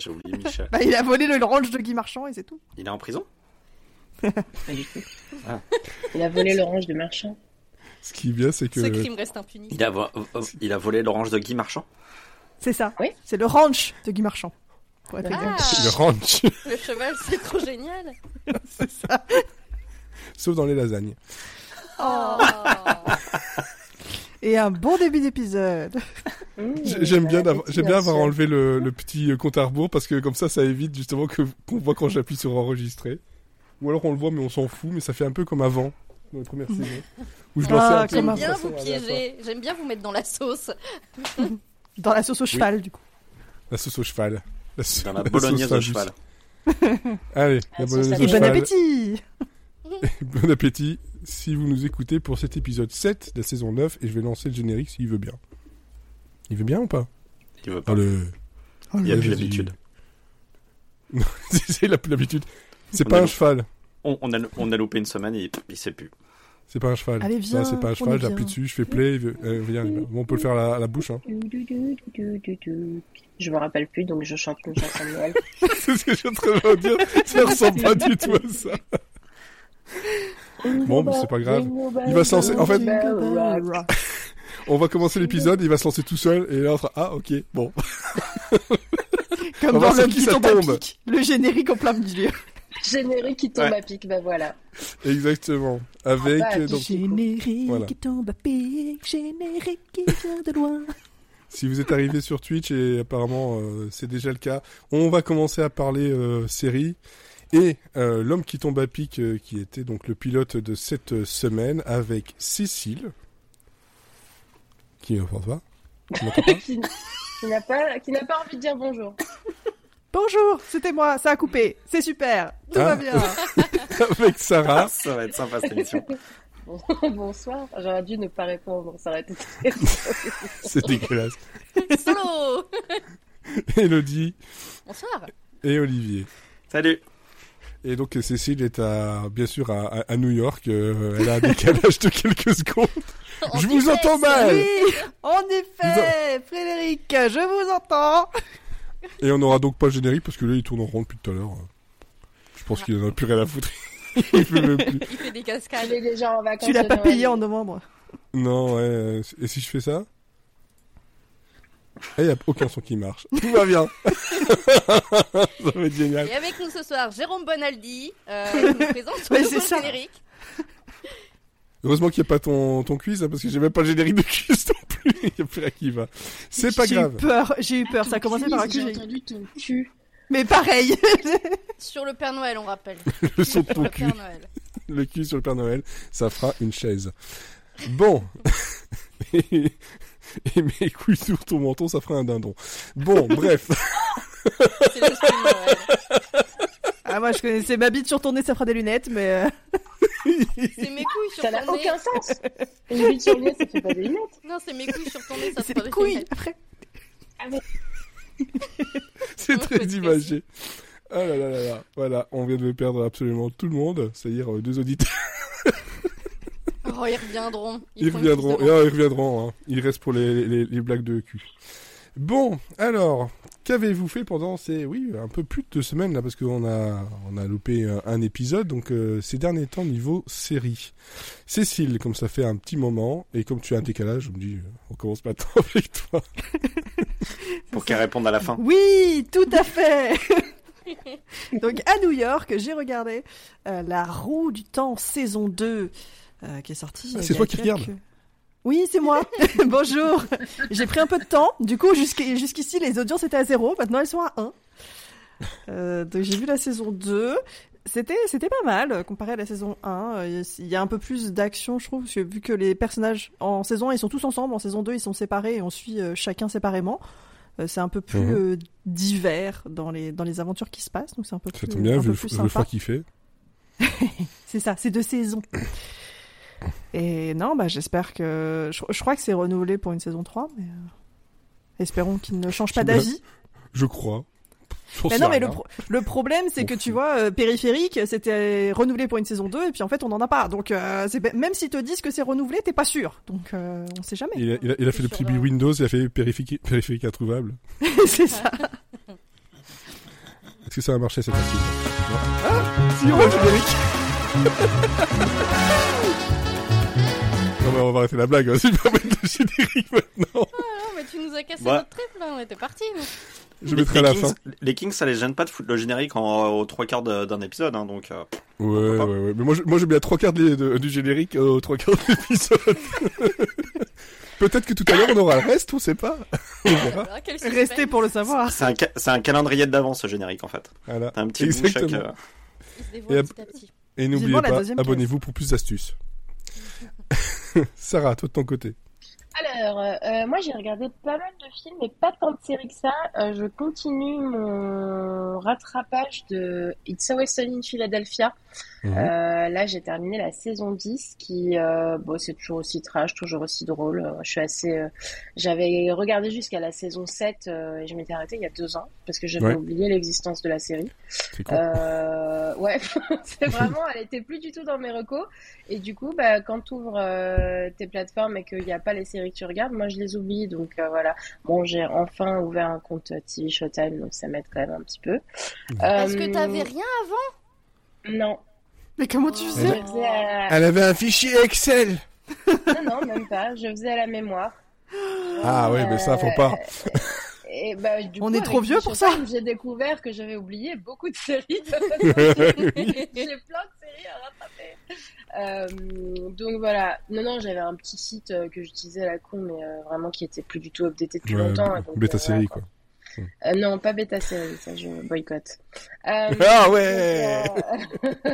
J'ai oublié Michel. Bah, il a volé le range de Guy Marchand et c'est tout. Il est en prison? Pas du tout. Ah. Il a volé l'orange de marchand. Ce qui est bien, c'est que Ce crime reste impuni. il a, vo- euh, il a volé l'orange de Guy Marchand? C'est ça. Oui. C'est le ranch de Guy Marchand. Pour être Ah, exact. le ranch, le cheval, c'est trop génial. C'est ça. sauf dans les lasagnes. Oh. Et un bon début d'épisode. Mmh, J'ai- J'aime bien, j'aime bien avoir enlevé le, le petit compte à rebours parce que comme ça, ça évite justement que qu'on voit quand j'appuie sur enregistrer. Ou alors on le voit mais on s'en fout, mais ça fait un peu comme avant dans les premières saisons où je Ah, J'aime bien vous piéger. J'aime bien vous mettre dans la sauce. Dans la sauce au cheval, du coup. La sauce au cheval. La sau- Dans la sauce bolognaise au cheval. Allez, la bolognaise à au Et bon cheval. appétit Bon appétit si vous nous écoutez pour cet épisode 7 de la saison 9 et je vais lancer le générique s'il veut bien. Il veut bien ou pas? Il veut pas. Allez. Il y a Allez, plus l'habitude. C'est la- l'habitude. C'est pas a- un cheval. On, on a, on a loupé une semaine et il sait plus. C'est pas un cheval. Allez, viens, c'est pas un cheval, j'appuie dessus, je fais play, il veut- euh, viens, il on peut le faire à la, à la bouche, hein. Je me rappelle plus, donc je chante une chanson de Noël. c'est ce que je suis en train de dire. Ça ressemble pas du tout à ça. Bon, c'est pas grave. Il va se lancer- en fait- On va commencer l'épisode, il va se lancer tout seul, et là on sera, ah, ok, bon. Comme On va dans l'homme qui tombe à tombe. pic. Le générique en plein milieu. Générique qui tombe Ouais. à pic, bah voilà. Exactement. Avec, Ah, bah, euh, donc, Générique Voilà. qui tombe à pic, générique qui vient de loin. si vous êtes arrivé sur Twitch, et apparemment euh, c'est déjà le cas, on va commencer à parler euh, série. Et euh, l'homme qui tombe à pic, euh, qui était donc le pilote de cette euh, semaine, avec Cécile, qui ne pense pas, qui n'entend pas. qui qui n'a pas, qui n'a pas envie de dire bonjour. Bonjour, c'était moi, ça a coupé. C'est super, tout Ah. va bien. avec Sarah. Ça va être sympa cette émission. Bon- Bonsoir. J'aurais dû ne pas répondre, ça aurait été C'est dégueulasse. Solo Elodie Bonsoir. et Olivier. Salut Et donc Cécile est à, bien sûr à, à- à New York. euh, elle a un décalage de quelques secondes. En Je vous entends mal. Oui, en effet, Frédéric, je vous entends. Et on n'aura donc pas le générique parce que là il tourne en rond depuis tout à l'heure. Je pense qu'il en a plus rien à foutre. il peut même plus. Il fait des cascades. est déjà en vacances. Tu l'as pas payé en novembre. Non, ouais. euh, Et si je fais ça? Il n'y a aucun son qui marche. Tout va bien. ça va être génial. Et avec nous ce soir, Jérôme Bonaldi, euh, qui nous présente ça. générique. Heureusement qu'il n'y a pas ton, ton quiz, hein, parce que j'ai même pas le générique de quiz non plus. Il n'y a plus rien qui va. C'est pas J'ai grave. eu peur, j'ai eu peur. Ça a commencé par un J'ai cul. j'ai- entendu ton cul. Mais pareil. Sur le Père Noël, on rappelle. Le son de ton le cul. Père Noël. le cul sur le Père Noël, ça fera une chaise. Bon. et, mes couilles sur ton menton, ça fera un dindon. Bon, bref. C'est le. Ah, moi, je connaissais ma bite sur ton nez, ça fera des lunettes, mais. euh, C'est mes couilles sur Ça n'a ton nez. aucun sens. Une bite sur le nez, ça fait pas des lunettes. Non, c'est mes couilles sur ton nez, ça C'est fera des des couilles lunettes. après. C'est très imagé. Ah là là là là. Voilà, on vient de perdre absolument tout le monde, c'est-à-dire euh, deux auditeurs. Oh, ils reviendront. Ils reviendront, Ah, ils reviendront. Hein. Il reste pour les, les, les blagues de cul. Bon, alors, qu'avez-vous fait pendant ces, oui, un peu plus de deux semaines là, parce qu'on a, on a loupé un, un épisode, donc euh, ces derniers temps niveau série. Cécile, comme ça fait un petit moment, et comme tu as un décalage, je me dis, euh, on commence maintenant avec toi. Pour qu'elle réponde à la fin. Oui, tout à fait. Donc à New York, j'ai regardé euh, La Roue du Temps saison 2 euh, qui est sortie. Ah, c'est toi qui quelques- regardes Oui, c'est moi. Bonjour. J'ai pris un peu de temps. Du coup, jusqu'ici, les audiences étaient à zéro. Maintenant, elles sont à 1. Euh, donc j'ai vu la saison 2. C'était c'était pas mal euh, comparé à la saison 1. Euh, Il y a un peu plus d'action, je trouve, parce que vu que les personnages en saison 1, ils sont tous ensemble, en saison 2, ils sont séparés et on suit chacun séparément. C'est un peu plus Mhm. euh, divers dans les dans les aventures qui se passent, donc c'est un peu Ça plus tombe bien, vu le, le froid qu'il fait. C'est ça, c'est deux saisons. Et non, bah j'espère que je, je crois que c'est renouvelé pour une saison 3 mais euh, espérons qu'il ne change pas d'avis. Je crois. Mais non, mais le, pro- le problème, c'est que tu vois, euh, périphérique, c'était renouvelé pour une saison 2, et puis en fait, on n'en a pas. Donc, euh, même s'ils te disent que c'est renouvelé, t'es pas sûr. Donc, euh, on sait jamais. Il a, il a- il a fait le petit Windows, il a fait périphérique, périphérique introuvable. c'est ça. Est-ce que ça va marcher cette fois-ci Ah Si, on va le générique Non mais on va arrêter la blague, si je peux mettre le générique maintenant. Ah non, mais tu nous as cassé Ouais. notre trip là, on était partis. nous. Je Les- mettrai à la les fin. Kings, Les Kings, ça les gêne pas de foutre le générique en, aux trois quarts d'un épisode, hein, donc. euh, Ouais, pas ouais, ouais. Mais moi, je, moi, j'ai bien trois quarts de- de- du générique euh, aux trois quarts de l'épisode. Peut-être que tout à l'heure, on aura le reste, on sait pas. On verra. Ah. Restez pour le savoir. C'est un, un calendrier d'avance, ce générique, en fait. Voilà. Un petit bout chaque. Exactement. euh, Il se dévoile Et petit à petit. Et n'oubliez pas, abonnez-vous pour plus d'astuces. Sarah, toi de ton côté. Alors, euh, moi j'ai regardé pas mal de films, mais pas tant de séries que ça. Euh, je continue mon rattrapage de It's Always Sunny in Philadelphia. Mhm. Euh, là, j'ai terminé la saison 10, qui, euh, bon, c'est toujours aussi trash, toujours aussi drôle. Euh, Je suis assez, euh, j'avais regardé jusqu'à la saison 7 euh, et je m'étais arrêtée il y a deux ans parce que j'avais Ouais. oublié l'existence de la série. C'est. Euh, ouais, c'est vraiment, elle était plus du tout dans mes recos. Et du coup, bah, quand tu ouvres tes plateformes et qu'il n'y a pas les séries que tu regardes, moi je les oublie. Donc euh, voilà. Bon, j'ai enfin ouvert un compte TV Showtime, donc ça m'aide quand même un petit peu. Parce que Euh, t'avais rien avant? Non. Mais comment tu Je faisais? Elle avait un fichier Excel Non, non, même pas. Je faisais à la mémoire. Ah ouais, mais ça, faut pas. Et bah, du On coup, est trop vieux pour ça. J'ai découvert que j'avais oublié beaucoup de séries. j'ai plein de séries à rattraper. Euh, donc voilà. Non, non, j'avais un petit site euh, que j'utilisais à la con, mais euh, vraiment qui était plus du tout updaté depuis Ouais, longtemps. donc, bêta euh, série, voilà, quoi. Euh, non, pas bêta série, ça je boycotte. Euh, Ah ouais donc, euh,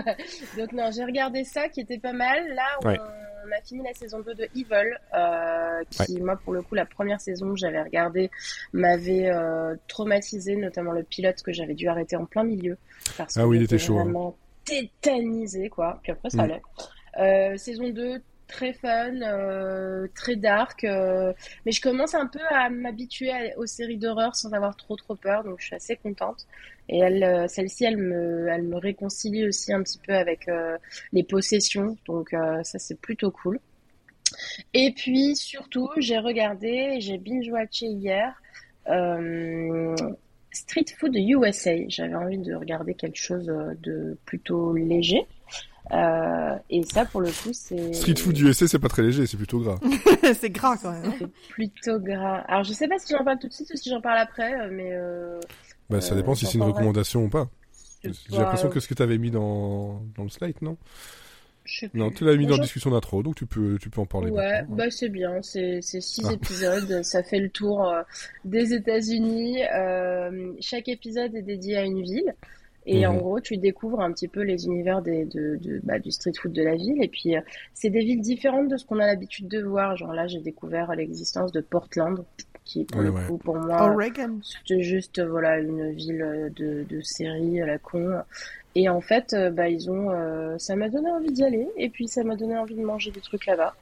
donc non, j'ai regardé ça qui était pas mal. Là, on, Ouais. On a fini la saison 2 de Evil, euh, qui moi pour le coup la première saison que j'avais regardé m'avait euh, traumatisé, notamment le pilote que j'avais dû arrêter en plein milieu parce Ah oui, il était chaud, hein. vraiment tétanisé quoi. Puis après ça Mm. allait. Euh, saison 2 très fun, euh, très dark, euh, mais je commence un peu à m'habituer aux séries d'horreur sans avoir trop trop peur, donc je suis assez contente. Et elle, euh, celle-ci, elle me, elle me réconcilie aussi un petit peu avec euh, les possessions, donc euh, ça c'est plutôt cool. Et puis surtout, j'ai regardé, j'ai binge-watché hier euh, Street Food USA. J'avais envie de regarder quelque chose de plutôt léger. Euh, et ça, pour le coup, c'est Street Food USA, c'est pas très léger, c'est plutôt gras. C'est gras quand même. c'est plutôt gras. Alors, je sais pas si j'en parle tout de suite ou si j'en parle après, mais euh, Bah, ça Euh, dépend si c'est une recommandation ou pas. J'ai l'impression que ce que t'avais mis dans, dans le slide, non? Non, tu l'avais mis dans Bonjour. discussion d'intro, donc tu peux, tu peux en parler. Ouais, maintenant. bah c'est bien, c'est six Ah. épisodes, ça fait le tour euh, des États-Unis. Euh, chaque épisode est dédié à une ville. Et Mhm. en gros, tu découvres un petit peu les univers des, de, de, bah, du street food de la ville. Et puis, euh, c'est des villes différentes de ce qu'on a l'habitude de voir. Genre là, j'ai découvert l'existence de Portland, qui pour Ouais, le ouais. coup, pour moi, Oregon. c'était juste voilà une ville de, de série à la con. Et en fait, euh, bah ils ont, euh, ça m'a donné envie d'y aller. Et puis ça m'a donné envie de manger des trucs là-bas.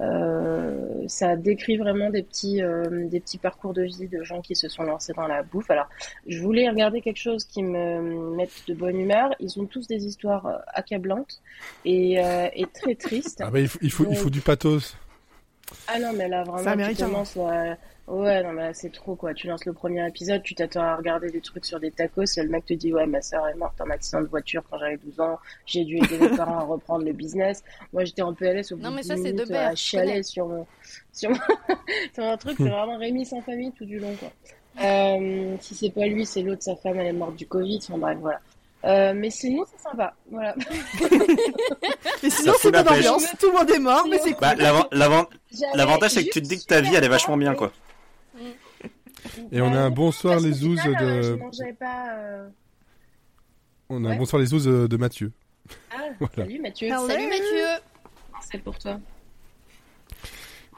Euh, ça décrit vraiment des petits, euh, des petits parcours de vie de gens qui se sont lancés dans la bouffe. Alors, je voulais regarder quelque chose qui me mette de bonne humeur. Ils ont tous des histoires accablantes et, euh, et très tristes. Ah bah, il faut, il faut, il faut du pathos. Ah non, mais là, vraiment, tu américain. commences à... Ouais, non, mais là, c'est trop, quoi. Tu lances le premier épisode, tu t'attends à regarder des trucs sur des tacos, et le mec te dit, ouais, ma soeur est morte en accident de voiture quand j'avais 12 ans, j'ai dû aider mes parents à reprendre le business. Moi, j'étais en PLS au bout Non, de mais 10 ça, c'est minutes, de Bear, à je chialer sur mon... Sur, mon... sur un truc, c'est vraiment Rémi sans famille tout du long, quoi. Euh, si c'est pas lui, c'est l'autre, sa femme, elle est morte du Covid, enfin bref, voilà. Euh, mais sinon, c'est sympa, voilà. Mais sinon, c'est bonne ambiance. Tout le monde est mort, mais c'est cool. Bah, l'avant- l'avant- J'avais L'avantage, c'est que tu te dis que ta vie, elle est vachement bien, quoi. Et on a un bonsoir les ouzes euh, Je de, mangeais pas. euh, on a un bonsoir les ouzes euh, de Mathieu. Ah, Voilà. salut Mathieu. Hello. Salut Mathieu C'est pour toi.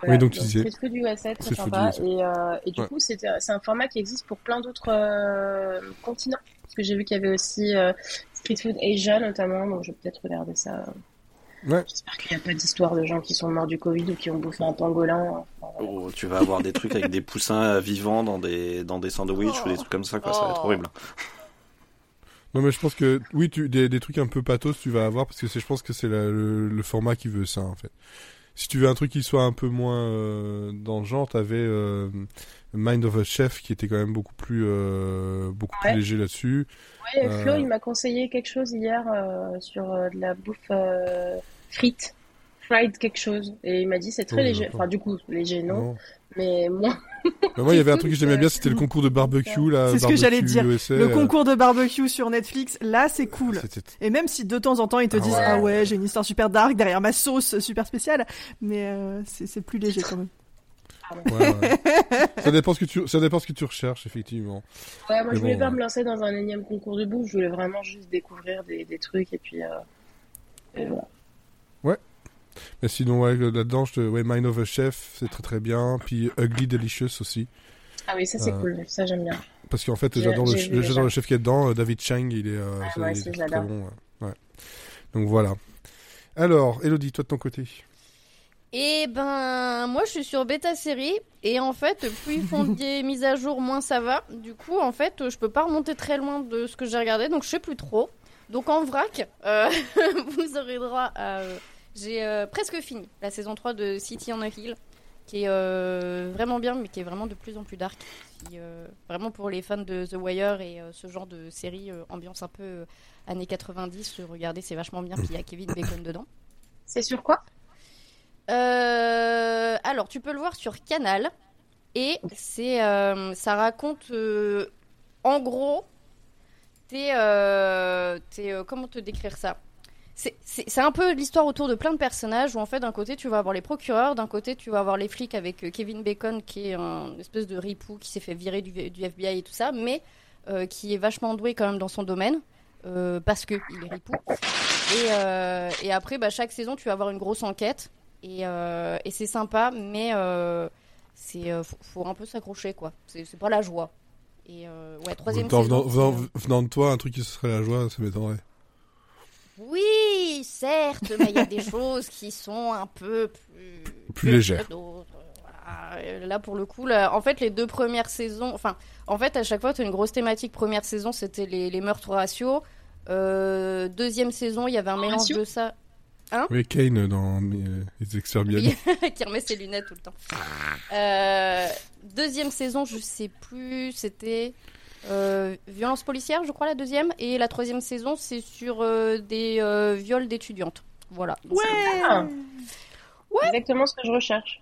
Oui, donc tu disais. Street Food USA, très Street Food sympa. USA. Et, euh, et du Ouais. coup, c'est c'est un format qui existe pour plein d'autres euh, continents. Parce que j'ai vu qu'il y avait aussi euh, Street Food Asia notamment, donc je vais peut-être regarder ça. Ouais. J'espère qu'il n'y a pas d'histoire de gens qui sont morts du Covid ou qui ont bouffé un pangolin. Enfin, voilà. Oh, tu vas avoir des trucs avec des poussins vivants dans des, dans des sandwichs ou des trucs comme ça, quoi. Ça va être Oh. horrible. Non mais je pense que oui, tu, des, des trucs un peu pathos tu vas avoir parce que c'est, je pense que c'est le, le format qui veut ça en fait. si tu veux un truc qui soit un peu moins euh, dans le genre, t'avais euh, Mind of a Chef qui était quand même beaucoup plus euh, beaucoup Ouais. plus léger là-dessus. Ouais, Euh. Flo, il m'a conseillé quelque chose hier euh, sur euh, de la bouffe euh, frite, fried quelque chose. Et il m'a dit c'est très Oh, léger. Enfin, du coup, léger, non, Non. mais moins. Bah, moi, il y avait un truc que j'aimais bien, c'était le concours de barbecue là. C'est ce que j'allais dire. USA, Le euh, concours de barbecue sur Netflix, là, c'est cool. c'était- Et même si de temps en temps ils te Ah disent ouais. ah ouais j'ai une histoire super dark derrière ma sauce super spéciale, mais euh, c'est plus léger quand même. Ouais, ouais. ça dépend ce que tu ça dépend ce que tu recherches effectivement. Ouais, moi, Mais je voulais bon, pas ouais. me lancer dans un énième concours de bouffe. Je voulais vraiment juste découvrir des, des trucs et puis. Euh... et voilà. Mais sinon ouais là-dedans, je te... ouais Mind of a Chef, c'est très très bien. Puis Ugly Delicious aussi. Ah oui, ça c'est Euh, cool. Ça j'aime bien. Parce qu'en fait, j'adore le, chef qui est dedans, euh, David Chang, il est, euh, Ah, c'est- moi il est très bon. ouais. Ouais. Donc voilà. Alors, Elodie, toi de ton côté. Et ben, moi je suis sur bêta série et en fait, plus ils font des mises à jour, moins ça va. Du coup, en fait, je peux pas remonter très loin de ce que j'ai regardé, donc je sais plus trop. Donc en vrac, euh, vous aurez droit à. euh, J'ai euh, presque fini la saison 3 de City on a Hill, qui est euh, vraiment bien, mais qui est vraiment de plus en plus dark. Qui, euh, vraiment pour les fans de The Wire et euh, ce genre de série euh, ambiance un peu années 90, euh, regardez, c'est vachement bien. Puis il y a Kevin Bacon dedans. C'est sur quoi? Euh, alors, tu peux le voir sur Canal. Et c'est, euh, ça raconte, euh, en gros, t'es, t'es, comment te décrire ça? C'est, c'est, c'est un peu l'histoire autour de plein de personnages où en fait d'un côté tu vas avoir les procureurs, d'un côté tu vas avoir les flics avec Kevin Bacon qui est un espèce de ripou qui s'est fait virer du, du FBI et tout ça, mais qui est vachement doué quand même dans son domaine parce que il est ripou. Et, et après bah, chaque saison tu vas avoir une grosse enquête et, euh, et c'est sympa, mais euh, c'est euh, faut, faut un peu s'accrocher quoi. C'est, pas la joie. Et euh, ouais En troisième temps, saison. venant, venant- c'est, venant de toi, un truc qui serait la joie, ça m'étonnerait. Oui, certes, mais il y a des choses qui sont un peu plus, Plus légères. Voilà. Là, pour le coup, là, en fait, les deux premières saisons, enfin, en fait, à chaque fois, tu as une grosse thématique. Première saison, c'était les, les meurtres ratio. Euh, deuxième saison, il y avait un mélange Ratio de ça. Oui, Kane dans euh, les. Oui, qui remet ses lunettes tout le temps. Euh, deuxième saison, je sais plus, c'était euh, violence policière, je crois, la deuxième. Et la troisième saison, c'est sur euh, des euh, viols d'étudiantes. Voilà. Donc, Ah. Exactement ce que je recherche.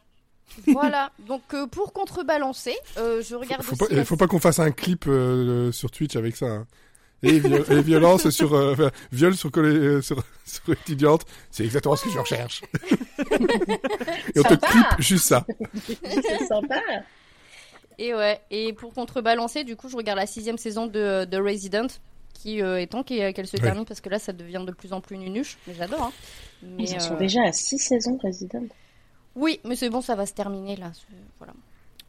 voilà. Donc, euh, pour contrebalancer, euh, je regarde Faut aussi. pas, la- faut pas qu'on fasse un clip euh, sur Twitch avec ça. hein. Et, viol- et violence sur, euh, enfin, viol sur, collé- euh, sur, sur étudiante, c'est exactement ce que je recherche. et on te clip juste ça. c'est sympa. Et ouais. Et pour contrebalancer, du coup, je regarde la sixième saison de, de Resident. Qui euh, est temps qu'elle se termine parce que là ça devient de plus en plus nunuche, mais j'adore. Hein. Mais, Ils en sont euh, déjà à 6 saisons Resident. Oui, mais c'est bon, ça va se terminer là. Voilà.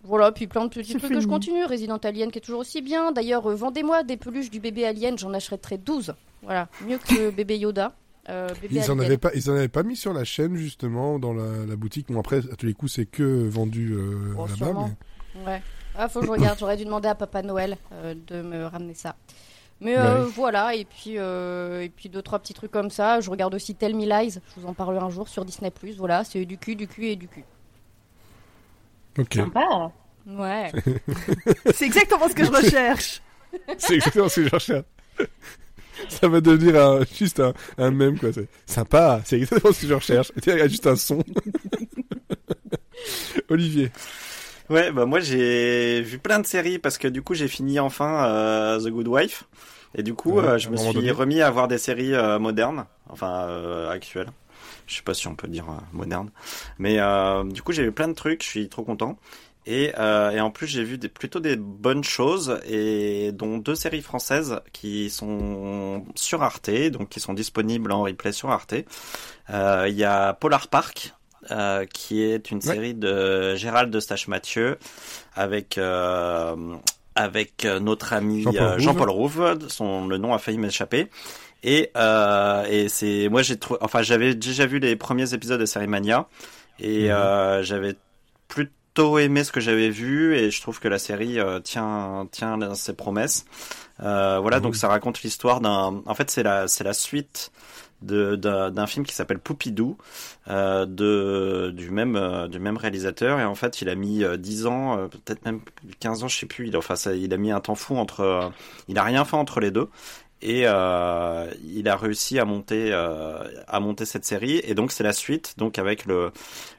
Voilà, puis plein de petits trucs que je continue. Resident Alien qui est toujours aussi bien. D'ailleurs, euh, vendez-moi des peluches du bébé Alien, j'en achèterai 12. Voilà, mieux que le bébé Yoda. Euh, bébé Ils en avaient pas, ils en avaient pas mis sur la chaîne justement dans la, la boutique. Bon après, à tous les coups, c'est que vendu euh, Bon, là-bas. mais- Ouais. Ah, faut que je regarde. J'aurais dû demander à Papa Noël euh, de me ramener ça. Mais euh, Ouais. voilà, et puis, euh, et puis deux, trois petits trucs comme ça. Je regarde aussi Tell Me Lies, je vous en parlerai un jour sur Disney. Voilà, c'est du cul, du cul et du cul. Ok. Sympa. Ouais. C'est exactement ce que je recherche. c'est exactement ce que je recherche. Ça va devenir un- juste un, un mème quoi. C'est sympa. C'est exactement ce que je recherche. Il y a juste un son. Olivier. Ouais, bah moi j'ai vu plein de séries parce que du coup j'ai fini enfin euh, The Good Wife et du coup Ouais, euh, je me suis donné. remis à voir des séries euh, modernes, enfin euh, actuelles. Je sais pas si on peut dire euh, moderne, mais euh, du coup j'ai vu plein de trucs, je suis trop content. Et, euh, et en plus j'ai vu des, plutôt des bonnes choses et dont deux séries françaises qui sont sur Arte, donc qui sont disponibles en replay sur Arte. Euh, Il y a Polar Park euh, qui est une Ouais. série de Gérald de Stache Mathieu avec euh, avec notre ami Jean-Paul Rouve. Jean-Paul Rouve. Son le nom a failli m'échapper. Et euh, et c'est moi j'ai trouvé enfin j'avais déjà vu les premiers épisodes de Série Mania et Mhm. euh, j'avais plutôt aimé ce que j'avais vu et je trouve que la série euh, tient tient ses promesses. Euh, voilà Mhm. donc ça raconte l'histoire d'un en fait c'est la c'est la suite de- d'un d'un film qui s'appelle Poupidou euh, de du même euh, du même réalisateur et en fait il a mis euh, 10 ans peut-être même 15 ans je sais plus il enfin ça, il a mis un temps fou entre il a rien fait entre les deux et euh, il a réussi à monter euh, à monter cette série et donc c'est la suite donc avec le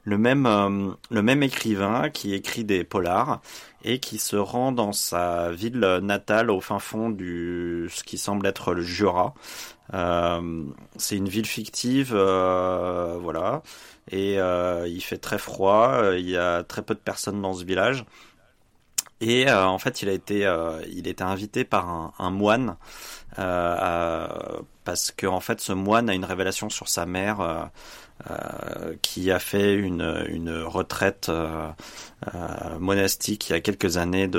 le même euh, le même écrivain qui écrit des polars et qui se rend dans sa ville natale au fin fond du ce qui semble être le Jura. C'est une ville fictive, voilà, et il fait très froid. Il y a très peu de personnes dans ce village. Et en fait, il a été, il était invité par un, moine à- parce que en fait, ce moine a une révélation sur sa mère euh, euh, qui a fait une, une retraite euh, euh, monastique il y a quelques années de,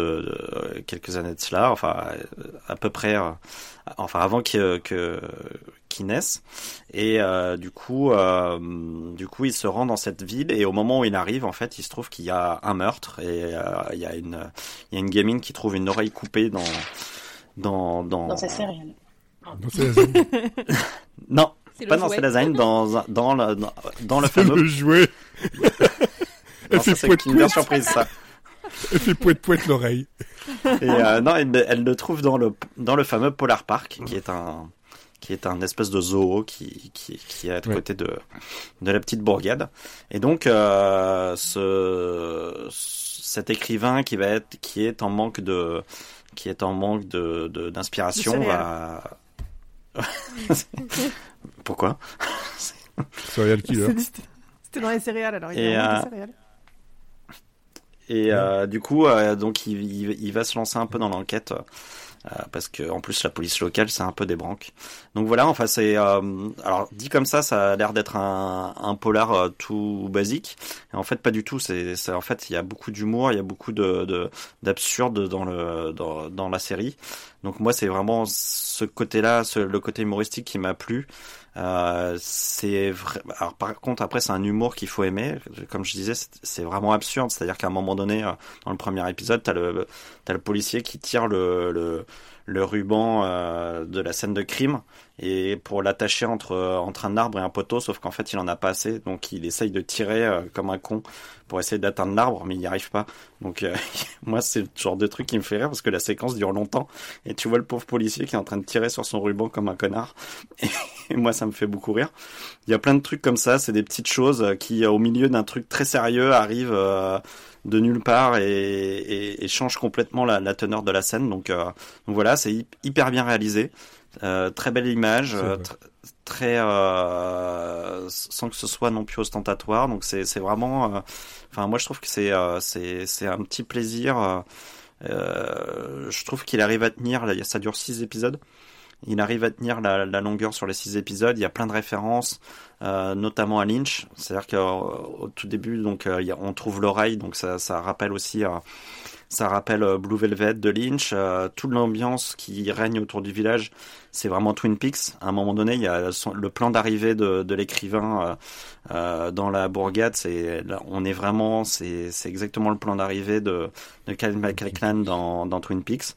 de- quelques années de cela, enfin à peu près, euh, enfin avant que que qu'il naisse. Et euh, du coup, euh, du coup, il se rend dans cette ville et au moment où il arrive, en fait, il se trouve qu'il y a un meurtre et euh, il y a une il y a une gamine qui trouve une oreille coupée dans dans dans, Dans sa céréale. La zone. non pas dans jouet. ses lasagnes dans dans le dans, dans le fameux le jouet. Elle fait c'est poète une surprise ça Elle fait poète poète l'oreille. Et euh, non, elle, elle le trouve dans le dans le fameux Polar Park, qui est un qui est un espèce de zoo qui qui, qui est à Ouais. côté de de la petite bourgade. Et donc euh, ce cet écrivain qui va être qui est en manque de qui est en manque de de- d'inspiration De va pourquoi Serial killer. Dit- C'était dans les céréales alors. Il Et, euh, céréales. Et euh, du coup, euh, donc il, il, il va se lancer un peu dans l'enquête parce que en plus la police locale c'est un peu des branques. Donc voilà, enfin c'est euh, alors dit comme ça, ça a l'air d'être un, un polar euh, tout basique. Et en fait pas du tout. C'est en fait il y a beaucoup d'humour, il y a beaucoup de de- d'absurde dans le dans, dans la série. Donc moi c'est vraiment ce côté-là, le côté humoristique qui m'a plu. Euh, c'est vrai. Alors par contre après c'est un humour qu'il faut aimer. Comme je disais, c'est- vraiment absurde. C'est-à-dire qu'à un moment donné, euh, dans le premier épisode, t'as le t'as le policier qui tire le le, le ruban euh, de la scène de crime et pour l'attacher entre entre un arbre et un poteau, sauf qu'en fait il en a pas assez, donc il essaye de tirer euh, comme un con pour essayer d'atteindre l'arbre, mais il n'y arrive pas. Donc euh, moi c'est le genre de truc qui me fait rire parce que la séquence dure longtemps et tu vois le pauvre policier qui est en train de tirer sur son ruban comme un connard. Et moi, ça me fait beaucoup rire. Il y a plein de trucs comme ça, c'est des petites choses euh, qui, euh, au milieu d'un truc très sérieux, arrivent euh, de nulle part et, et, et changent complètement la, teneur de la scène. Donc, euh, donc voilà, c'est hy- hyper bien réalisé, Euh, très belle image, tr- très euh, sans que ce soit non plus ostentatoire. Donc c'est c'est vraiment, euh, enfin moi je trouve que c'est euh, c'est c'est un petit plaisir. euh, euh, je trouve qu'il arrive à tenir, là, ça dure six épisodes. Il arrive à tenir la, la longueur sur les six épisodes. Il y a plein de références, euh, notamment à Lynch. C'est-à-dire qu'au tout début, donc, euh, on trouve l'oreille, donc ça, ça rappelle aussi, euh, ça rappelle euh, Blue Velvet de Lynch. Euh, toute l'ambiance qui règne autour du village, c'est vraiment Twin Peaks. À un moment donné, il y a le plan d'arrivée de, l'écrivain euh, dans la bourgade. C'est, on est vraiment, c'est, exactement le plan d'arrivée de, de Kevin MacLachlan dans Twin Peaks.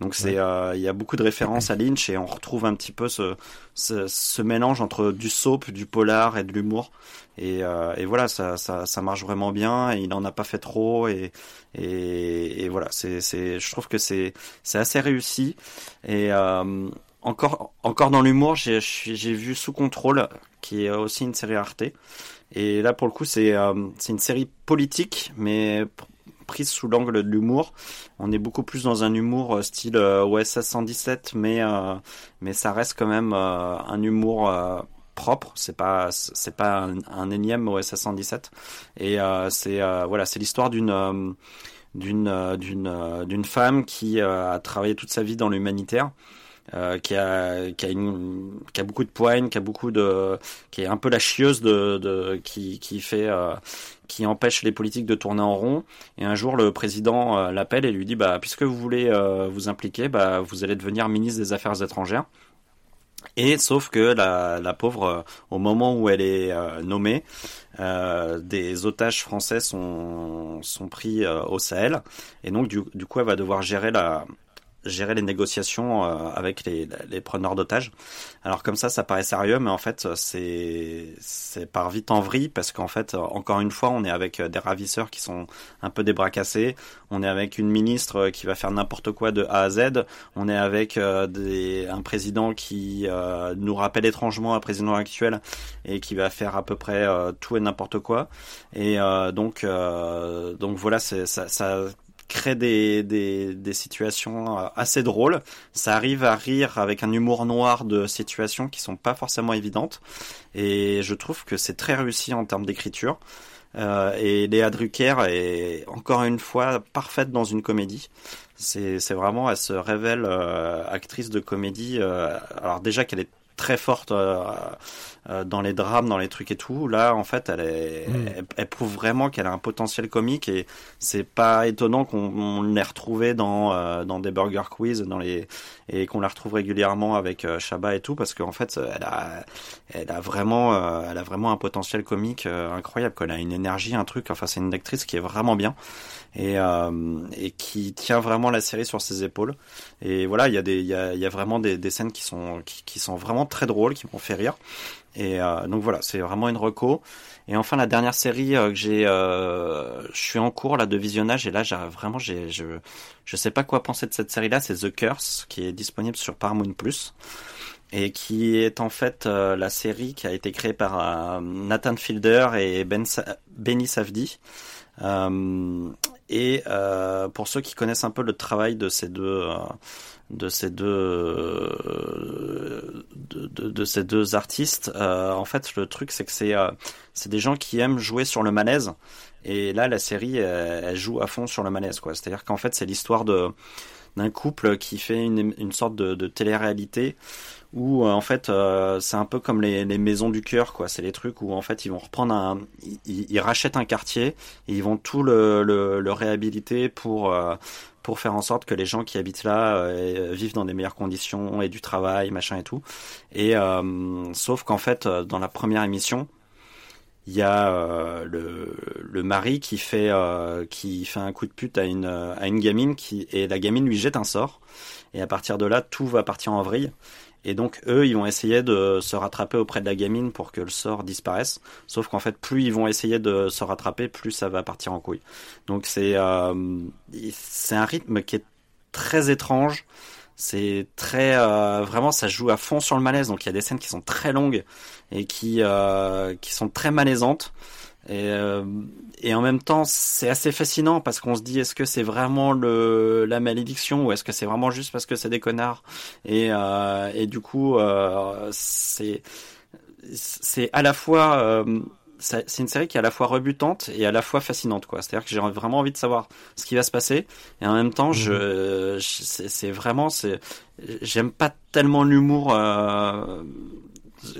Donc c'est, euh, il y a beaucoup de références à Lynch et on retrouve un petit peu ce, ce, ce mélange entre du soap, du polar et de l'humour. Et, euh, et voilà, ça, ça, ça marche vraiment bien. Et il en a pas fait trop et et, et voilà, c'est, c'est, je trouve que c'est, c'est assez réussi. Et euh, encore, encore dans l'humour, j'ai, j'ai vu Sous contrôle, qui est aussi une série Arte. Et là, pour le coup, c'est, euh, c'est une série politique, mais prise sous l'angle de l'humour. On est beaucoup plus dans un humour euh, style euh, OSS 117, mais euh, mais ça reste quand même un humour propre. C'est pas c'est pas un, énième OSS 117. Et c'est voilà, c'est l'histoire d'une d'une d'une d'une femme qui a travaillé toute sa vie dans l'humanitaire. Qui a qui a beaucoup de poigne, qui a beaucoup de qui est un peu la chieuse de, qui qui fait qui empêche les politiques de tourner en rond. Et un jour, le président euh, l'appelle et lui dit bah puisque vous voulez euh, vous impliquer, bah vous allez devenir ministre des Affaires étrangères. Et sauf que la, la pauvre, euh, au moment où elle est nommée, des otages français sont, sont pris au Sahel. Et donc, du coup, elle va devoir gérer la, gérer les négociations euh, avec les, les preneurs d'otages. Alors comme ça, ça paraît sérieux, mais en fait, c'est c'est par vite en vrille parce qu'en fait, encore une fois, on est avec des ravisseurs qui sont un peu des bras cassés. On est avec une ministre qui va faire n'importe quoi de A à Z. On est avec des, un président qui nous rappelle étrangement un président actuel et qui va faire à peu près tout et n'importe quoi. Et donc donc voilà, ça, ça crée des, des, situations euh, assez drôles. Ça arrive à rire avec un humour noir de situations qui sont pas forcément évidentes. Et je trouve que c'est très réussi en termes d'écriture. Euh, et Léa Drucker est encore une fois parfaite dans une comédie. C'est, vraiment, elle se révèle euh, actrice de comédie. Alors déjà qu'elle est très forte euh, euh, dans les drames, dans les trucs et tout. Là, en fait, elle, est, mm. elle, prouve vraiment qu'elle a un potentiel comique et c'est pas étonnant qu'on l'ait retrouvée dans euh, dans des Burger Quiz, dans les et qu'on la retrouve régulièrement avec euh, et tout parce qu'en fait, elle a elle a vraiment elle a vraiment un potentiel comique incroyable. Elle a une énergie, un truc. Enfin, c'est une actrice qui est vraiment bien et, euh, et qui tient vraiment la série sur ses épaules. Et voilà, il y a des, il y a, il y a vraiment des, des, scènes qui sont, qui, qui, sont vraiment très drôles, qui m'ont fait rire. Et euh, donc voilà, c'est vraiment une reco. Et enfin la dernière série euh, que j'ai, euh, je suis en cours là de visionnage et là j'ai vraiment, je, je sais pas quoi penser de cette série-là. C'est The Curse qui est disponible sur Paramount Plus et qui est en fait la série qui a été créée par Nathan Fielder et ben Benny Safdie. Euh, et pour ceux qui connaissent un peu le travail de ces deux, de ces deux, euh, de, de, de, ces deux artistes, euh, en fait, le truc c'est que c'est, c'est des gens qui aiment jouer sur le malaise. Et là, la série, elle, elle joue à fond sur le malaise, quoi. C'est-à-dire qu'en fait, c'est l'histoire de d'un couple qui fait une, une sorte de, de télé-réalité où en fait euh, c'est un peu comme les, les maisons du cœur quoi c'est les trucs où en fait ils vont reprendre un ils, ils rachètent un quartier et ils vont tout le, le, le réhabiliter pour euh, pour faire en sorte que les gens qui habitent là euh, vivent dans des meilleures conditions et du travail machin et tout. Et sauf qu'en fait dans la première émission il y a euh, le, le mari qui fait euh, qui fait un coup de pute à une à une gamine qui et la gamine lui jette un sort. Et à partir de là tout va partir en vrille et donc eux ils vont essayer de se rattraper auprès de la gamine pour que le sort disparaisse. Sauf qu'en fait plus ils vont essayer de se rattraper plus ça va partir en couille. Donc c'est euh, un rythme qui est très étrange. C'est très euh, vraiment ça joue à fond sur le malaise. Donc il y a des scènes qui sont très longues et qui euh, qui sont très malaisantes et, euh, et en même temps c'est assez fascinant parce qu'on se dit est-ce que c'est vraiment le la malédiction ou est-ce que c'est vraiment juste parce que c'est des connards? Et euh, et du coup euh, c'est c'est à la fois euh, c'est une série qui est à la fois rebutante et à la fois fascinante quoi. C'est-à-dire que j'ai vraiment envie de savoir ce qui va se passer et en même temps je, mhm. c'est vraiment c'est j'aime pas tellement l'humour euh,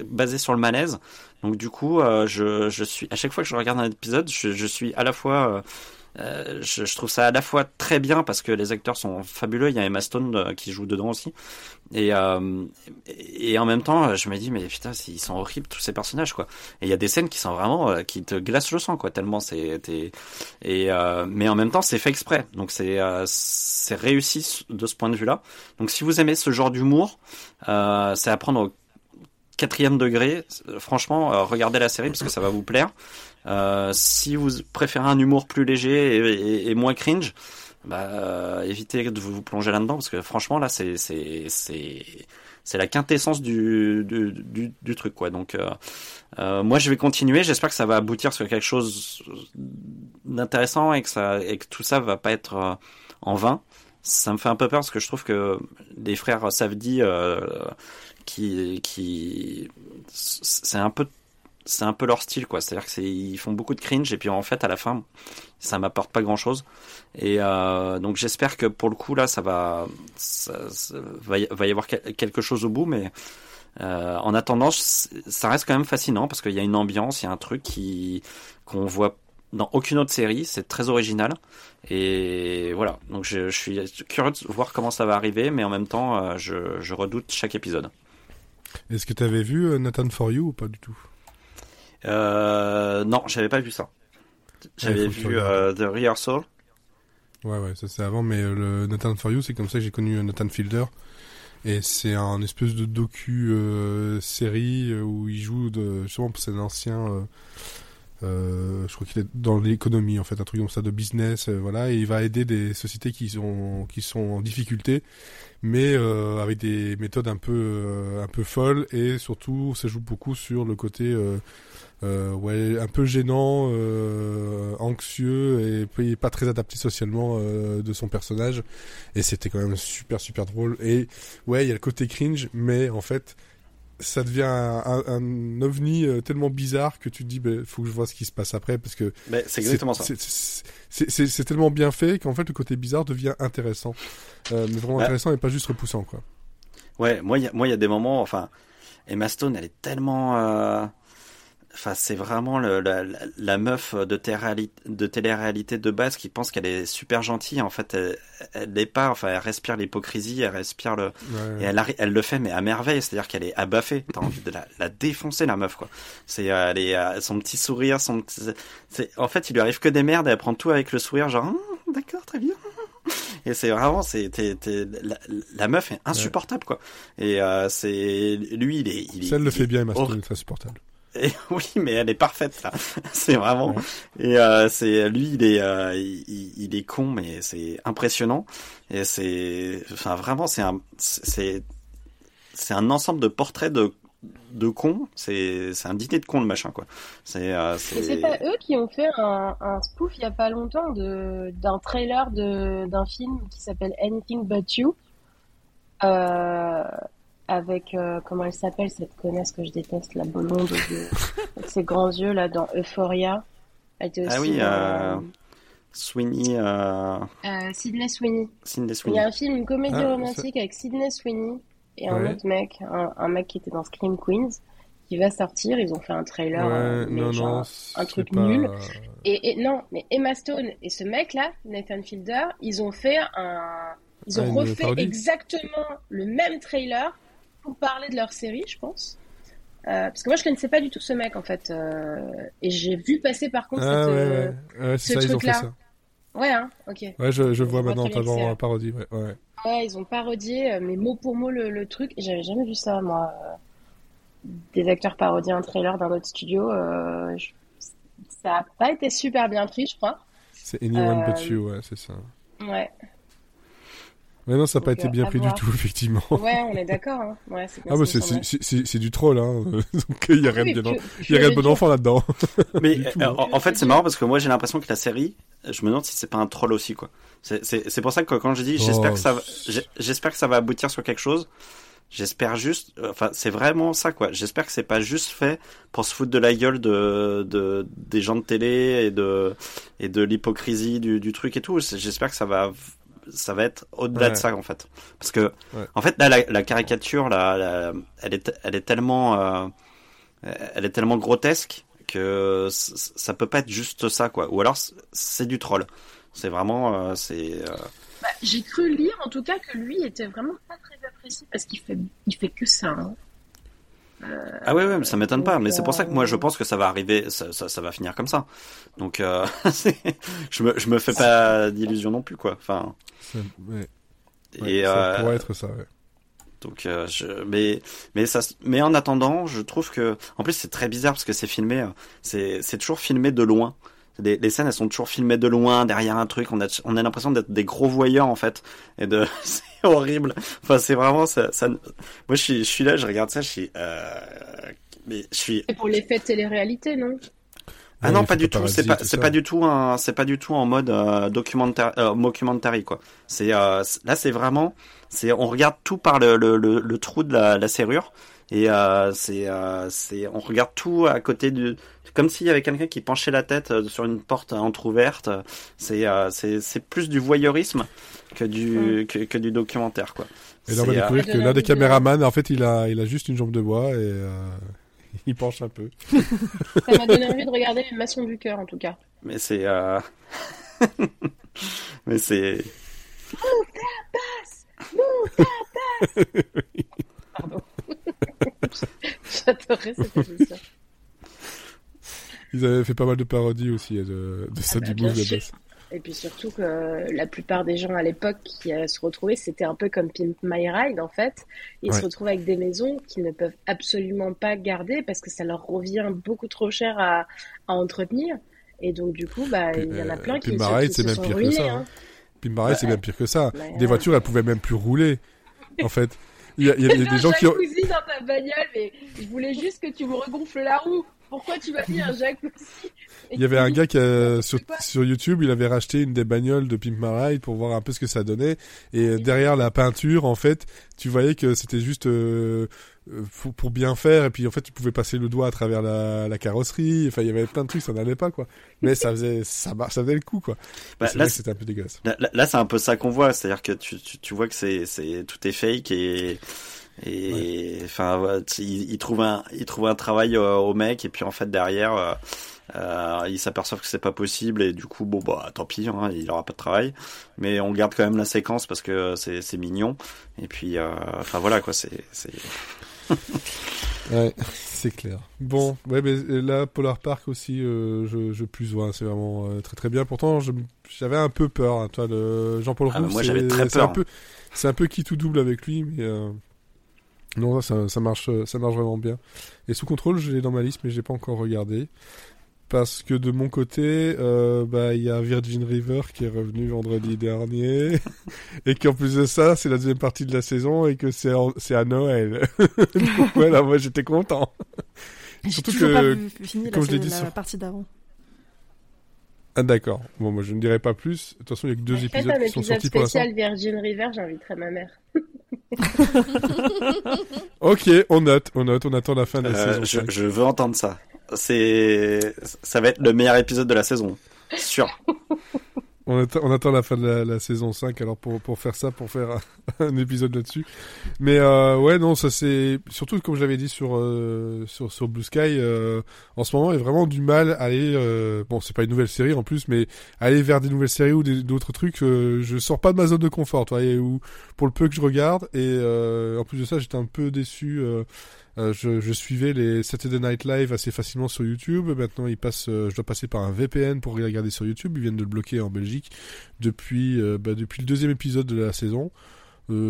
basé sur le malaise. Donc du coup, euh, je, je suis à chaque fois que je regarde un épisode, je, suis à la fois euh, euh, je, trouve ça à la fois très bien parce que les acteurs sont fabuleux. Il y a Emma Stone qui joue dedans aussi. Et, et en même temps, je me dis, mais putain, ils sont horribles tous ces personnages, quoi. Et il y a des scènes qui sont vraiment, qui te glacent le sang, quoi, tellement c'est, et, mais en même temps, c'est fait exprès. Donc c'est, c'est réussi de ce point de vue-là. Donc si vous aimez ce genre d'humour, c'est à prendre quatrième degré. Franchement, regardez la série parce que ça va vous plaire. Euh, si vous préférez un humour plus léger et, moins cringe, bah, euh, évitez de vous plonger là-dedans parce que franchement là c'est c'est c'est c'est la quintessence du, du, du, du, truc quoi. Donc euh, euh, moi je vais continuer. J'espère que ça va aboutir sur quelque chose d'intéressant et que ça et que tout ça va pas être euh, en vain. Ça me fait un peu peur parce que je trouve que les frères Savdi euh, qui qui c'est un peu c'est un peu leur style quoi. C'est à dire que ils font beaucoup de cringe et puis en fait à la fin ça m'apporte pas grand chose et euh, donc j'espère que pour le coup là ça va va, y, va y avoir quelque chose au bout mais euh, en attendant ça reste quand même fascinant parce qu'il y a une ambiance il y a un truc qui qu'on voit dans aucune autre série. C'est très original. Et voilà. Donc je, suis curieux de voir comment ça va arriver mais en même temps euh, je redoute chaque épisode est-ce que tu avais vu euh, Nathan For You ou pas du tout? Euh, non, j'avais pas vu ça. J'avais vu euh, The Rehearsal. Ouais, ouais, ça c'est avant, mais euh, le Nathan For You, c'est comme ça que j'ai connu euh, Nathan Fielder. Et c'est un espèce de docu euh, série euh, où il joue de, justement, c'est un ancien, euh, je crois qu'il est dans l'économie en fait, un truc comme ça de business, euh, voilà, et il va aider des sociétés qui sont qui sont en difficulté, mais euh, avec des méthodes un peu euh, un peu folles et surtout ça joue beaucoup sur le côté euh, ouais un peu gênant, anxieux et puis pas très adapté socialement de son personnage, et c'était quand même super super drôle. Et ouais il y a le côté cringe, mais en fait ça devient un, un, un ovni euh, tellement bizarre que tu te dis bah, faut que je vois ce qui se passe après parce que Mais c'est exactement ça. c'est- tellement bien fait qu'en fait le côté bizarre devient intéressant. Euh, mais vraiment intéressant et pas juste repoussant quoi. Ouais, moi, il y a- moi, il y a des moments, enfin, Emma Stone, elle est tellement, euh, enfin, c'est vraiment le, la, meuf de, de télé-réalité de base qui pense qu'elle est super gentille. En fait, elle, l'est pas. Enfin, elle respire l'hypocrisie, elle respire le, Ouais. et elle, le fait, mais à merveille. C'est-à-dire qu'elle est abaffée. T'as envie de la, la défoncer, la meuf, quoi. C'est, euh, elle est, euh, son petit sourire, son petit, en fait, il lui arrive que des merdes et elle prend tout avec le sourire, genre, Hum, d'accord, très bien. Et c'est vraiment, c'est, la, la meuf est insupportable, quoi. Et euh, c'est, lui, il est, il est, ça elle le il fait est bien hor- Stone c'est insupportable et oui, mais elle est parfaite là. c'est vraiment. Et euh, c'est lui, il est, euh, il, est con, mais c'est impressionnant. Et c'est, enfin vraiment, c'est un, c'est, c'est un ensemble de portraits de de cons. C'est, c'est un dîner de cons le machin quoi. C'est, euh, c'est c'est. pas eux qui ont fait un, un spoof il y a pas longtemps de d'un trailer de d'un film qui s'appelle Anything But You euh, avec euh, comment elle s'appelle cette connasse que je déteste la blonde de, avec ses grands yeux là dans Euphoria. Elle était aussi Ah oui, dans, euh, Sweeney, euh, euh, Sydney Sweeney. Sidney Il y Sweeney. a un film, une comédie Ah, romantique avec Sydney Sweeney et un Ouais. autre mec, un, un mec qui était dans Scream Queens, qui va sortir. Ils ont fait un trailer, euh, ouais mais non genre non un truc pas- nul. Et, et non, mais Emma Stone et ce mec-là, Nathan Fielder, ils ont fait un, ils Ah, ont refait exactement le même trailer pour parler de leur série, je pense. Euh, parce que moi, je connaissais pas du tout ce mec en fait, euh, et j'ai vu passer par contre ah cette. ouais, euh, ouais. ouais c'est ce ça ils ont fait truc-là. ça Ouais, hein, ok. ouais je, je vois maintenant t'as c'est- la parodie ouais, ouais. Ouais, ils ont parodié, mais mot pour mot le, le truc. Et j'avais jamais vu ça, moi. Des acteurs parodier un trailer d'un autre studio. euh, je- Ça a pas été super bien pris, je crois. c'est Anyone But You ouais c'est ça Ouais, mais non ça n'a pas été euh, bien pris voir. du tout effectivement ouais, on est d'accord. Hein. Ouais, c'est ah bah c'est me c'est semblait. c'est c'est du troll hein donc il y a rien Oui, de bien puis- il y a rien de bon enfant là-dedans Mais tout, euh, hein. en, en fait, c'est marrant parce que moi j'ai l'impression que la série, je me demande si c'est pas un troll aussi quoi. C'est- C'est c'est pour ça que quand je dis j'espère Oh, que ça, va- j'espère que ça va aboutir sur quelque chose. J'espère juste, enfin c'est vraiment ça quoi. J'espère que c'est pas juste fait pour se foutre de la gueule de, de des gens de télé et de et de l'hypocrisie du, du truc et tout. J'espère que ça va ça va être au-delà Ouais. de ça en fait. Parce que Ouais. en fait là la, la caricature là, la- elle est elle est tellement euh, elle est tellement grotesque que ça peut pas être juste ça quoi ou alors c'est du troll c'est vraiment euh, c'est euh, Bah, J'ai cru lire en tout cas que lui était vraiment pas très apprécié parce qu'il fait, il fait que ça. hein. Ah ouais ouais mais ça m'étonne pas mais c'est pour ça que moi je pense que ça va arriver ça, ça, ça va finir comme ça donc euh, je me je me fais pas d'illusions non plus quoi enfin ouais, et ça euh, pourrait être ça ouais. Donc, euh, je, mais, mais ça, se- mais en attendant, je trouve que, en plus, c'est très bizarre parce que c'est filmé, c'est, c'est toujours filmé de loin. Les, les scènes, elles sont toujours filmées de loin, derrière un truc. On a, on a l'impression d'être des gros voyeurs en fait, et de, c'est horrible. Enfin, c'est vraiment ça. ça moi, je suis, je suis là, je regarde ça, je suis, euh, mais je suis, C'est pour l'effet de télé-réalité, non? Ah Ouais, non, les pas du tout. C'est et pas, c'est pas du tout un, c'est pas du tout en mode euh, documentaire, euh, mockumentary quoi. C'est euh, c'est- là, c'est vraiment, c'est, on regarde tout par le, le, le, le trou de la, la serrure et euh, c'est, euh, c'est, on regarde tout à côté du, comme s'il y avait quelqu'un qui penchait la tête euh, sur une porte entrouverte. C'est, euh, c'est, c'est plus du voyeurisme que du, que, que du documentaire quoi. Et là, on va euh, découvrir que l'un des caméramans, en fait, il a, il a juste une jambe de bois et euh, il penche un peu. Ça m'a donné envie de regarder les maçons du cœur, en tout cas. mais c'est, euh... mais c'est, Pardon. J'adorais cette émission. Ils avaient fait pas mal de parodies aussi euh, de, de ça bah, du move basse. Et puis surtout que la plupart des gens à l'époque qui euh, se retrouvaient, c'était un peu comme Pimp My Ride en fait. Ils Ouais. se retrouvent avec des maisons qu'ils ne peuvent absolument pas garder parce que ça leur revient beaucoup trop cher à, à entretenir. Et donc du coup, bah, il y en a Euh, plein qui, Pimp se- My Ride, qui c'est se même sont pire que ruinés. ça, hein. Puis pareil, c'est Ouais. même pire que ça. Des voitures, elles pouvaient même plus rouler. En fait, il y a, y a- y a des gens qui ont. jacuzzi dans ta bagnole, mais je voulais juste que tu me regonfles la roue. Pourquoi tu m'as mis un jacuzzi Il y avait un gars qui a, sur, sur YouTube, il avait racheté une des bagnoles de Pimp My Ride pour voir un peu ce que ça donnait. Et euh, derrière la peinture, en fait, tu voyais que c'était juste euh, pour, pour bien faire. Et puis en fait, tu pouvais passer le doigt à travers la, la carrosserie. Enfin, il y avait plein de trucs, ça n'allait pas quoi. Mais ça faisait, ça, ça faisait le coup quoi. Bah, c'est là, c'était un peu dégueulasse. Là, là- là, c'est un peu ça qu'on voit, c'est-à-dire que tu, tu, tu vois que c'est, c'est tout est fake et et enfin tu- il, il trouve un il trouve un travail euh, au mec et puis en fait derrière euh, euh, ils s'aperçoivent que c'est pas possible et du coup bon bah tant pis hein, il aura pas de travail mais on garde quand même la séquence parce que c'est c'est mignon et puis euh, enfin voilà quoi c'est c'est Ouais, c'est clair. Bon, ouais, mais là, Polar Park aussi, euh, je, je plus vois, c'est vraiment euh, très très bien. Pourtant, j'avais un peu peur. hein, toi, le Jean-Paul Ah, Roux, moi, c'est- j'avais très c'est un peur. peu, c'est un peu qui tout double avec lui, mais euh, non, ça, ça marche, ça marche vraiment bien. Et sous contrôle, je l'ai dans ma liste, mais j'ai pas encore regardé. Parce que de mon côté, euh, bah il y a Virgin River qui est revenu vendredi dernier, et qu'en plus de ça, c'est la deuxième partie de la saison et que c'est en- c'est à Noël. Donc voilà, moi j'étais content. J'ai Surtout toujours que, pas vu, fini la, comme je l'ai dit la sur- partie d'avant. Ah d'accord. Bon, moi je ne dirai pas plus. De toute façon, il y a que deux épisodes un qui sont épisode sortis pour l'instant. spécial Virgin River, j'inviterai ma mère. Ok, on note, on note, on attend la fin de la euh, saison. je, 5. je veux entendre ça c'est ça va être le meilleur épisode de la saison sûr On attend, on attend la fin de la, la saison 5 alors pour, pour faire ça, pour faire un, épisode là-dessus. Mais euh, ouais, non, ça c'est surtout comme je l'avais dit sur euh, sur sur Blue Sky. euh, en ce moment, il y a vraiment du mal à aller. euh, bon, c'est pas une nouvelle série en plus, mais aller vers des nouvelles séries ou d'autres trucs. euh, je sors pas de ma zone de confort, tu vois, et pour le peu que je regarde. Et euh, en plus de ça, j'étais un peu déçu. Euh, je, suivais les Saturday Night Live assez facilement sur YouTube. Maintenant, euh, je dois passer par un VPN pour regarder sur YouTube. Ils viennent de le bloquer en Belgique depuis, euh, bah, depuis le deuxième épisode de la saison.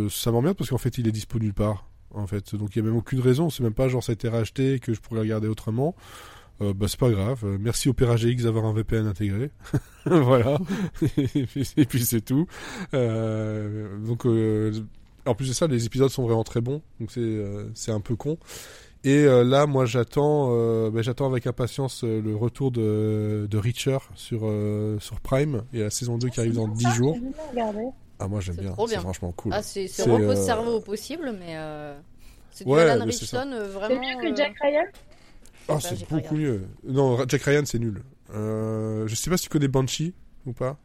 Ça m'emmerde parce qu'en fait, il est dispo nulle part. En fait, donc il y a même aucune raison. C'est même pas genre ça a été racheté et que je pourrais regarder autrement. Bah c'est pas grave. Euh, merci Opera GX d'avoir un VPN intégré. voilà. et puis, c'est tout. Donc en plus de ça, les épisodes sont vraiment très bons. Donc c'est euh, c'est un peu con. Et euh, là, moi, j'attends, euh, bah, j'attends avec impatience euh, le retour de, de Reacher sur euh, sur Prime et la saison 2 qui arrive dans 10 jours. Ah moi j'aime C'est bien, c'est franchement cool. Ah, c'est euh, cerveau au possible, mais euh, c'est du Ouais, Alan. Richardson euh, C'est vraiment. mieux que Jack Ryan Ah, bah, c'est beaucoup mieux. Non, Jack Ryan, c'est nul. Euh, je sais pas si tu connais Banshee ou pas.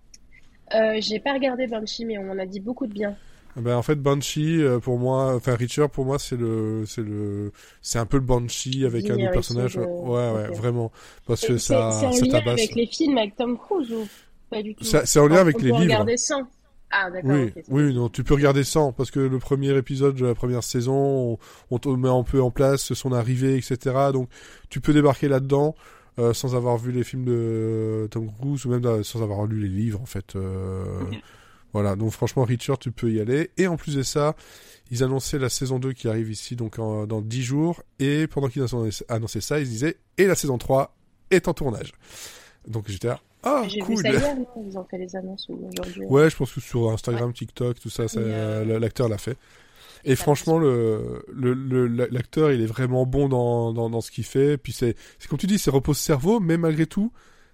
euh, J'ai pas regardé Banshee, mais on en a dit beaucoup de bien. Ben en fait Banshee euh, pour moi, enfin Reacher pour moi c'est le c'est le c'est un peu le Banshee avec un autre personnage. Ouais ouais vraiment parce que ça c'est en ça lien tabasse. avec les films avec Tom Cruise ou pas du tout? Ça- C'est en lien avec on les peut livres. regarder sans. Ah d'accord. Oui, oui, non, tu peux regarder sans parce que le premier épisode de la première saison, on, on te met un peu en place son arrivée, etc. Donc tu peux débarquer là-dedans euh, sans avoir vu les films de Tom Cruise ou même euh, sans avoir lu les livres en fait. euh, Voilà, donc franchement Richard, tu peux y aller. Et en plus de ça, ils annonçaient la saison 2 qui arrive ici donc en- dans 10 jours. Et pendant qu'ils annoncé ça, ils disaient et la saison 3 est en tournage. Donc j'étais là, ah J'ai cool. vu ça hier, non Ils ont fait les annonces aujourd'hui. Ouais, je pense que sur Instagram, TikTok, tout ça, euh, l'acteur l'a fait. Et franchement, le le- le- l'acteur, il est vraiment bon dans, dans, dans ce qu'il fait. Puis c'est c'est comme tu dis, c'est repose cerveau, mais malgré tout,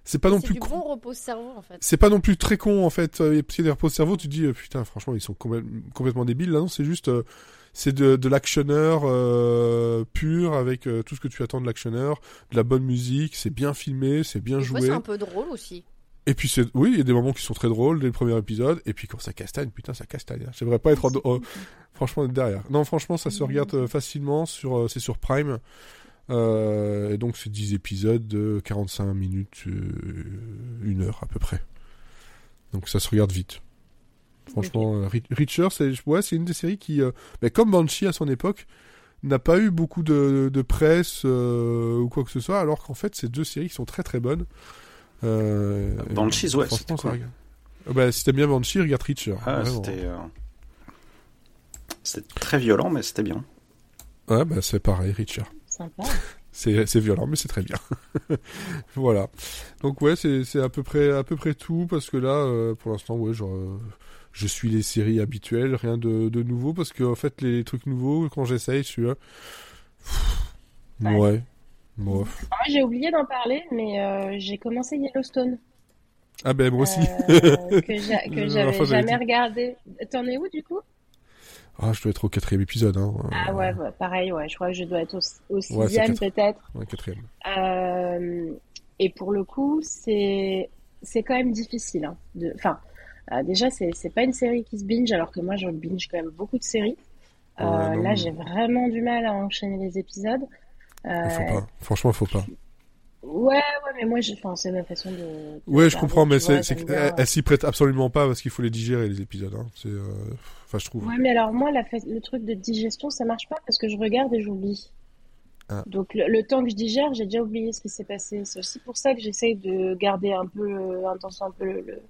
c'est pas non plus du con. bon repose cerveau en fait. C'est pas non plus très con en fait. Euh, Parce qu'il y a des repos cerveau, tu te dis euh, putain, franchement, ils sont complè- complètement débiles. Là, non, c'est juste euh, c'est de, de l'actionneur euh, pur avec euh, tout ce que tu attends de l'actionneur, de la bonne musique, c'est bien filmé, c'est bien Des joué. c'est un peu drôle aussi. Et puis c'est oui, il y a des moments qui sont très drôles dès le premier épisode et puis quand ça castagne, putain ça castagne. hein. J'aimerais pas être en- en- franchement derrière. Non, franchement, ça se regarde facilement sur c'est sur Prime. Euh, et donc c'est 10 épisodes de 45 minutes euh, une heure à peu près. Donc ça se regarde vite. Franchement, euh, Ri- Reacher, c'est ouais, une des séries qui euh, mais comme Banshee à son époque n'a pas eu beaucoup de, de presse euh, ou quoi que ce soit alors qu'en fait c'est deux séries qui sont très très bonnes. Euh, Banshees, ouais, franchement, c'était ça cool. regarde. Bah, si t'aimes bien Banshee, regarde Reacher. Ah, c'était. euh, C'était très violent, mais c'était bien. Ouais, bah, c'est pareil, Reacher. Sympa. C'est violent, mais c'est très bien. voilà. Donc ouais, c'est à peu près à peu près tout parce que là, euh, pour l'instant, ouais, genre, euh, je suis les séries habituelles, rien de, de nouveau parce que en fait, les trucs nouveaux, quand j'essaye, je suis là, Ouais. Moi, j'ai oublié d'en parler, mais euh, j'ai commencé Yellowstone. Ah ben moi aussi. euh, que j'avais jamais regardé. T'en es où du coup? Ah, je dois être au quatrième épisode, hein. Ah ouais, ouais, pareil, ouais, je crois que je dois être au, sixième peut-être. Ouais, quatrième. Euh, et pour le coup, c'est c'est quand même difficile. Hein, de, enfin, euh, déjà, c'est c'est pas une série qui se binge, alors que moi, je binge quand même beaucoup de séries. Euh, là, j'ai vraiment du mal à enchaîner les épisodes. Faut pas. Franchement, faut pas. Ouais, ouais, mais moi, enfin, c'est ma façon de. de Ouais, je comprends, mais c'est, elle, elle s'y prête absolument pas parce qu'il faut les digérer les épisodes. Hein. C'est, euh, enfin, je trouve. Ouais, mais alors moi, la fa- le truc de digestion, ça marche pas parce que je regarde et j'oublie. Ah. Donc le, le temps que je digère, j'ai déjà oublié ce qui s'est passé. C'est aussi pour ça que j'essaye de garder un peu euh, intention un peu le, le,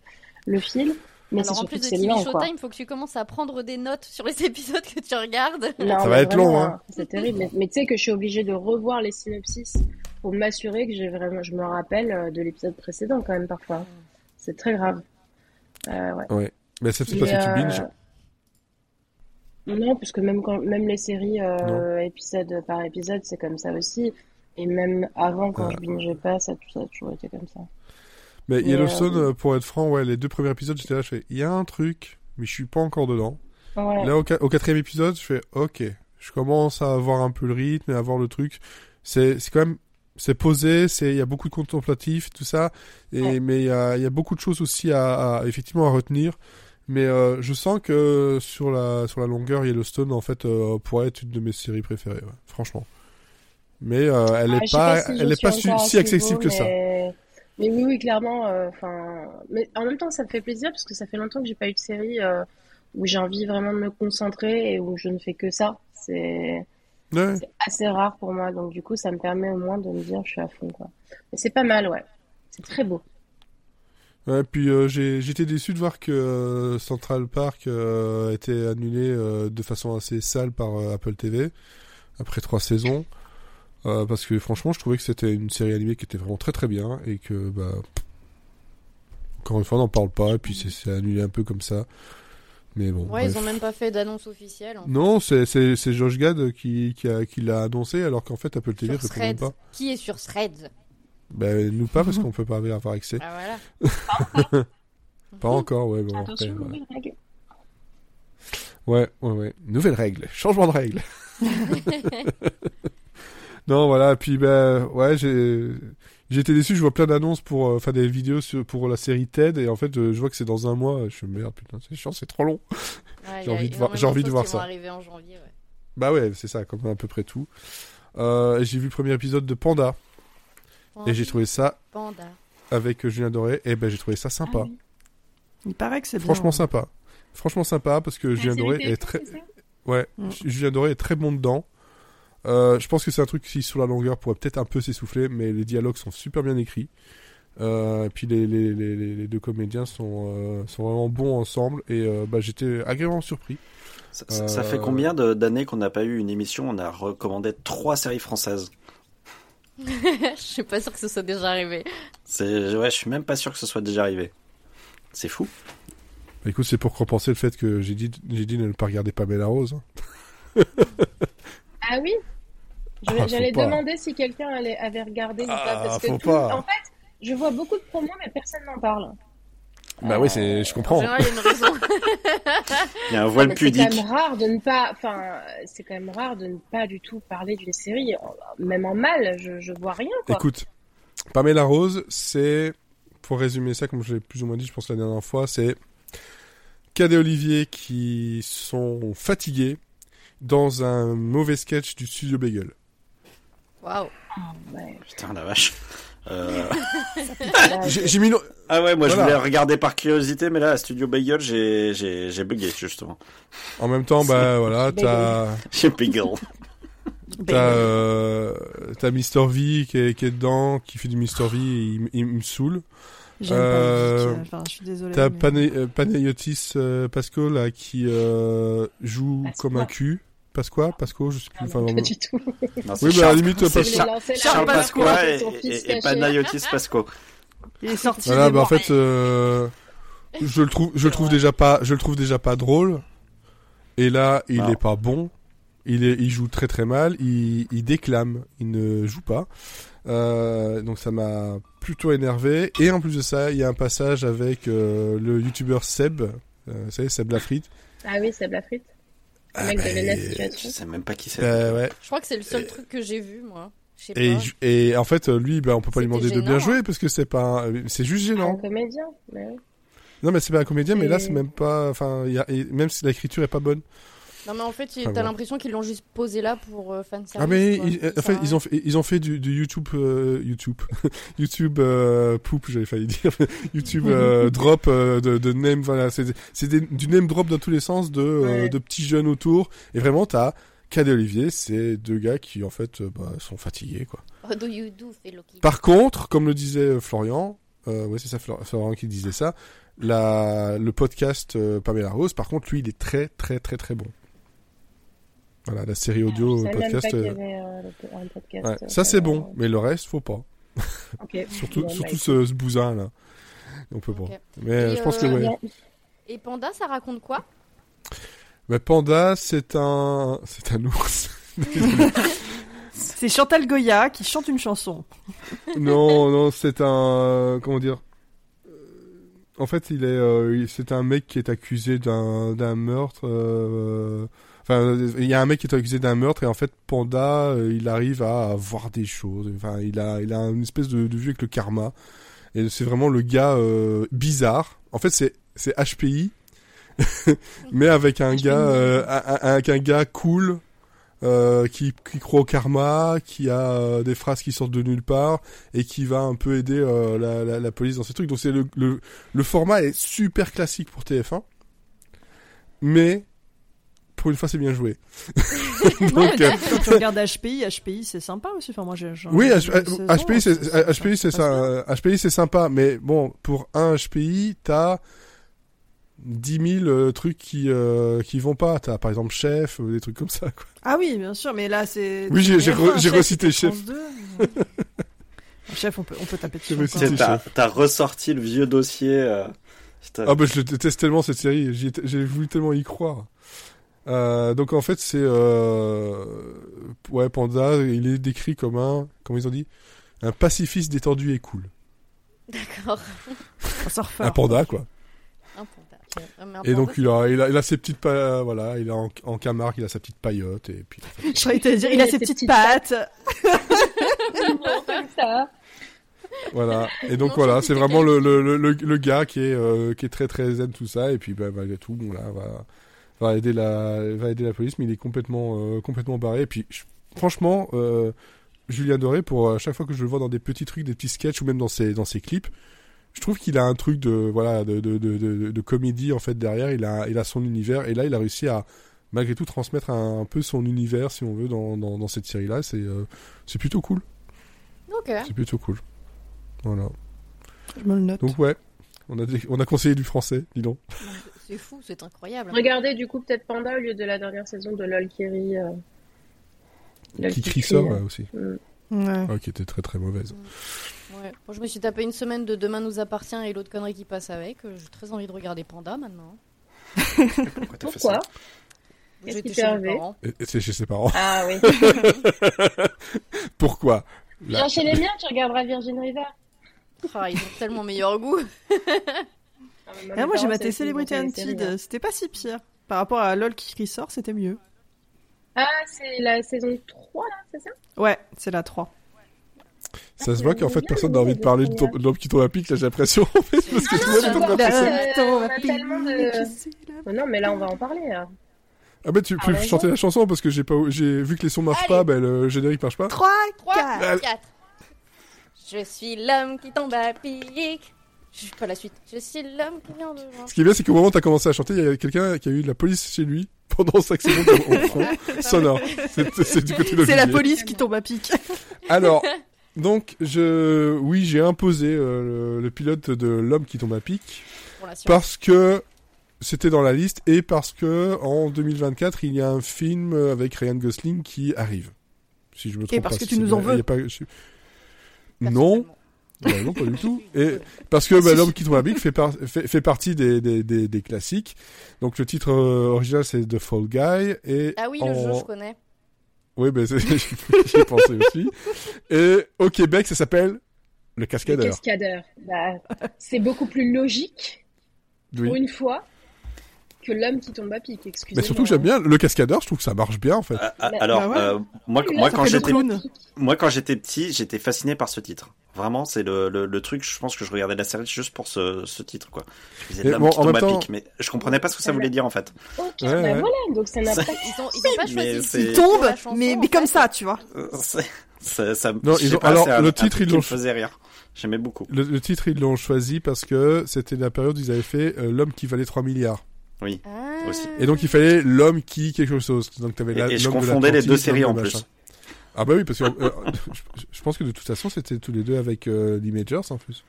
le fil. Mais c'est Alors en plus de TV. Showtime, il faut que tu commences à prendre des notes sur les épisodes que tu regardes. Non, Ça va être long, hein. C'est terrible. Mais, mais tu sais que je suis obligée de revoir les synopsis pour m'assurer que j'ai vraiment, je me rappelle euh, de l'épisode précédent quand même parfois. C'est très grave. Euh, ouais. Mais ça, c'est parce que tu euh, binges. Non, parce que même quand, même les séries euh, épisode par épisode, c'est comme ça aussi. Et même avant, quand Ah. je bingeais pas, ça, ça a toujours été comme ça. Mais mais, Yellowstone, euh, pour être franc, ouais, les deux premiers épisodes, j'étais là, je fais, il y a un truc, mais je suis pas encore dedans. Ouais. Là, au, au quatrième épisode, je fais, ok, je commence à avoir un peu le rythme et à voir le truc. C'est quand même, c'est posé, c'est, il y a beaucoup de contemplatif, tout ça, et Ouais. mais il y a, il y a beaucoup de choses aussi à, à- effectivement à retenir. Mais euh, je sens que sur la sur la longueur, Yellowstone en fait euh, pourrait être une de mes séries préférées, ouais, franchement. Mais euh, elle Ah, est je sais pas, si elle est pas si, accessible niveau, que ça. mais... oui, oui, clairement. Enfin, mais en même temps, ça me fait plaisir parce que ça fait longtemps que j'ai pas eu de série où j'ai envie vraiment de me concentrer et où je ne fais que ça. C'est Ouais. c'est assez rare pour moi, donc du coup, ça me permet au moins de me dire je suis à fond, quoi. Mais c'est pas mal, ouais. C'est très beau. Ouais, puis euh, j'ai j'étais déçu de voir que euh, Central Park euh, a été annulé euh, de façon assez sale par euh, Apple TV après trois saisons. Parce que franchement, je trouvais que c'était une série animée qui était vraiment très très bien et que bah encore une fois, on n'en parle pas et puis c'est c'est annulé un peu comme ça. Mais bon. Ouais, bref. ils ont même pas fait d'annonce officielle. Non, c'est c'est c'est Josh Gad qui qui l'a annoncé alors qu'en fait Apple TV répond même pas. Qui est sur Threads? Ben nous pas parce qu'on peut pas avoir accès. Ah voilà. Pas encore, ouais bon. Attention, après, ouais. nouvelle règle. Ouais, ouais, ouais. Nouvelle règle. Changement de règle. non, voilà. Puis, ben, ouais, j'ai, j'ai été déçu. Je vois plein d'annonces pour, euh, enfin, des vidéos sur, pour la série TED. Et en fait, euh, je vois que c'est dans un mois. Je suis merde, putain, c'est chiant, c'est trop long. Ouais, J'ai envie de voir- j'ai envie de voir qui vont ça. arriver en janvier, ouais. Bah ouais, c'est ça, comme à peu près tout. Euh, j'ai vu le premier épisode de Panda. Et j'ai trouvé ça Panda. avec Julien Doré. Et ben, j'ai trouvé ça Ah sympa. oui. Il paraît que c'est bien. Franchement sympa. Franchement sympa parce que Julien Ah, c'est Doré est TF1, très, Ouais, Mm. Julien Doré est très bon dedans. Euh, je pense que c'est un truc qui, sur la longueur, pourrait peut-être un peu s'essouffler, mais les dialogues sont super bien écrits. Euh, et puis les, les, les, les- les deux comédiens sont, euh, sont vraiment bons ensemble et euh, bah, j'étais agréablement surpris. Ça, ça- ça fait combien d'années qu'on n'a pas eu une émission On a recommandé trois séries françaises? Je suis pas sûre que ce soit déjà arrivé. Ouais, je suis même pas sûr que ce soit déjà arrivé. C'est fou. Bah, écoute, c'est pour compenser le fait que j'ai dit, j'ai dit de ne pas regarder Pamela Rose. hein. Ah oui? Ah, J'allais pas. demander si quelqu'un avait regardé ou pas, Ah, parce que tout- pas. en fait, je vois beaucoup de promos, mais personne n'en parle. Bah oui, c'est, je En comprends. il y a une raison. Il y a un voile Mais c'est quand pudique. même rare de ne pas, enfin, c'est quand même rare de ne pas du tout parler d'une série, même en mal, je, je vois rien, quoi. Écoute, Pamela Rose, c'est, pour résumer ça, comme je l'ai plus ou moins dit, je pense la dernière fois, c'est Cad et Olivier qui sont fatigués dans un mauvais sketch du studio Bagel. Waouh. Ouais. Putain la vache. Euh, J'ai mis Ah ouais, moi je voulais regarder par curiosité, mais là, à Studio Bagel, j'ai, j'ai, j'ai bugué justement. En même temps, bah voilà, t'as J'ai Bagel. t'as euh, t'as Mr V qui est, qui est dedans, qui fait du Mr V, et il, il me saoule. Euh, pas Enfin, je suis désolée. T'as mais- euh, Panayotis euh, Pasco là qui euh, joue comme un cul. Pasqua, Pasco, je sais plus. Ah, non, pas du tout. Non, Oui, bah, à la Charles- limite, c'est pas- Je Char- l'ai lancé là, Charles avec Pasqua et, et- et. Panayotis Pasco. Il est sorti. Voilà, bah en fait, euh, je le trouve, je le trouve déjà pas, je le trouve déjà pas drôle. Et là, il Non. est pas bon. Il est, il joue très très mal. Il, il déclame, il ne joue pas. Euh, donc ça m'a plutôt énervé. Et en plus de ça, il y a un passage avec euh, le youtubeur Seb. Euh, vous savez, Seb Lafrite. Ah oui, c'est la frite. Le Ah, mec de bah, Lena Je sais même pas qui c'est. euh, ouais. Je crois que c'est le seul truc que j'ai vu, moi. Et, pas. je- et en fait, lui, bah, on peut pas lui demander de bien jouer hein. parce que c'est pas, un- c'est juste Un gênant. comédien. mais. Non, mais c'est pas un comédien, mais là, C'est- même pas, enfin, il y a, même si l'écriture est pas bonne. Non, mais en fait, Enfin, t'as l'impression qu'ils l'ont juste posé là pour euh, fan service. Ah mais quoi. ils- Ça en fait ils ont fait, ils ont fait du, du YouTube euh, YouTube YouTube euh, poop j'avais failli dire YouTube euh, drop euh, de, de name voilà c'est du name drop dans tous les sens de euh, Ouais. de petits jeunes autour et vraiment t'as Cad et Olivier c'est deux gars qui en fait euh, bah, sont fatigués quoi. do you do, kid Par contre comme le disait euh, Florian euh, ouais c'est ça Flor- Florian qui disait ça la le podcast euh, Pamela Rose par contre lui il est très très très très bon. Voilà la série audio même podcast. euh, avait euh, le- un podcast. Ouais, euh, ça c'est euh, bon, mais le reste faut pas. Surtout, Bon, bah, surtout écoute. ce, ce bousin là. On peut Ok. pas. Mais Et, je pense que ouais. Et Panda, ça raconte quoi? Mais Panda, c'est un, c'est un ours. C'est Chantal Goya qui chante une chanson. non, non, c'est un, comment dire. En fait, il est, euh, c'est un mec qui est accusé d'un, d'un meurtre. euh, Enfin, il y a un mec qui est accusé d'un meurtre et en fait, Panda, euh, il arrive à voir des choses. Enfin, il a, il a une espèce de, de vue avec le karma. Et c'est vraiment le gars euh, bizarre. En fait, c'est, c'est HPI, mais avec un HPI. gars, euh, avec un gars cool. euh, qui, qui croit au karma, qui a euh, des phrases qui sortent de nulle part et qui va un peu aider euh, la, la, la police dans ces trucs. Donc c'est le, le, le format est super classique pour TF1, mais pour une fois c'est bien joué. Donc, euh, Quand tu regardes HPI, HPI c'est sympa aussi. Enfin, moi, j'ai. j'ai oui, H- HPI c'est ça- HPI c'est ça HPI c'est sympa, mais bon pour un HPI t'as 10 000 euh, trucs qui euh, qui vont pas. T'as par exemple Chef, euh, des trucs comme ça. Quoi. Ah oui, bien sûr, mais là c'est. Oui, j'ai- j'ai Enfin, re- j'ai Chef, recité Chef. France 2. Chef, on peut, on peut taper dessus. Sais, T'as ressorti le vieux dossier. euh. Ah bah je le déteste tellement cette série, j'ai voulu tellement y croire. Euh, donc en fait c'est euh... ouais Panda, il est décrit comme un comment ils ont dit? Un pacifiste détendu et cool. D'accord. Un panda quoi. Un panda. Ah, un Et donc il a, il a il a ses petites pa... voilà, il a en, en Camargue, il a sa petite paillote et puis en fait, Je croyais t'allais dire, il a ses petites pattes. Non, comme ça. voilà. Et donc Non, voilà, c'est vraiment le, le, le, le gars qui est euh, qui est très très zen tout ça et puis bah, malgré tout bon là va va aider la va aider la police mais il est complètement euh, complètement barré. Et puis je- franchement euh, Julien Doré pour à chaque fois que je le vois dans des petits trucs des petits sketchs ou même dans ses dans ses clips je trouve qu'il a un truc de voilà de de, de, de, de comédie en fait derrière. Il a il a son univers. Et là il a réussi à malgré tout transmettre un, un peu son univers si on veut dans dans, dans cette série là c'est euh, c'est plutôt cool. Ok. c'est plutôt cool. Voilà. Je me le note. donc ouais. On a des- on a conseillé du français dis donc C'est fou, c'est incroyable. Regardez du coup peut-être Panda au lieu de la dernière saison de LOL Kiri. euh, qui crie ça euh, ouais, aussi mm. Ouais. Ouais, qui était très très mauvaise Ouais. Moi, je me suis tapé une semaine de Demain nous appartient et l'autre connerie qui passe avec. Euh, J'ai très envie de regarder Panda maintenant. Pourquoi Pourquoi qui chez t'est mes arrivé parents. C'est chez ses parents Ah oui. pourquoi Viens chez les miens, tu regarderas Virgin River. Ah, ils ont tellement meilleur goût. Ah, moi j'ai maté Celebrity Hunted, c'était pas si pire. Par rapport à LOL qui qui sort, c'était mieux. Ah, c'est la saison 3 là, c'est ça? Ouais, c'est la 3. ça se voit qu'en fait bien personne n'a envie de parler de l'homme qui tombe à pic là j'ai l'impression en fait parce que tout le monde tombe à pic. Non, mais là on va en parler. Là. ah bah tu peux raison. chanter la chanson parce que j'ai pas j'ai vu que les sons marchent Allez. pas bah le générique marche pas 3, 3, 4. 4. Je suis l'homme qui tombe à pic. Je suis pas la suite. Je suis l'homme qui vient de voir. ce qui est bien c'est qu'au moment où t'as commencé à chanter il y a quelqu'un qui a eu de la police chez lui pendant 5 secondes au fond sonore c'est c'est du côté de C'est la police qui tombe à pic. alors Donc, je, oui, j'ai imposé euh, le, le pilote de l'homme qui tombe à pic parce que c'était dans la liste et parce que en 2024 il y a un film avec Ryan Gosling qui arrive. Si je me trompe parce pas, que si tu nous en veux. pas- je- Non. Bah non, pas du tout. Et parce que bah, l'homme qui tombe à pic fait, par- fait, fait partie des, des, des, des classiques. Donc le titre euh, original c'est The Fall Guy et Ah oui, le en- jeu, je connais. oui, ben c'est- j'y pensé aussi. Et au Québec, ça s'appelle le Le cascadeur. cascadeur. Bah, c'est beaucoup plus logique, Oui. pour une fois, que l'homme qui tombe à pic, excusez-moi. Mais surtout que j'aime bien le cascadeur. Je trouve que ça marche bien en fait. Alors, bah ouais. euh, moi, quand j'étais, clown. moi quand j'étais petit, j'étais fasciné par ce titre. Vraiment, c'est le, le, le truc. Je pense que je regardais la série juste pour ce, ce titre, quoi. Je faisais l'homme bon, qui tombe à temps- pic, mais je comprenais pas ce que ça voulait dire en fait. Ok, Ouais, bah ouais. voilà, donc ça n'a pas... Ils ont, ils ont pas Mais choisi. c'est- Il Et- tombe, la chanson, mais, comme ça, tu vois. Euh, c'est- ça, ça, Non, ils ont- pas, alors, un- le titre, ils l'ont faisait rire. J'aimais beaucoup. Le, le titre, ils l'ont choisi parce que c'était la période où ils avaient fait euh, l'homme qui valait 3 milliards. Ah. Aussi. Et donc il fallait l'homme qui quelque chose. Donc t'avais Et, la- et je l'homme de confondais les deux séries en plus. machin. Ah bah oui, parce que euh, je, je pense que de toute façon c'était tous les deux avec euh, Lee Majors en plus.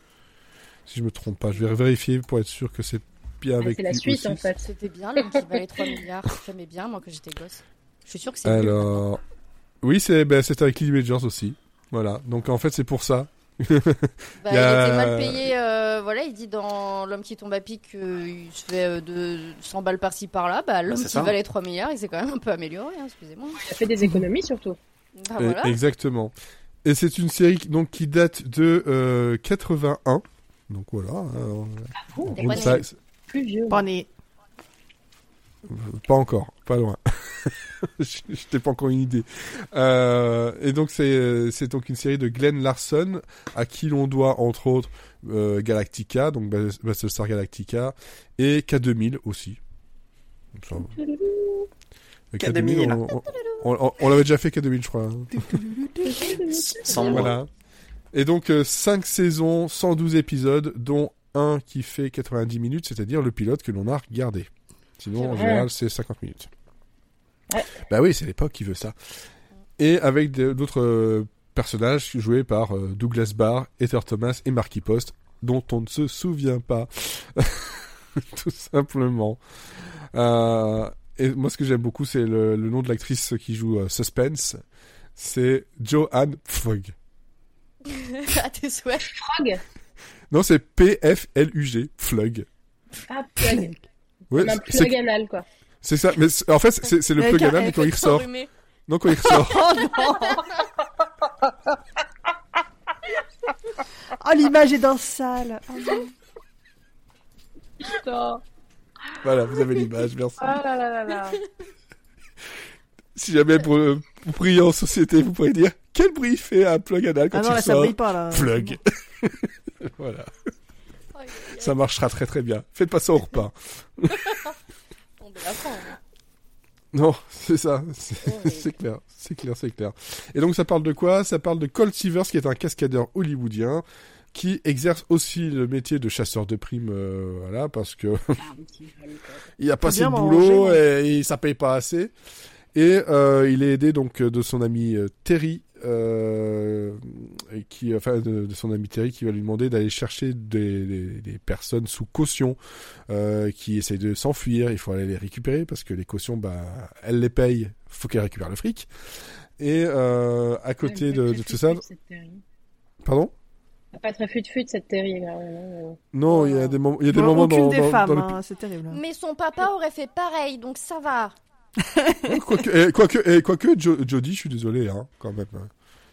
Si je me trompe pas, je vais vérifier pour être sûr que c'est bien Ah, avec c'est la suite, aussi. en fait. C'était bien, l'homme qui valait 3 milliards. J'aimais bien, moi, quand j'étais gosse. Je suis sûr que c'est. Alors, oui, c'est ben, c'est avec Lee Majors aussi. Voilà. Donc en fait c'est pour ça. Bah, Il était mal payé, euh, voilà, il dit dans L'homme qui tombe à pic qu'il se fait euh, de 100 balles par-ci par-là. Bah, l'homme c'est qui ça. valait 3 milliards, il s'est quand même un peu amélioré, hein, excusez-moi. Il a fait des économies, surtout. Bah, Euh, voilà. Exactement. Et c'est une série qui- donc qui date de euh, 81. Donc voilà. on- ça- né. plus vieux. Pas encore, pas loin. Je je t'ai pas encore une idée. Euh, et donc c'est euh, c'est donc une série de Glenn Larson à qui l'on doit entre autres euh, Galactica, donc Battlestar Galactica et K2000 aussi. Donc ça, euh, K2000. on, on- on- on l'avait déjà fait K2000 je crois. hein. Sans. Voilà. Et donc 5 saisons, 112 épisodes, dont un qui fait 90 minutes, c'est-à-dire le pilote que l'on a regardé. Sinon, en général, c'est 50 minutes. Ouais. Bah oui, c'est l'époque qui veut ça. Et avec d'autres euh, personnages joués par euh, Douglas Barr, Heather Thomas et Marky Post, dont on ne se souvient pas. Tout simplement. Euh, et moi, ce que j'aime beaucoup, c'est le, le nom de l'actrice qui joue euh, Suspense. C'est Joanne Fogg. à tes souhaits. Frog? Non, c'est P-F-L-U-G. Flug. Ah, plug. Ouais, c'est- plug anal, quoi. C'est ça. Mais en fait, c'est le plug anal, mais quand il ressort. Non, quand il ressort. Oh non Oh l'image est d'un sale. Oh. Putain. voilà, vous avez l'image, merci. Ah là là là là. Si jamais pour, euh, pour prier en société, vous pourrez dire quel bruit fait un plug anal quand Ah non il là ça sort brille pas là. Plug. voilà, ça marchera très très bien. Faites pas ça au repas. On de la fin, hein. Non, c'est ça, c'est Ouais. clair, c'est clair, c'est clair. Et donc ça parle de quoi? Ça parle de Colt Seavers, qui est un cascadeur hollywoodien, qui exerce aussi le métier de chasseur de primes, euh, voilà, parce que il a pas assez bien de manger, boulot et, et ça paye pas assez. Et euh, il est aidé donc de son ami euh, Terry, euh, qui, enfin, de, de son ami Terry, qui va lui demander d'aller chercher des, des- des personnes sous caution euh, qui essayent de s'enfuir. Il faut aller les récupérer parce que les cautions, bah, elles les payent. Faut qu'elles récupèrent le fric. Et euh, à côté de, de tout ça, pardon? Pas très fut-fut cette hein. Non, il y a des, moments- il y a des moments dans, des dans- femmes, dans le hein, c'est terrible. Mais son papa aurait fait pareil, donc ça va. Quoique, eh, quoique, eh, quoique Jo- Jodie, je suis désolé, hein, quand même.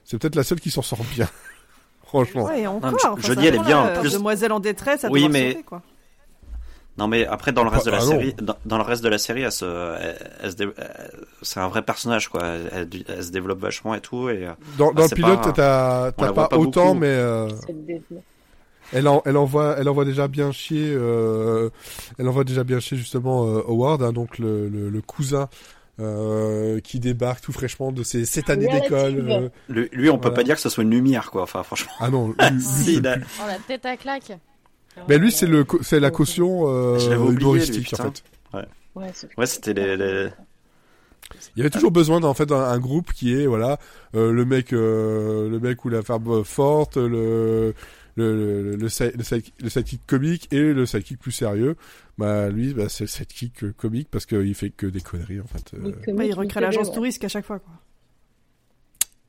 C'est peut-être la seule qui s'en sort bien. Franchement. Ouais, encore. Jo- enfin, Jodie, ça elle est bien, en euh, plus. Demoiselle en détresse, à Oui, mais- sauver, quoi. Non mais après dans le reste Ah, de la ah non. série, dans, dans le reste de la série, elle se, elle- elle se dé- elle- c'est un vrai personnage quoi. Elle, elle- elle se développe vachement et tout et euh, Dans, dans Ah, le pilote, t'as pas, autant, beaucoup. mais euh, elle, en, elle envoie, elle envoie déjà bien chier. Euh, elle envoie déjà bien chier justement euh, Howard, hein, donc le, le, le cousin euh, qui débarque tout fraîchement de ses sept années d'école. euh. lui, lui, on peut Voilà. pas dire que ce soit une lumière quoi. Enfin franchement. Ah non, lui, lui, Si, c'est il a- le plus- Oh, la tête à claque. Mais lui, c'est le, co- c'est la caution euh, humoristique en fait. Ouais, c'est- Ouais, c'était les, les- Il y avait toujours besoin d'en fait un, un groupe qui est voilà euh, le mec euh, le mec ou la femme euh, forte le le le, le, side- le, side- le sidekick comique et le sidekick plus sérieux. Bah lui bah, c'est le sidekick euh, comique parce qu'il fait que des conneries en fait. Euh, il recrée l'agence ouais. touriste à chaque fois, quoi.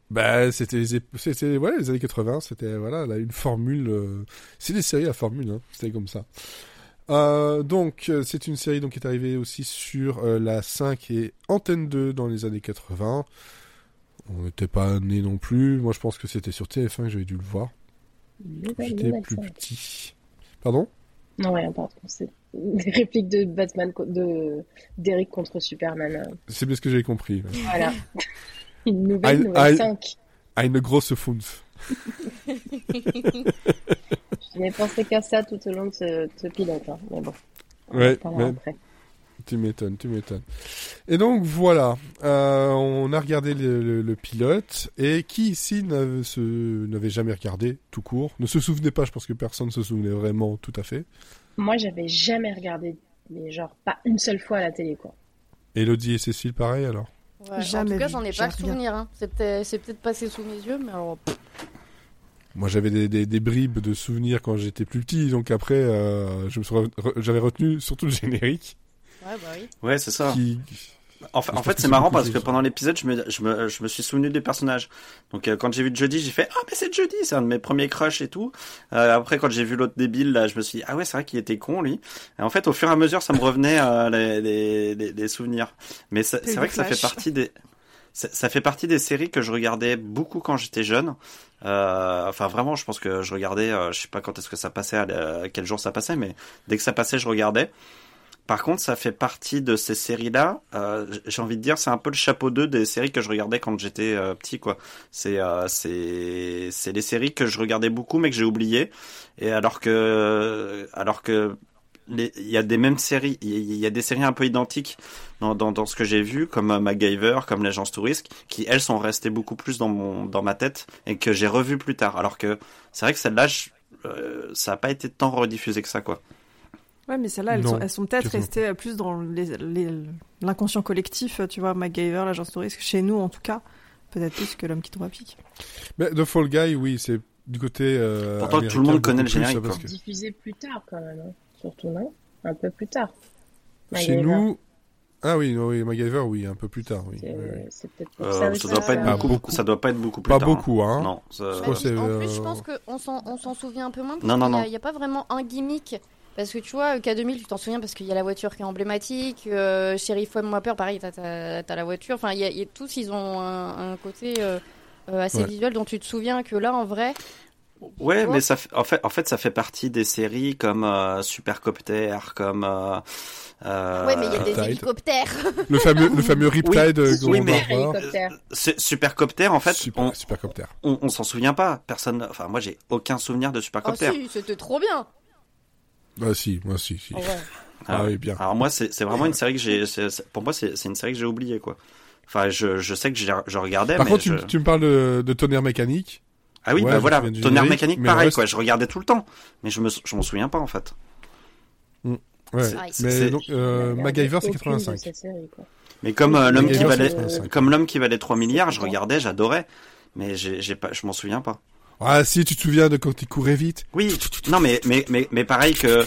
Bah c'était les ép- c'était ouais les années 80 c'était voilà là une formule euh, c'est des séries à formule hein, c'était comme ça. Euh, donc c'est une série donc qui est arrivée aussi sur euh, la 5 et Antenne 2 dans les années 80. On n'était pas né non plus. Moi je pense que c'était sur TF1 que j'avais dû le voir. J'étais plus ça. petit. Pardon? Non, rien, pardon. C'est des répliques de Batman, de d'Eric contre Superman. euh, C'est bien ce que j'avais compris. Voilà. Une nouvelle, I- nouvelle I- 5. Eine grosse Funf. Je n'ai pensé qu'à ça tout au long de ce, de ce pilote. hein, Mais bon. Ouais, mais- après. Tu m'étonnes, tu m'étonnes. Et donc voilà, euh, on a regardé le, le- le pilote et qui ici n'avait se- n'avait jamais regardé tout court, ne se souvenait pas, je pense que personne ne se souvenait vraiment tout à fait. Moi, j'avais jamais regardé, mais genre pas une seule fois à la télé, quoi. Elodie et Cécile pareil alors? Ouais, Jamais en tout cas, j'en ai pas le souvenir. Hein. C'est peut-être passé sous mes yeux, mais alors. pff, Moi j'avais des, des, des bribes de souvenirs quand j'étais plus petit, donc après euh, re- j'avais retenu surtout le générique. Ouais, bah oui. Ouais, c'est ça. Qui... En fait, en c'est marrant parce que pendant l'épisode, je me, je, me, je me suis souvenu des personnages. Donc, euh, quand j'ai vu Jodie, j'ai fait Ah, mais c'est Jodie, c'est un de mes premiers crushs et tout. Euh, après, quand j'ai vu l'autre débile, là, je me suis dit Ah ouais, c'est vrai qu'il était con, lui. Et en fait, au fur et à mesure, ça me revenait euh, les, les, les, les souvenirs. Mais c'est vrai que ça fait partie des. Ça, ça fait partie des séries que je regardais beaucoup quand j'étais jeune. Euh, enfin, vraiment, je pense que je regardais, euh, je sais pas quand est-ce que ça passait, quel jour ça passait, mais dès que ça passait, je regardais. Par contre, ça fait partie de ces séries-là. Euh, j'ai envie de dire, c'est un peu le chapeau 2 des séries que je regardais quand j'étais euh, petit, quoi. C'est euh, c'est c'est les séries que je regardais beaucoup, mais que j'ai oubliées. Et alors que alors que il y a des mêmes séries, il y a- des séries un peu identiques dans, ce que j'ai vu, comme euh, MacGyver, comme l'agence touriste, qui elles sont restées beaucoup plus dans mon dans ma tête et que j'ai revues plus tard. Alors que c'est vrai que celle-là, ça a pas été tant rediffusé que ça, quoi. Ouais, mais celles-là, elles sont, elles sont peut-être restées euh, plus dans l'inconscient collectif, tu vois, MacGyver, l'agence touriste, chez nous en tout cas, peut-être plus que l'homme qui tombe à pic. Mais The Fall Guy, oui, c'est du côté. Euh, Pourtant, tout le monde connaît le générique, parce que Diffusé plus tard, quand même. hein. Surtout, non? Un peu plus tard. Chez nous. Ah oui, non, oui, MacGyver, oui, un peu plus tard, oui. Euh, ça ça doit pas être beaucoup, beaucoup. ça doit pas être beaucoup plus Pas tard, hein. beaucoup, hein. Non, ça- Je crois en plus, je euh, pense qu'on s'en souvient un peu moins. Non, parce non, qu'il y a- non. Il n'y a pas vraiment un gimmick. Parce que tu vois, K2000, tu t'en souviens parce qu'il y a la voiture qui est emblématique. Euh, Sheriff Femme peur, pareil, t'as t'as- t'as la voiture. Enfin, y a, il y a- tous, ils ont un, un côté euh, euh, assez Ouais. visuel dont tu te souviens que là, en vrai, Ouais, vois mais ça fait, en fait, en fait, ça fait partie des séries comme euh, Supercopter, comme. Euh, euh, ouais, mais il y a des Tide. hélicoptères. Le fameux, le fameux Riptide euh, oui, va mais- Supercopter, en fait, Super, on, Supercopter. on, on s'en souvient pas. Personne. Enfin, moi, j'ai aucun souvenir de Oh Supercopter. si, c'était trop bien. Ah si, moi si, si. Oh, ouais. Ah ouais. oui, bien. Alors moi, c'est vraiment une série que j'ai. Pour moi, c'est une série que j'ai oubliée, quoi. Enfin, je, je sais que je, je regardais, Par mais contre, je... tu, tu me parles de, de tonnerre mécanique. ah oui, Ouais, bah voilà, tonnerre générique, mécanique, pareil, reste- quoi. Je regardais tout le temps, mais je me, je m'en souviens pas en fait. Ouais. C'est- Ah, Mais c'est- donc, euh, MacGyver, c'est aucune de 85. cette série, quoi. Mais comme euh, l'homme qui valait, c'est 85. comme l'homme qui valait 3 milliards, je Ouais. regardais, j'adorais, mais j'ai, j'ai pas, je m'en souviens pas. Ah si, tu te souviens de quand il courait vite Oui, non mais mais mais mais pareil que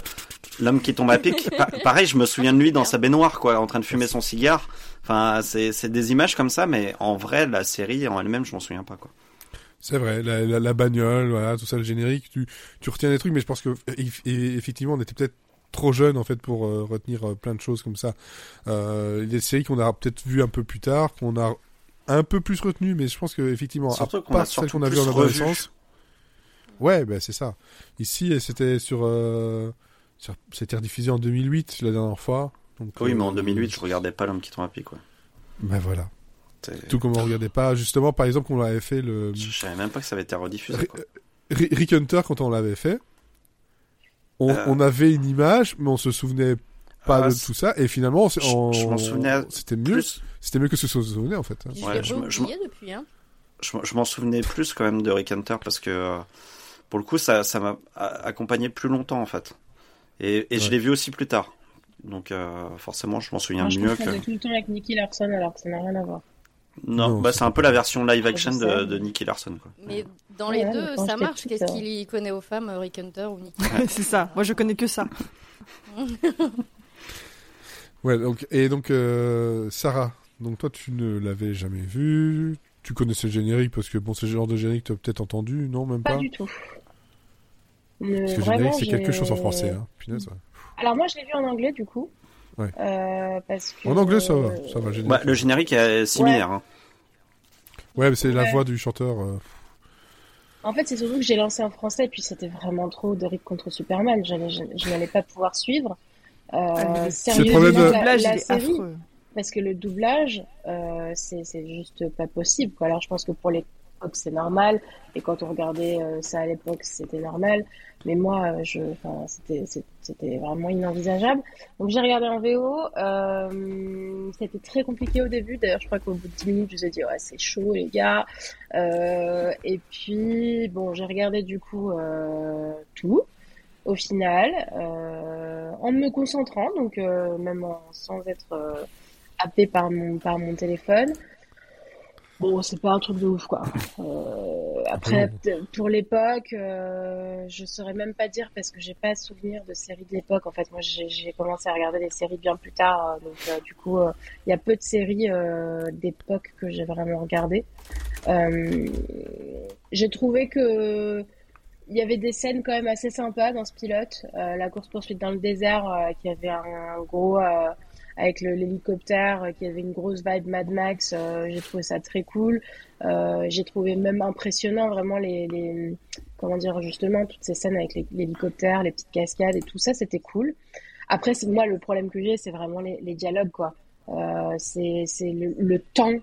l'homme qui tombe à pic. pa- pareil, je me souviens de lui dans sa baignoire, quoi, en train de fumer son cigare. Enfin, c'est c'est des images comme ça, mais en vrai, la série en elle-même, je m'en souviens pas, quoi. C'est vrai, la, la, la bagnole, voilà, tout ça, le générique, tu, tu retiens des trucs, mais je pense que effectivement, on était peut-être trop jeune en fait pour euh, retenir euh, plein de choses comme ça. Euh, il y a des séries qu'on a peut-être vues un peu plus tard, qu'on a un peu plus retenues, mais je pense que effectivement, Surtout à qu'on a part celles surtout qu'on a vues plus en adolescence. Ouais, ben c'est ça. Ici, c'était sur, euh, sur- c'était rediffusé en 2008 la dernière fois. Donc, Oui, mais en euh, 2008, je regardais pas l'homme qui tombe à pic, quoi. Ben voilà. Tout comme on regardait pas, justement, par exemple, qu'on l'avait fait le Je savais même pas que ça avait été rediffusé, quoi. Ri- Rick Hunter quand on l'avait fait. On, Euh. on avait une image, mais on se souvenait pas Ah, de tout ça, et finalement, on s'est- je- on- je m'en souvenais C'était mieux, Plus, c'était mieux que ce qu'on se souvenait en fait. hein. Je Ouais, depuis. Hein. je, m'en- je m'en souvenais plus quand même de Rick Hunter parce que euh, pour le coup ça ça m'a a- accompagné plus longtemps en fait et, et je l'ai vu aussi plus tard Donc euh, forcément, je m'en souviens Moi, je mieux que. tout le temps avec Nicky Larson alors que ça n'a rien à voir. Non, Non, bah c'est un peu la version live Je action de, de Nicky Larson. Quoi. Mais dans les deux, ça marche. Qu'est-ce euh, qu'il y connaît aux femmes, Rick Hunter ou Nicky c'est ça. Moi, je connais que ça. Ouais, donc, et donc, euh, Sarah, donc toi, tu ne l'avais jamais vu. Tu connaissais le générique parce que, bon, ce genre de générique, tu as peut-être entendu, non, même Pas pas du tout. Parce que générique, c'est quelque chose en français, hein. Punaise, ouais. Alors moi, je l'ai vu en anglais du coup. Ouais. Euh, parce que, En anglais, ça va, ça va, le générique. Bah, le générique est similaire. Hein. Ouais, mais c'est la voix du chanteur. euh, En fait, c'est surtout que j'ai lancé en français, puis c'était vraiment trop de Rick contre Superman. J'allais- Je, je n'allais pas pouvoir suivre. Euh, Ah, le sérieusement, problème de- Le la- doublage, la est série, affreux. parce que le doublage, euh, c'est c'est juste pas possible. Quoi. Alors, je pense que pour l'époque, c'est normal, et quand on regardait euh, ça à l'époque, c'était normal. Mais moi, euh, je, enfin, c'était c'était vraiment inenvisageable. Donc, j'ai regardé en VO. Euh, c'était très compliqué au début. D'ailleurs, je crois qu'au bout de 10 minutes, je vous ai dit, ouais, c'est chaud, les gars. Euh, et puis, bon, j'ai regardé du coup euh, tout au final, euh, en me concentrant, donc même en- sans être happé par mon, par mon téléphone. Bon, c'est pas un truc de ouf, quoi. Euh, après, pour l'époque, euh, je saurais même pas dire parce que j'ai pas souvenir de séries de l'époque. En fait, moi, j'ai commencé à regarder les séries bien plus tard, euh, donc euh, du coup, euh, il y a peu de séries euh, d'époque que j'ai vraiment regardées. Euh, j'ai trouvé que il y avait des scènes quand même assez sympas dans ce pilote. Euh, la course poursuite dans le désert, qui avait un, un gros euh, avec l'hélicoptère, euh, qui avait une grosse vibe Mad Max. euh, j'ai trouvé ça très cool. Euh, j'ai trouvé même impressionnant vraiment les, comment dire justement toutes ces scènes avec l'hélicoptère, les petites cascades et tout ça, c'était cool. Après, moi le problème que j'ai, c'est vraiment les, dialogues quoi. Euh, c'est le, temps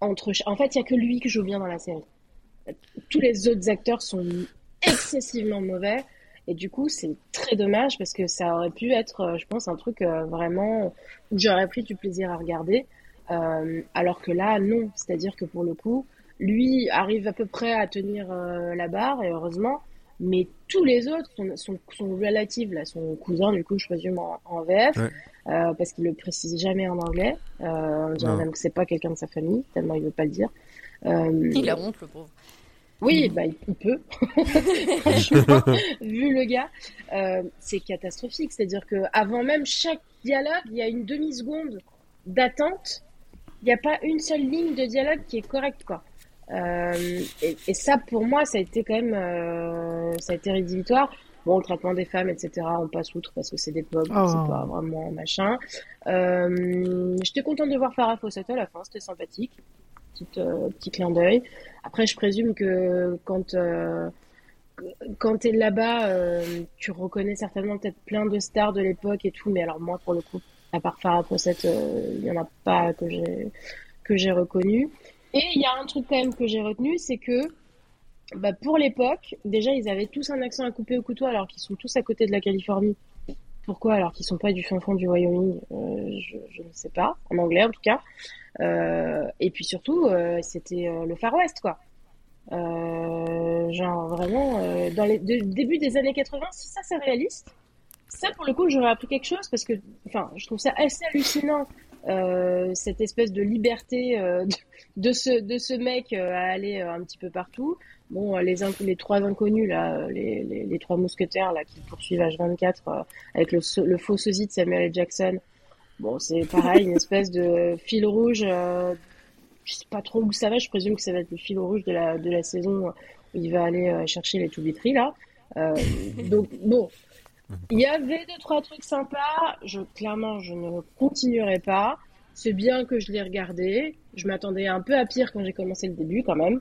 entre. En fait, il y a que lui que joue bien dans la série. Tous les autres acteurs sont excessivement mauvais. Et du coup, c'est très dommage parce que ça aurait pu être, euh, je pense, un truc euh, vraiment où j'aurais pris du plaisir à regarder. Euh, alors que là, non. C'est-à-dire que pour le coup, lui arrive à peu près à tenir euh, la barre, et heureusement. Mais tous les autres, son, son, son relative, là, son cousin, du coup, je présume en, en VF, Ouais. euh, parce qu'il le précise jamais en anglais. Euh, on dirait même que c'est pas quelqu'un de sa famille, tellement il veut pas le dire. Euh, Il a honte, le pauvre. Oui, bah, il peut. Franchement, vu le gars, euh, c'est catastrophique. C'est-à-dire que avant même chaque dialogue, il y a une demi-seconde d'attente. Il n'y a pas une seule ligne de dialogue qui est correcte, quoi. Euh, et, et ça, pour moi, ça a été quand même, euh, ça a été rédhibitoire. Bon, le traitement des femmes, etc., on passe outre parce que c'est des Oh. c'est pas vraiment machin. Euh, J'étais contente de voir Farah Fawcett à la fin, c'était sympathique. Euh, petit clin d'œil. Après, je présume que quand euh, quand t'es là-bas, euh, tu reconnais certainement peut-être plein de stars de l'époque et tout, mais alors moi, pour le coup, à part Farah Fawcett, il y en a pas que j'ai que reconnu. Et il y a un truc quand même que j'ai retenu, c'est que bah, pour l'époque, déjà, ils avaient tous un accent à couper au couteau alors qu'ils sont tous à côté de la Californie. Pourquoi? Alors qu'ils sont pas du fin fond du Wyoming Euh, je ne sais pas, en anglais en tout cas. Euh, et puis surtout, euh, c'était euh, le Far West, quoi. Genre vraiment, dans les début des années 80, si ça c'est réaliste, ça pour le coup j'aurais appris quelque chose parce que, enfin, je trouve ça assez hallucinant cette espèce de liberté de, ce de ce mec à aller un petit peu partout. Bon, les les trois inconnus là, les, trois mousquetaires là qui poursuivent H24 euh, avec le le faux sosie de Samuel L. Jackson. Bon, c'est pareil, une espèce de fil rouge. euh, je sais pas trop où ça va. Je présume que ça va être le fil rouge de la de la saison où il va aller euh, chercher les Toubitry là. Euh, donc bon, il y avait deux trois trucs sympas. Je clairement, je ne continuerai pas. C'est bien que je l'ai regardé. Je m'attendais un peu à pire quand j'ai commencé le début quand même.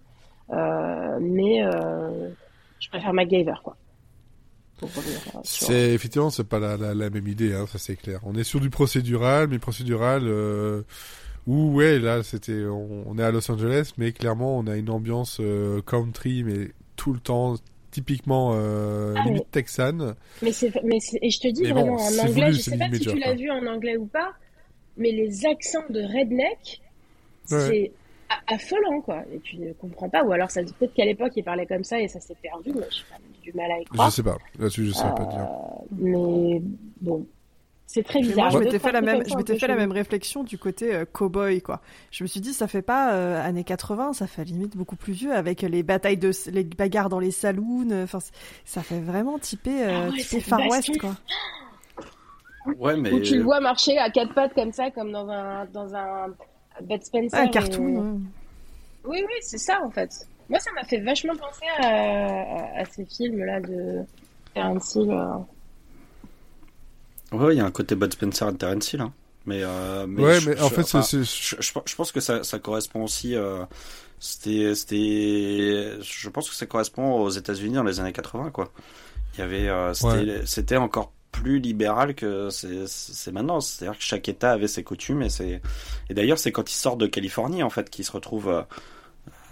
Euh, mais euh, je préfère MacGyver quoi. Pour revenir euh, sur- C'est effectivement c'est pas la, la, la même idée, hein, ça c'est clair. On est sur du procédural, mais procédural euh, où ouais là c'était on, on est à Los Angeles, mais clairement on a une ambiance euh, country, mais tout le temps typiquement euh, Ah, limite texane. Mais c'est, mais et je te dis Mais bon, vraiment en anglais, voulu, je sais pas si tu l'as vu en anglais ou pas, mais les accents de redneck, Ouais. c'est affolant quoi. Et tu ne comprends pas, ou alors ça peut-être qu'à l'époque il parlait comme ça et ça s'est perdu, mais j'ai quand même du mal à y Je sais pas, là-dessus je sais pas dire. Euh, mais bon, C'est très bizarre. moi, je m'étais fait la même, je m'étais fait la même réflexion du côté euh, cowboy, quoi. Je me suis dit, ça fait pas euh, années 80, ça fait limite beaucoup plus vieux avec les batailles de, les bagarres dans les saloons. euh, Enfin, ça fait vraiment typé, euh, Ah ouais, typé cette Far. West, quoi. Ouais, mais Où tu le vois marcher à quatre pattes comme ça, comme dans un, dans un Bud Spencer. Ah, un et- cartoon. ouais. Oui, oui, c'est ça en fait. Moi, ça m'a fait vachement penser à, ces films-là de Terence Hill. euh. ouais, il y a un côté Bud Spencer et Terence Hill, hein. Mais, euh, mais ouais, je- mais en je- fait, enfin, c'est, c'est- je, je, je pense que ça, ça correspond aussi. Euh, c'était, c'était. Je pense que ça correspond aux États-Unis dans les années 80, quoi. Il y avait, euh, c'était, encore plus libéral que c'est, c'est maintenant. C'est-à-dire que chaque État avait ses coutumes et c'est. Et d'ailleurs, c'est quand ils sortent de Californie, en fait, qu'ils se retrouvent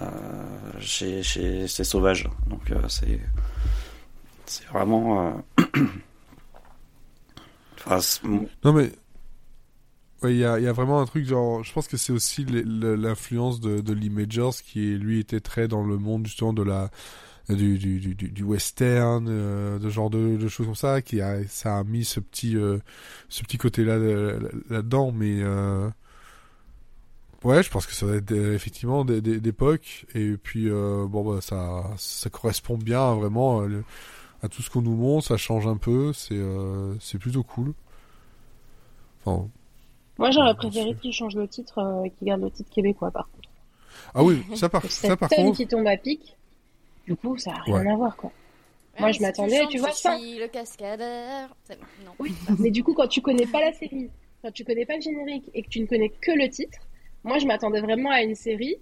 euh, chez, chez ces sauvages. Donc, euh, c'est, c'est vraiment. euh, Non mais il y a, y a vraiment un truc genre, je pense que c'est aussi l'influence de, de Lee Majors qui lui était très dans le monde justement de la du, du, du, western, euh, de genre de, choses comme ça, qui a ça a mis ce petit ce petit côté là là-dedans, mais ouais, je pense que ça va être euh, effectivement des- des- d'époque et puis euh, bon bah ça ça correspond bien vraiment euh, le- à tout ce qu'on nous montre, ça change un peu, c'est euh, c'est plutôt cool. Enfin, Moi, j'aurais préféré qu'il change le titre, euh, et qu'il garde le titre québécois par contre. Ah oui, ça par, ça par tonne contre. qui tombe à pic, du coup, ça n'a rien Ouais. à voir quoi. Moi, je m'attendais, tu vois ça. le cascadeur. C'est- Non. Oui, mais du coup, quand tu connais pas la série, quand tu connais pas le générique et que tu ne connais que le titre, moi, je m'attendais vraiment à une série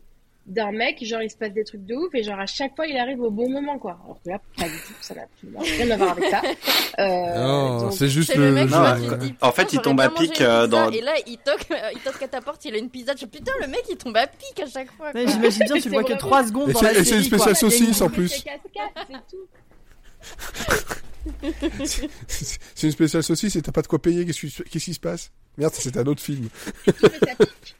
d'un mec, genre il se passe des trucs de ouf et genre à chaque fois il arrive au bon moment quoi. Alors que là, pas du tout, ça n'a absolument rien à voir avec ça. Euh, Non, c'est juste le, mec Non, dit, en fait, Putain, il tombe à pic, euh, dans- Et là, il toque, euh, il toque à ta porte, il a une pizza. Je dis, putain, le mec il tombe à pic à chaque fois. Ouais. J'imagine bien, tu le vois que vraiment- 3 secondes Et dans c'est- la et c'est série, une spéciale saucisse, en plus. c'est une spéciale saucisse et t'as pas de quoi payer. Qu'est-ce qui, qu'est-ce qui se passe? Merde, c'est un autre film. Tout fait à pic.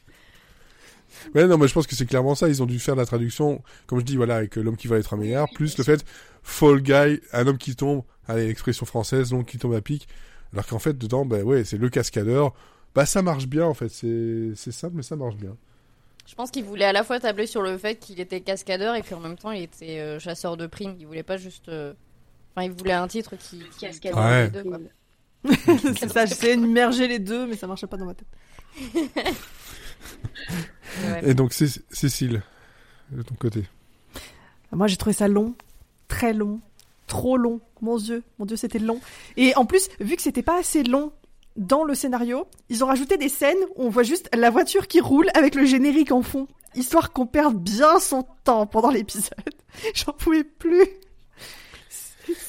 Ouais, non, mais je pense que c'est clairement ça. Ils ont dû faire la traduction, comme je dis, voilà, avec euh, l'homme qui va être un meilleur, plus le fait Fall Guy, un homme qui tombe, allez, expression française, l'homme qui tombe à pic. Alors qu'en fait, dedans, bah ouais, c'est le cascadeur. Bah ça marche bien en fait. C'est c'est simple, mais ça marche bien. Je pense qu'il voulait à la fois tabler sur le fait qu'il était cascadeur et qu'en même temps il était euh, chasseur de primes. Il voulait pas juste. euh, Enfin, il voulait un titre qui. Cascadeur. Ouais. les deux, quoi. c'est ça, j'essayais de merger les deux, mais ça marchait pas dans ma tête. Ouais. Et donc Cé- Cécile, de ton côté. Moi, j'ai trouvé ça long, très long, trop long. Mon Dieu, mon Dieu, c'était long. Et en plus, vu que c'était pas assez long dans le scénario, ils ont rajouté des scènes où on voit juste la voiture qui roule avec le générique en fond, histoire qu'on perde bien son temps pendant l'épisode. J'en pouvais plus.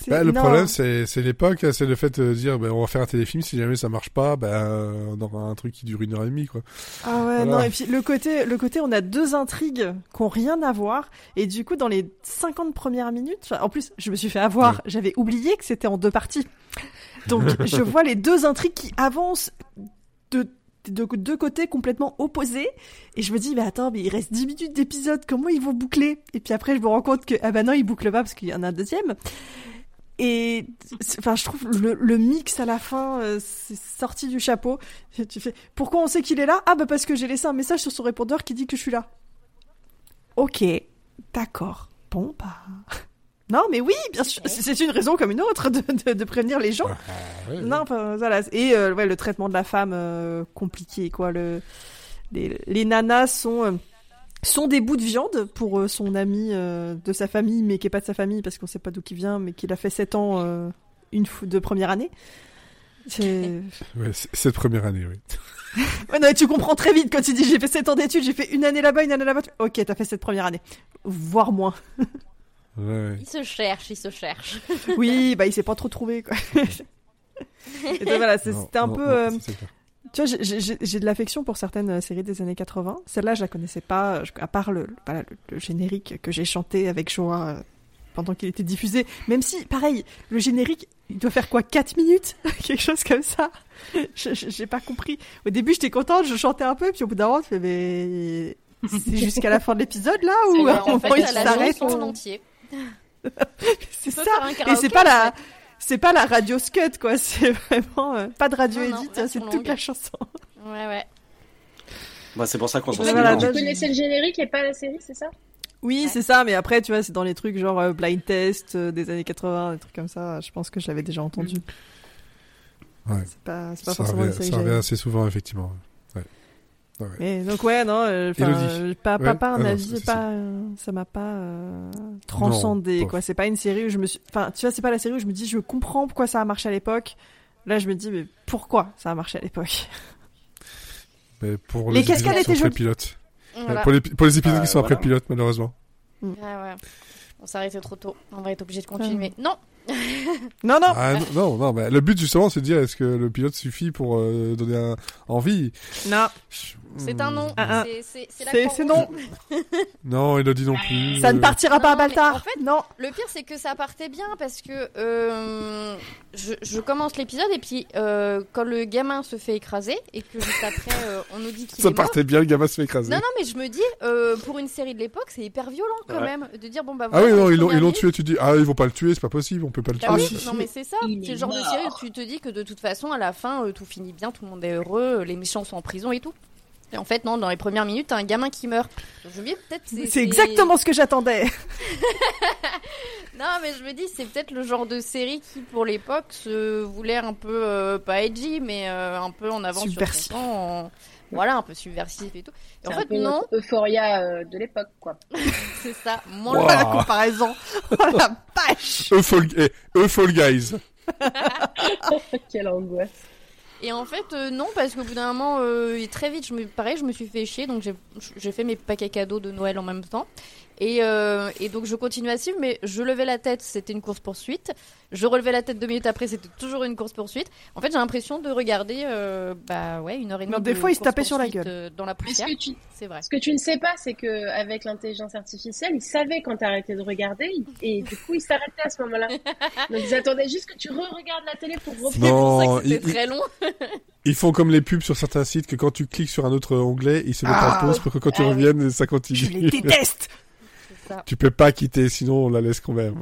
Bah, le problème, c'est c'est l'époque, hein, c'est le fait de dire, bah, on va faire un téléfilm, si jamais ça marche pas, bah, on aura un truc qui dure une heure et demie, quoi. Ah ouais, Voilà. non, et puis le côté, le côté, on a deux intrigues qui ont rien à voir, et du coup, dans les 50 premières minutes, en plus, je me suis fait avoir, j'avais oublié que c'était en deux parties. Donc, je vois les deux intrigues qui avancent de, de deux côtés complètement opposés, et je me dis, mais attends, mais il reste 10 minutes d'épisode, comment ils vont boucler? Et puis après, je me rends compte que, ah bah non, ils bouclent pas parce qu'il y en a un deuxième. Et enfin, je trouve le, le mix à la fin, euh, c'est sorti du chapeau. Tu fais, pourquoi on sait qu'il est là? Ah bah parce que j'ai laissé un message sur son répondeur qui dit que je suis là. Ok, d'accord. Bon bah. Non mais oui, bien sûr, c'est une raison comme une autre de, de, de prévenir les gens. Ouais, Non, enfin, voilà. Et euh, ouais, le traitement de la femme euh, compliqué, quoi. Le, les, les nanas sont euh, sont des bouts de viande pour euh, son ami euh, de sa famille, mais qui est pas de sa famille parce qu'on sait pas d'où il vient, mais qu'il a fait 7 ans euh, une de première année. C'est... ouais, cette première année, oui. Ouais, non, mais tu comprends très vite quand tu dis j'ai fait 7 ans d'études, j'ai fait une année là-bas, une année là-bas. Ok, t'as fait cette première année, voire moins. Ouais. Il se cherche, il se cherche. Oui, bah il s'est pas trop trouvé quoi. Et donc, voilà, c'était un non, peu. non, euh. Tu vois, j'ai- de l'affection pour certaines euh, séries des années 80. Celle-là, je la connaissais pas, je- à part le, voilà, le, le générique que j'ai chanté avec joie euh, pendant qu'il était diffusé. Même si, pareil, le générique, il doit faire quoi 4 minutes? Quelque chose comme ça. Je- je- J'ai pas compris. Au début, j'étais contente, je chantais un peu, puis au bout d'un moment, tu fais, mais... C'est jusqu'à la fin de l'épisode, là, ou à un moment, il s'arrête chanson en entier. C'est ça Et c'est pas la... c'est pas la radio scud quoi, c'est vraiment euh, pas de radio Non, version c'est toute longue. la chanson. Ouais, ouais. Bah, c'est pour ça qu'on s'en souvient. bah, connaissais le générique et pas la série, c'est ça? Oui, Ouais. c'est ça, mais après tu vois, c'est dans les trucs genre euh, blind test euh, des années 80, des trucs comme ça, je pense que je l'avais déjà entendu. Ouais. C'est pas, pas Ça forcément une revient, série ça revient assez souvent, effectivement. Ouais. Mais donc ouais, non, euh, euh, pas, pas, Ouais. pas un Ah avis, pas, euh, ça m'a pas euh, transcendé Non, quoi. C'est pas une série où je me suis, enfin, tu vois, c'est pas la série où je me dis je comprends pourquoi ça a marché à l'époque. Là, je me dis mais pourquoi ça a marché à l'époque? Mais pour Les les, épisodes cascades qui sont étaient après jolies. pilote. Voilà. Pour, les, pour les épisodes Euh, qui sont après voilà. pilote, malheureusement. Ouais, ouais. On s'est arrêté trop tôt. On va être obligé de continuer. Non, Non, non, Ah, non, non, non, bah, le but justement, c'est de dire est-ce que le pilote suffit pour euh, donner un, envie? Non. C'est un non. Ah, ah. C'est- non. Non, il a dit non plus. Ça ne partira pas à Baltar. en fait- non. Le pire, c'est que ça partait bien parce que euh, je, je commence l'épisode et puis euh, quand le gamin se fait écraser et que juste après euh, on nous dit qu'il est Ça mort. partait bien, le gamin se fait écraser. Non, non, mais je me dis, euh, pour une série de l'époque, c'est hyper violent quand Ouais. même de dire bon bah. ah voilà, oui, dans non, ils l'ont, tué, tu dis, ah, ils vont pas le tuer, c'est pas possible, on peut pas le tuer. Ah oui, si, non mais c'est ça, c'est est le genre de série où tu te dis que de toute façon à la fin euh, tout finit bien, tout le monde est heureux, les méchants sont en prison et tout. Et en fait non, dans les premières minutes, t'as un gamin qui meurt. Je me dis peut-être C'est exactement ce que j'attendais. Non mais je me dis c'est peut-être le genre de série qui pour l'époque se voulait un peu euh, pas edgy mais euh, un peu en avance Subversif. sur son temps, en- voilà un peu subversif et tout. Et en un fait peu non, Euphoria euh, de l'époque, quoi. c'est ça. Moins Wow. la comparaison. Oh la vache. Eux Fall, eh, Guys. Quelle angoisse. Et en fait, euh, non, parce qu'au bout d'un moment, euh, très vite, je me, pareil, je me suis fait chier, donc j'ai fait mes paquets cadeaux de Noël en même temps. Et, euh, et donc je continue à suivre, mais je levais la tête, c'était une course poursuite. Je relevais la tête deux minutes après, c'était toujours une course poursuite. En fait, j'ai l'impression de regarder, euh, bah ouais, une heure et demie. Non, des de fois, il se tapait sur la gueule. euh, dans la poussière, que tu, c'est vrai. ce que tu ne sais pas, c'est que avec l'intelligence artificielle, ils savaient quand t'arrêtais de regarder, et du coup, ils s'arrêtaient à ce moment-là. Donc, ils attendaient juste que tu re-regardes la télé pour reprendre. C'est pour ça Non, que c'était il- très long. Ils font comme les pubs sur certains sites que quand tu cliques sur un autre onglet, ils se mettent Ah. en pause pour que quand tu Ah oui. reviennes, ça Je continue. les déteste. Ça. tu peux pas quitter, sinon on la laisse quand même.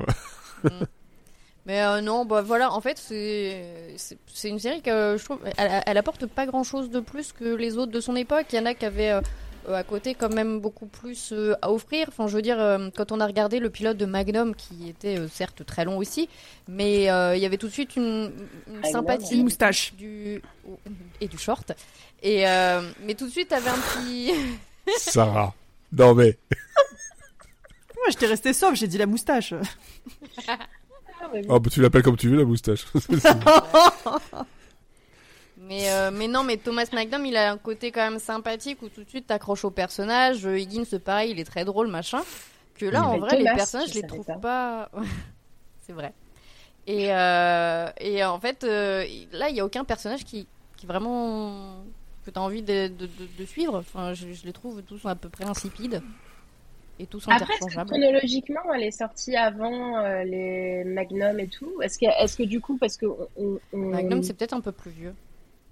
Mais euh, non, bah voilà, en fait, c'est une série que euh, je trouve, elle, elle apporte pas grand chose de plus que les autres de son époque. Il y en a qui avaient euh, euh, à côté quand même beaucoup plus euh, à offrir. Enfin, je veux dire, euh, quand on a regardé le pilote de Magnum, qui était euh, certes très long aussi, mais euh, il y avait tout de suite une, une Magnum, sympathie Une moustache. du et du short. Et euh, mais tout de suite, t'avais un petit. Sarah. Non mais, Moi, j'étais resté sauve, j'ai dit la moustache. Ah, oh, bah, tu l'appelles comme tu veux la moustache. Mais, euh, mais non, mais Thomas Magnum, il a un côté quand même sympathique où tout de suite t'accroches au personnage. Euh, Higgins, pareil, il est très drôle, machin. Que là, en vrai, les personnages, je les trouve pas. C'est vrai. Et, euh, et en fait, euh, là, il y a aucun personnage qui, qui vraiment. que t'as envie de, de, de- de suivre. Enfin, je, je les trouve tous à peu près insipides. Et tous Après, est-ce que interchangeables. chronologiquement, elle est sortie avant euh, les Magnum et tout? Est-ce que, est-ce que du coup, parce que on, on, Magnum, c'est peut-être un peu plus vieux.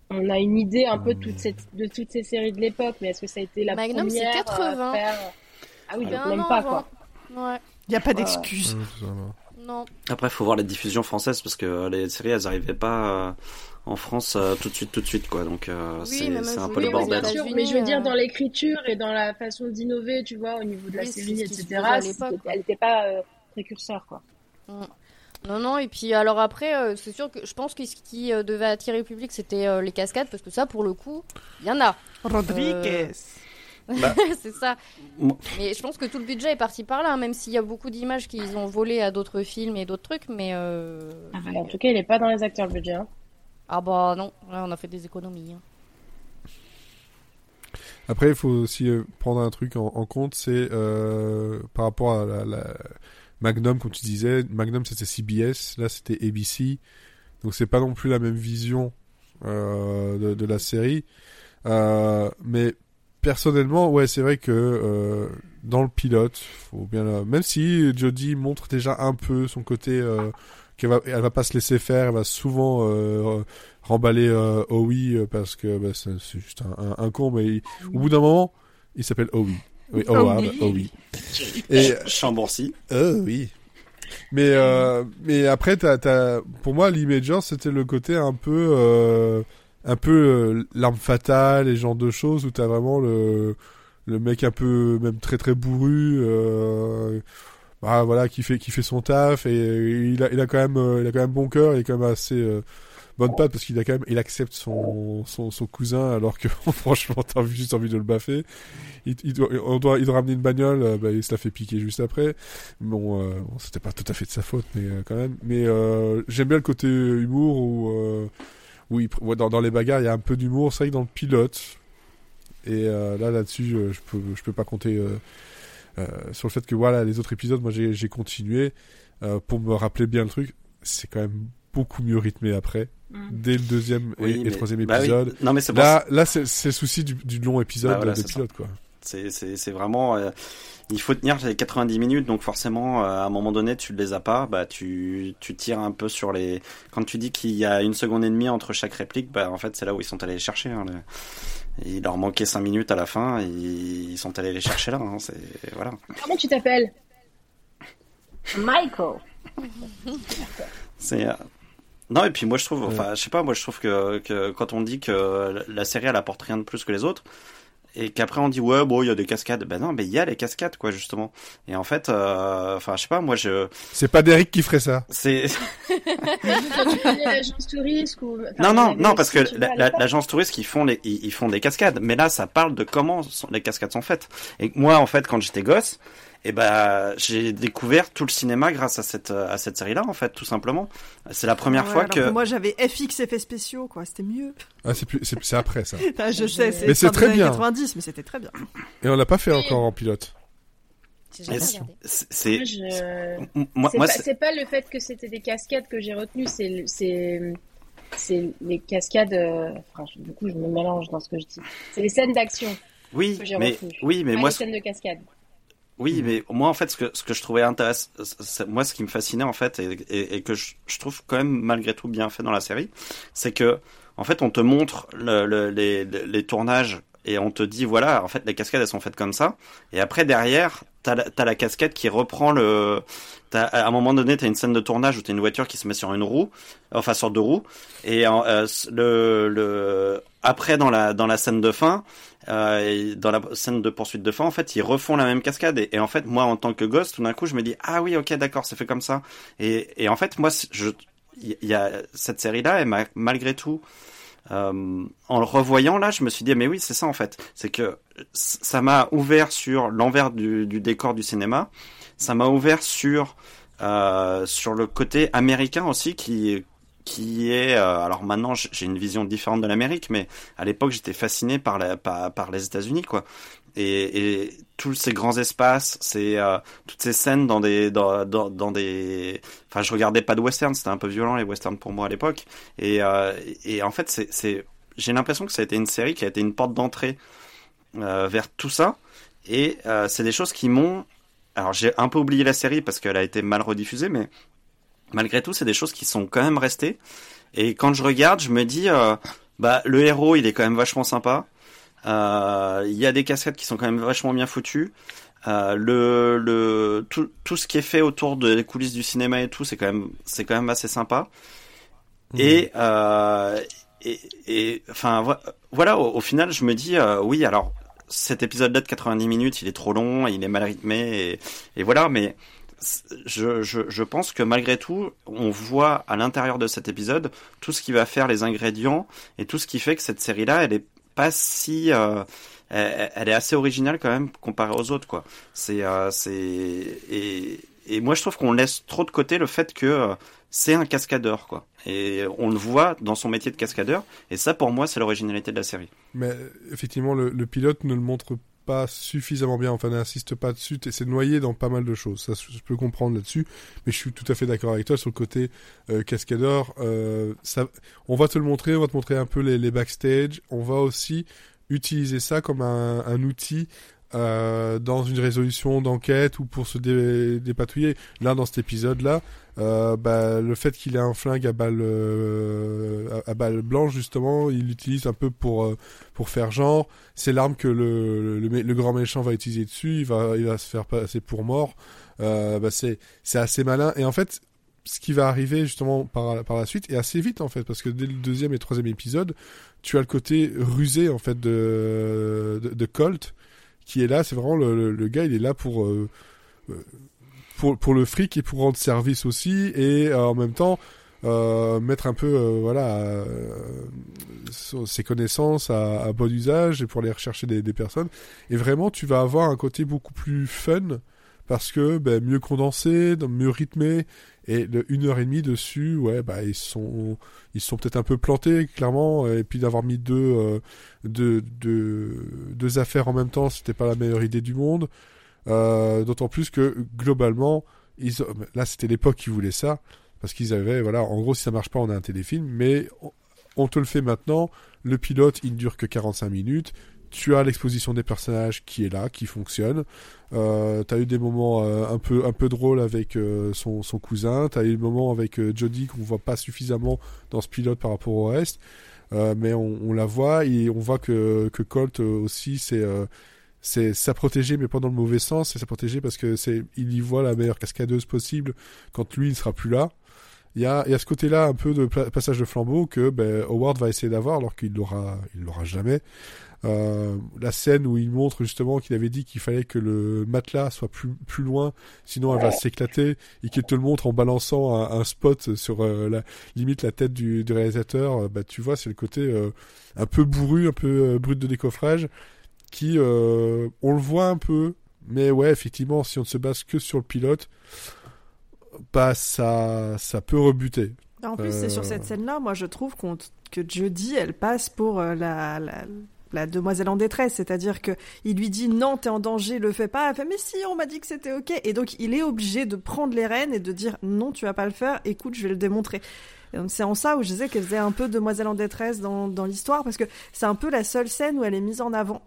on a une idée un peu de, toutes ces, de toutes ces séries de l'époque, mais est-ce que ça a été la Magnum, c'est première 80. à faire... Ah oui, Il y donc même pas, avant. quoi. Ouais, Il n'y a pas d'excuse. non. Après, faut voir les diffusions françaises parce que les séries, elles arrivaient pas euh, en France euh, tout de suite, tout de suite, quoi. Donc, euh, Oui, c'est un peu le bien bordel. sûr, mais je veux dire, dans l'écriture et dans la façon d'innover, tu vois, au niveau de la Oui, série, etc., elle n'était pas euh, précurseur, quoi. Non, non, et puis alors après, euh, c'est sûr que je pense que ce qui euh, devait attirer le public, c'était euh, les cascades, parce que ça, pour le coup, il y en a. Rodriguez. c'est ça. Mais je pense que tout le budget est parti par là, hein, même s'il y a beaucoup d'images qu'ils ont volées à d'autres films et d'autres trucs, mais. euh, En tout cas, il n'est pas dans les acteurs le budget. hein. Ah bah non, là, on a fait des économies. hein. Après, il faut aussi euh, prendre un truc en, compte, c'est euh, par rapport à la, Magnum, comme tu disais, Magnum c'était CBS, là c'était ABC, donc c'est pas non plus la même vision euh, de, la série. Mais personnellement, ouais, c'est vrai que dans le pilote, faut bien, même si Jodie montre déjà un peu son côté, qu'elle va, elle va pas se laisser faire, elle va souvent euh, remballer euh, Howie euh, parce que bah, c'est juste un, un, un con, mais il- au bout d'un moment, il s'appelle Howie. Oui, Howard, Howie. Howie. Et Chambourcy. euh, oui. Mais euh, mais après, t'as, t'as, pour moi, l'Imager, c'était le côté un peu euh, un peu euh, l'arme fatale et genre de choses où t'as vraiment le le mec un peu même très très bourru. Euh, bah, voilà, qui fait qui fait son taf et il a il a quand même euh, il a quand même bon cœur, il est quand même assez euh, bonne patte parce qu'il a quand même il accepte son son, son cousin alors que franchement t'as juste envie de le baffer. Il, il doit on doit il doit ramener une bagnole euh, bah, il se la fait piquer juste après. Bon, euh, bon c'était pas tout à fait de sa faute mais euh, quand même. Mais euh, j'aime bien le côté humour où euh, où il, dans, dans les bagarres il y a un peu d'humour. C'est vrai que dans le pilote et euh, là là-dessus euh, je peux je peux pas compter euh, euh, sur le fait que voilà les autres épisodes moi j'ai j'ai continué euh, pour me rappeler bien le truc c'est quand même beaucoup mieux rythmé après Mm. dès le deuxième et, Oui, et mais- troisième bah oui. épisode Non, mais c'est pour ça- là là c'est c'est le souci du, du long épisode Bah voilà, de c'est ça. pilote quoi C'est, c'est, c'est vraiment. euh, il faut tenir les 90 minutes, donc forcément, euh, à un moment donné, tu ne les as pas. Bah, tu, tu tires un peu sur les. Quand tu dis qu'il y a une seconde et demie entre chaque réplique, bah, en fait, c'est là où ils sont allés les chercher. hein, Il leur manquait 5 minutes à la fin, et ils sont allés les chercher là. hein, c'est voilà. Comment tu t'appelles? Michael. C'est. euh, Non, et puis moi je trouve, enfin, je sais pas, moi je trouve que, que quand on dit que la série elle apporte rien de plus que les autres, et qu'après on dit ouais, bon, il y a des cascades, ben non, mais il y a les cascades quoi, justement. Et en fait, euh, enfin, je sais pas, moi je. c'est pas Derek qui ferait ça C'est. L'agence touriste ou... enfin, Non, on non, non, parce que expliqué la- l'agence touriste, ils font, les, ils, ils font des cascades. Mais là, ça parle de comment sont- les cascades sont faites. Et moi, en fait, quand j'étais gosse, eh ben, j'ai découvert tout le cinéma grâce à cette, à cette série-là, en fait, tout simplement. C'est la première Ouais, fois que. Moi, j'avais FX effets spéciaux, quoi. C'était mieux. ah c'est plus c'est c'est après ça Ah, je sais, c'est Mais c'est très bien. 90, mais c'était très bien. et on l'a pas fait encore en pilote Et c'est- C'est. Moi, Moi, C'est moi, pas, c'est- c'est pas le fait que c'était des cascades que j'ai retenu, c'est le- c'est c'est les cascades. euh, Enfin, je- du coup, je me mélange dans ce que je dis. C'est les scènes d'action, oui, que j'ai mais, retenu. oui, mais pas moi, les scènes de cascade. Oui, mais moi en fait ce que ce que je trouvais intéressant, c'est- moi ce qui me fascinait en fait et, et, et que je, je trouve quand même malgré tout bien fait dans la série, c'est que en fait on te montre le, le- les, les tournages et on te dit voilà en fait les cascades elles sont faites comme ça. Et après derrière t'as la, t'as la cascade qui reprend le t'as, à un moment donné t'as une scène de tournage où t'as une voiture qui se met sur une roue enfin sur deux roues et euh, le, le après dans la dans la scène de fin euh, et dans la scène de poursuite de fin, en fait, ils refont la même cascade. Et, et en fait, moi, en tant que gosse, tout d'un coup, je me dis, ah oui, ok, d'accord, c'est fait comme ça. Et, et en fait, moi, je, il y a cette série-là, et m'a- malgré tout, euh, en le revoyant là, je me suis dit, mais oui, c'est ça en fait. C'est que ça m'a ouvert sur l'envers du, décor du cinéma. Ça m'a ouvert sur euh, sur le côté américain aussi qui qui est euh, alors maintenant j'ai une vision différente de l'Amérique mais à l'époque j'étais fasciné par la par, les États-Unis quoi et, et tous ces grands espaces c'est euh, toutes ces scènes dans des dans, dans, des enfin je regardais pas de western c'était un peu violent les westerns pour moi à l'époque et et en fait c'est j'ai l'impression que ça a été une série qui a été une porte d'entrée vers tout ça et euh, c'est des choses qui m'ont alors j'ai un peu oublié la série parce qu'elle a été mal rediffusée mais malgré tout, c'est des choses qui sont quand même restées. Et quand je regarde, je me dis, euh, bah, le héros, il est quand même vachement sympa. Euh, Il y a des cascades qui sont quand même vachement bien foutues. Euh, le, le, tout, tout ce qui est fait autour des coulisses du cinéma et tout, c'est quand même, c'est quand même assez sympa. Et, euh, et, et, enfin, vo- voilà, au, au final, je me dis, euh, oui, alors, cet épisode-là de 90 minutes, il est trop long, il est mal rythmé, et, voilà, mais je, pense que malgré tout, on voit à l'intérieur de cet épisode tout ce qui va faire les ingrédients et tout ce qui fait que cette série-là, elle est pas si, euh, elle, elle est assez originale quand même comparée aux autres, quoi. C'est, euh, c'est, et, et moi je trouve qu'on laisse trop de côté le fait que euh, c'est un cascadeur, quoi. Et on le voit dans son métier de cascadeur, et ça pour moi c'est l'originalité de la série. Mais euh, effectivement, le, pilote ne le montre pas suffisamment bien, enfin n'insiste pas dessus, et c'est noyé dans pas mal de choses, ça je peux comprendre là-dessus, mais je suis tout à fait d'accord avec toi sur le côté euh, cascadeur, ça, on va te le montrer, on va te montrer un peu les, les backstage, on va aussi utiliser ça comme un outil euh, dans une résolution d'enquête ou pour se dé- dépatouiller. Là, dans cet épisode-là, euh, bah, le fait qu'il ait un flingue à balle euh, à, balle blanche justement, il l'utilise un peu pour euh, pour faire genre. C'est l'arme que le, le grand méchant va utiliser dessus. Il va il va se faire passer pour mort. Bah, c'est assez malin. Et en fait, ce qui va arriver justement par par la suite et assez vite en fait, parce que dès le deuxième et troisième épisode, tu as le côté rusé en fait de, de Colt qui est là. C'est vraiment le, gars, il est là pour euh, euh, pour, pour le fric et pour rendre service aussi et euh, en même temps mettre un peu voilà ses connaissances à, bon usage et pour aller rechercher des, des, personnes et vraiment tu vas avoir un côté beaucoup plus fun parce que ben, mieux condensé mieux rythmé et une heure et demie dessus ouais bah ils sont ils sont peut-être un peu plantés clairement et puis d'avoir mis deux, euh, deux, deux deux affaires en même temps c'était pas la meilleure idée du monde. Euh, D'autant plus que globalement, là c'était l'époque qui voulait ça, parce qu'ils avaient, voilà, en gros si ça marche pas on a un téléfilm, mais on te le fait maintenant, le pilote il ne dure que 45 minutes, tu as l'exposition des personnages qui est là, qui fonctionne, euh, t'as eu des moments euh, un peu un peu drôles avec euh, son, son cousin, t'as eu des moments avec euh, Jodie qu'on voit pas suffisamment dans ce pilote par rapport au reste, mais on, la voit et on voit que, que Colt aussi c'est c'est sa protéger mais pas dans le mauvais sens. C'est sa protéger parce que c'est il y voit la meilleure cascadeuse possible quand lui il sera plus là. Il y a y a ce côté là un peu de passage de flambeau que ben, Howard va essayer d'avoir alors qu'il l'aura il l'aura jamais euh, la scène où il montre justement qu'il avait dit qu'il fallait que le matelas soit plus plus loin sinon elle va s'éclater et qu'il te le montre en balançant un, un spot sur euh, la limite la tête du, du réalisateur bah tu vois c'est le côté euh, un peu bourru un peu brut de décoffrage qui, euh, on le voit un peu, mais ouais, effectivement, si on ne se base que sur le pilote, bah ça, ça peut rebuter. En plus, euh... c'est sur cette scène-là, moi, je trouve qu'on que Jodie, elle passe pour euh, la, la, la, demoiselle en détresse, c'est-à-dire que il lui dit non, t'es en danger, le fais pas. Elle fait mais si, on m'a dit que c'était ok, et donc il est obligé de prendre les rênes et de dire non, tu vas pas le faire. Écoute, je vais le démontrer. C'est en ça où je disais qu'elle faisait un peu demoiselle en détresse dans, dans l'histoire, parce que c'est un peu la seule scène où elle est mise en avant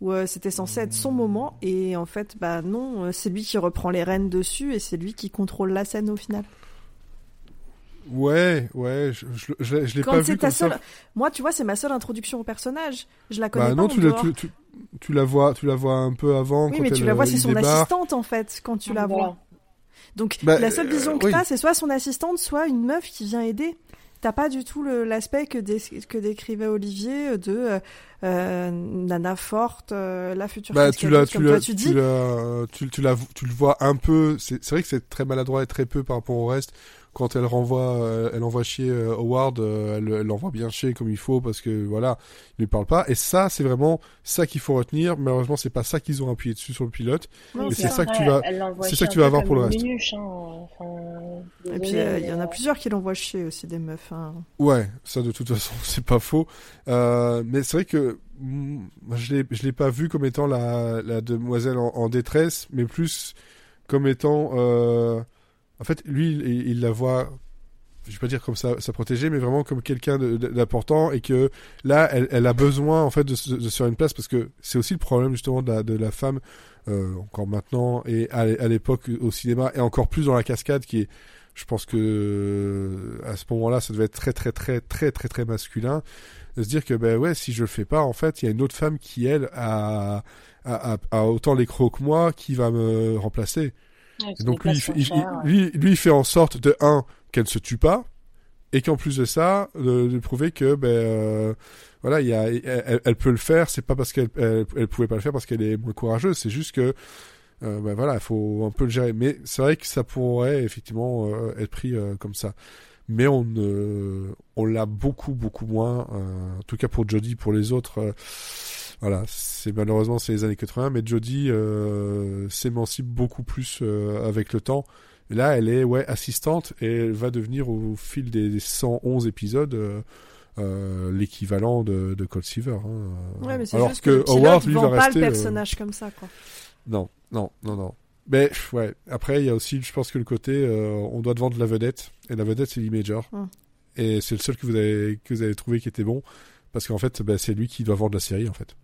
où euh, c'était censé être son moment et en fait bah non euh, c'est lui qui reprend les rênes dessus et c'est lui qui contrôle la scène au final ouais ouais je, je, je, je l'ai pas vu comme seule... ça moi tu vois c'est ma seule introduction au personnage. Je la connais bah, pas non tu, la, tu, tu, tu, la vois tu la vois un peu avant oui quand mais elle, tu la vois c'est il son débarque. assistante en fait quand tu Ah, la vois. Donc Bah, la seule vision euh, que oui. t'as c'est soit son assistante soit une meuf qui vient aider. T'as pas du tout l'aspect que, dé- que décrivait Olivier de euh, euh, nana forte, euh, la future bah tu cascadeuse, tu toi tu dis. tu, tu, le vois un peu c'est c'est vrai que c'est très maladroit et très peu par rapport au reste quand elle renvoie euh, elle envoie chier euh, Howard euh, elle l'envoie bien chier comme il faut parce que voilà il lui parle pas et ça c'est vraiment ça qu'il faut retenir malheureusement c'est pas ça qu'ils ont appuyé dessus sur le pilote Non, Mais c'est ça que tu vas- c'est ça que tu vas avoir pour le reste. Minuche, hein. enfin, Et puis euh, il y en a plusieurs qui l'envoient chier aussi des meufs. hein. Ouais, ça de toute façon, c'est pas faux. Euh, mais c'est vrai que mm, je l'ai, je l'ai pas vu comme étant la, la demoiselle en, en détresse, mais plus comme étant, euh, en fait, lui, il, la voit, je vais pas dire comme ça, sa protégée, mais vraiment comme quelqu'un d'important et que là, elle, a besoin en fait de, se- de faire une place parce que c'est aussi le problème justement de la, de la femme euh, encore maintenant et à, l'é- à l'époque au cinéma et encore plus dans la cascade qui est je pense que à ce moment-là, ça devait être très très très très très très masculin de se dire que ben ouais, si je le fais pas, en fait, il y a une autre femme qui elle a a, a, a autant les crocs que moi qui va me remplacer. Ouais, Et c'est donc lui, il moins il- lui, lui, il fait en sorte de un qu'elle ne se tue pas et qu'en plus de ça, de, de prouver que ben euh, voilà, il y a, elle, elle peut le faire. C'est pas parce qu'elle elle, elle pouvait pas le faire parce qu'elle est moins courageuse. C'est juste que euh, ben voilà, il faut un peu le gérer. Mais c'est vrai que ça pourrait effectivement euh, être pris euh, comme ça. Mais on on l'a beaucoup beaucoup moins. euh, en tout cas pour Jodie, pour les autres. Voilà, c'est malheureusement c'est les années 80, mais Jodie euh, s'émancipe beaucoup plus euh, avec le temps. Et là, elle est ouais assistante et elle va devenir au fil des, des 111 épisodes euh, l'équivalent de, de Cold Silver. hein. Ouais, mais Alors juste que, Howard lui va pas rester. le personnage comme ça quoi. non, non, non, non. Mais ouais. Après, il y a aussi, je pense que le côté, on doit te vendre la vedette et la vedette c'est Lee Major. Hum. Et c'est le seul que vous avez que vous avez trouvé qui était bon parce qu'en fait, bah, c'est lui qui doit vendre la série en fait.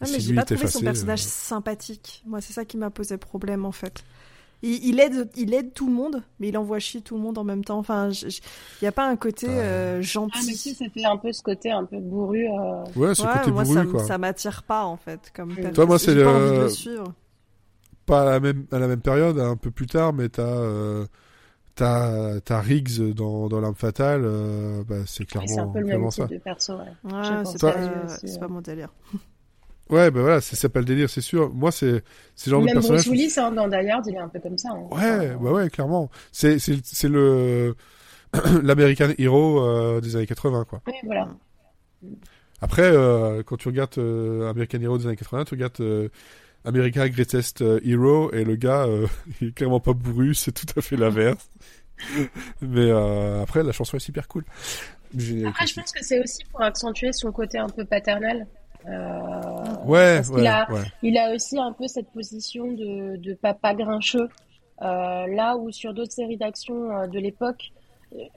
Ah, Si mais j'ai lui pas trouvé son personnage euh, sympathique. Moi, c'est ça qui m'a posé problème en fait. Il, il aide, il aide tout le monde, mais il envoie chier tout le monde en même temps. Enfin, il n'y a pas un côté Ouais. euh, Ah, mais gentil. si, ça fait un peu ce côté un peu bourru. euh, Ouais, ce Ouais, côté moi, bourru, ça, quoi. ça m'attire pas en fait. Comme Toi, moi, c'est J'ai pas le- envie de le suivre. Pas à la même, à la même période, un peu plus tard, mais t'as, euh, t'as, t'as Riggs dans, dans l'arme fatale, euh, bah, c'est C'est un clairement, peu le même clairement type ça. de perso, ouais. C'est pas mon délire. Ouais, bah voilà, c'est, pas le délire, c'est sûr. Moi, c'est, c'est genre de Même personnage. Bruce Willis, hein, dans Die Hard, il est un peu comme ça. hein. Ouais, bah ouais, clairement. C'est, c'est, c'est le, l'American Hero euh, des années 80, quoi. Oui, voilà. Après, euh, quand tu regardes euh, American Hero des années 80, tu regardes euh, America Greatest Hero et le gars, il est clairement pas bourru, c'est tout à fait l'inverse. Mais après, la chanson est super cool. Après, je pense que c'est aussi pour accentuer son côté un peu paternel. Euh, Ouais, parce ouais, a- ouais. Il a aussi un peu cette position de, de papa grincheux. Euh, là où sur d'autres séries d'action euh, de l'époque,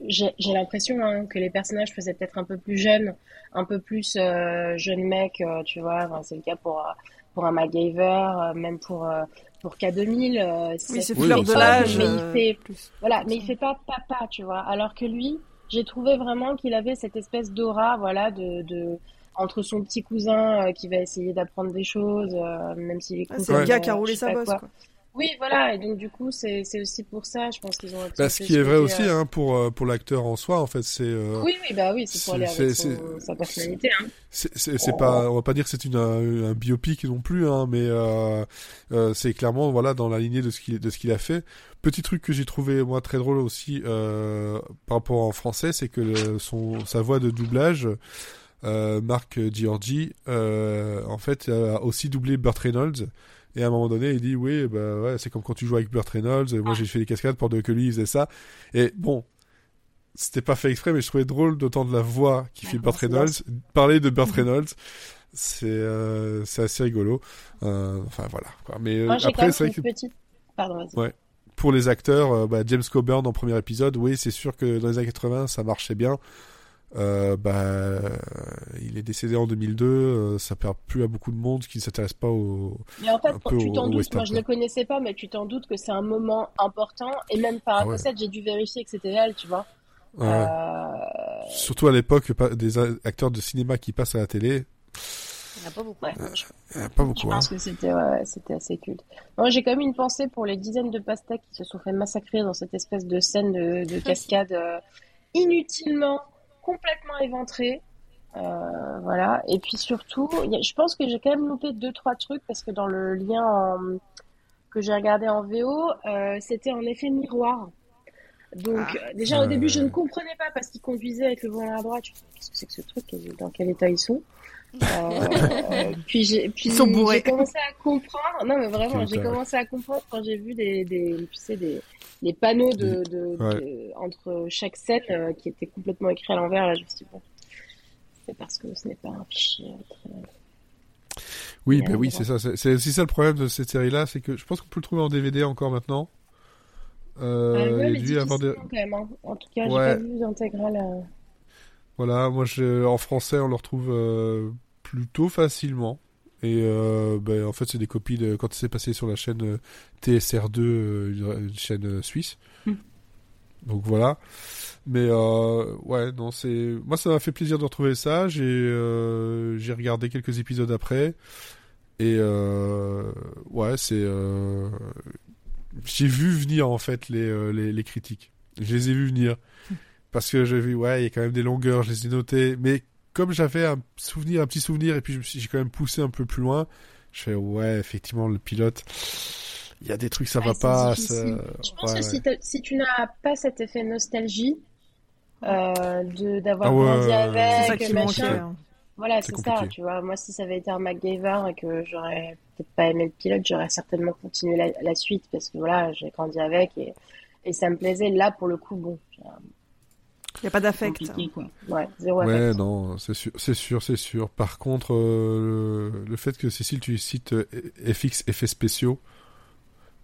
j'ai j'ai l'impression hein, que les personnages faisaient peut-être un peu plus jeunes, un peu plus euh, jeunes mecs, euh, tu vois. Enfin, c'est le cas pour, pour un MacGyver, euh, même pour, euh, pour K2000. euh, Oui, c'est Oui, fleur de l'âge. Mais euh, il fait, voilà, mais il fait pas papa, tu vois. Alors que lui, j'ai trouvé vraiment qu'il avait cette espèce d'aura, voilà, de, de entre son petit cousin euh, qui va essayer d'apprendre des choses, euh, même s'il est Ah, con c'est le gars qui a roulé sa bosse. quoi. Quoi. Oui, voilà, et donc du coup, c'est c'est aussi pour ça, je pense qu'ils ont. Bah, ce qui est vrai aussi euh, hein, pour, pour l'acteur en soi, en fait, c'est. euh, Oui, oui, bah oui, c'est pour aller avec son- sa personnalité. Hein. C'est c'est- c'est pas, on va pas dire que c'est une un, un biopic non plus, hein, mais euh, euh, c'est clairement voilà dans la lignée de ce qu'il de ce qu'il a fait. Petit truc que j'ai trouvé moi très drôle aussi euh, par rapport en français, c'est que le- son sa voix de doublage, euh, Marc Giorgi, euh, en fait a aussi doublé Burt Reynolds. Et à un moment donné, il dit oui, bah ouais, c'est comme quand tu joues avec Burt Reynolds. Et moi, j'ai fait des cascades pour que lui il faisait ça. Et bon, c'était pas fait exprès, mais je trouvais drôle d'autant de la voix qui fait Burt Reynolds parler de Burt Reynolds. C'est euh, c'est assez rigolo. Enfin voilà. Quoi. Mais Moi, après, c'est vrai que petite. Pardon, vas-y. Ouais. pour les acteurs, bah, James Coburn en premier épisode, oui, c'est sûr que dans les années 80, ça marchait bien. Euh, bah, euh, il est décédé en 2002, euh, ça perd plus à beaucoup de monde qui ne s'intéresse pas au. Mais en fait, tu t'en doutes, moi je quoi. le connaissais pas, mais tu t'en doutes que c'est un moment important. Et même par Ah ouais. recette, j'ai dû vérifier que c'était elle, tu vois. Ouais. Euh, Surtout à l'époque, des a- acteurs de cinéma qui passent à la télé, Il n'y en a pas beaucoup. ouais, je, il y en a pas je beaucoup. Hein. pense que c'était ouais, assez culte. Moi, j'ai quand même une pensée pour les dizaines de pastèques qui se sont fait massacrer dans cette espèce de scène de, de cascade euh, inutilement, complètement éventrée. Euh, voilà. Et puis surtout, je pense que j'ai quand même loupé deux trois trucs parce que dans le lien en- que j'ai regardé en VO, euh, c'était en effet miroir. Donc euh, déjà au Euh. début je ne comprenais pas parce qu'ils conduisaient avec le volant à droite. Je me dis, Qu'est-ce que c'est que ce truc? Et Dans quel état ils sont? Euh, Puis j'ai puis Ils sont bourrés. j'ai commencé à comprendre. Non mais vraiment j'ai commencé à comprendre quand j'ai vu des, des tu sais des les panneaux de, de, Ouais. de- entre chaque scène euh, qui étaient complètement écrits à l'envers. Là je me suis dit bon c'est parce que ce n'est pas un fichier très Oui, bah euh, oui, c'est ça. C'est c'est aussi ça le problème de cette série-là, c'est que je pense qu'on peut le trouver en DVD encore maintenant. Euh, Ah, ouais, il mais y a dû y avoir des... difficilement, quand même. hein. En tout cas, j'ai pas vu l'intégrale. euh. Voilà, moi je, en français on le retrouve euh, plutôt facilement. Et euh, ben, en fait c'est des copies de quand c'est passé sur la chaîne euh, TSR2, euh, une, chaîne suisse. Hmm. Donc voilà. Mais euh, ouais, non, c'est moi ça m'a fait plaisir de retrouver ça. J'ai euh, j'ai regardé quelques épisodes après et euh, ouais c'est j'ai vu venir en fait les, les les critiques. Je les ai vus venir parce que j'ai vu ouais il y a quand même des longueurs, je les ai notées. Mais comme j'avais un souvenir, un petit souvenir et puis j'ai quand même poussé un peu plus loin. Je fais ouais effectivement le pilote. Il y a des trucs ça Ouais, va pas. ça- Je pense ouais, que ouais. si, tu n'as pas cet effet nostalgie, euh, de d'avoir Ah ouais, grandi ça avec, qui machin, hein. voilà, C'est ça, tu vois. Moi, si ça avait été un MacGyver et que j'aurais peut-être pas aimé le pilote, j'aurais certainement continué la, la suite parce que voilà, j'ai grandi avec et, et ça me plaisait. Là, pour le coup, bon, j'ai un Il n'y a pas d'affect. Ouais, zéro Ouais, affect. non, c'est sûr, c'est sûr, c'est sûr. Par contre, euh, le, le fait que Cécile, tu cites euh, FX effets spéciaux,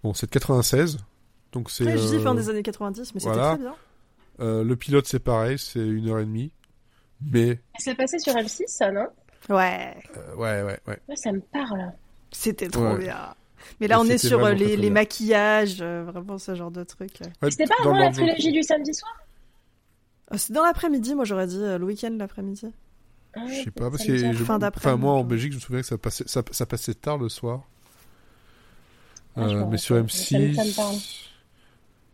bon, c'est de 96, donc c'est. Ouais, je dis euh, fin des années 90, mais c'était voilà. très bien. euh, le pilote, c'est pareil, c'est une heure et demie, mais C'est passé sur M6, ça, non? Ouais, Euh, ouais, ouais, ouais. Ouais, ça me parle. c'était trop Ouais. bien. Mais là, on est sur les, maquillages, euh, vraiment ce genre de truc. Ouais, C'était pas avant la trilogie du samedi soir? C'est dans l'après-midi, moi j'aurais dit euh, le week-end l'après-midi. Ah Je sais pas, parce que je- Fin enfin, moi en Belgique, je me souviens que ça passait, ça, ça passait tard le soir. Ah, Euh, mais sur rappelle, ça me- ça me parle. M6.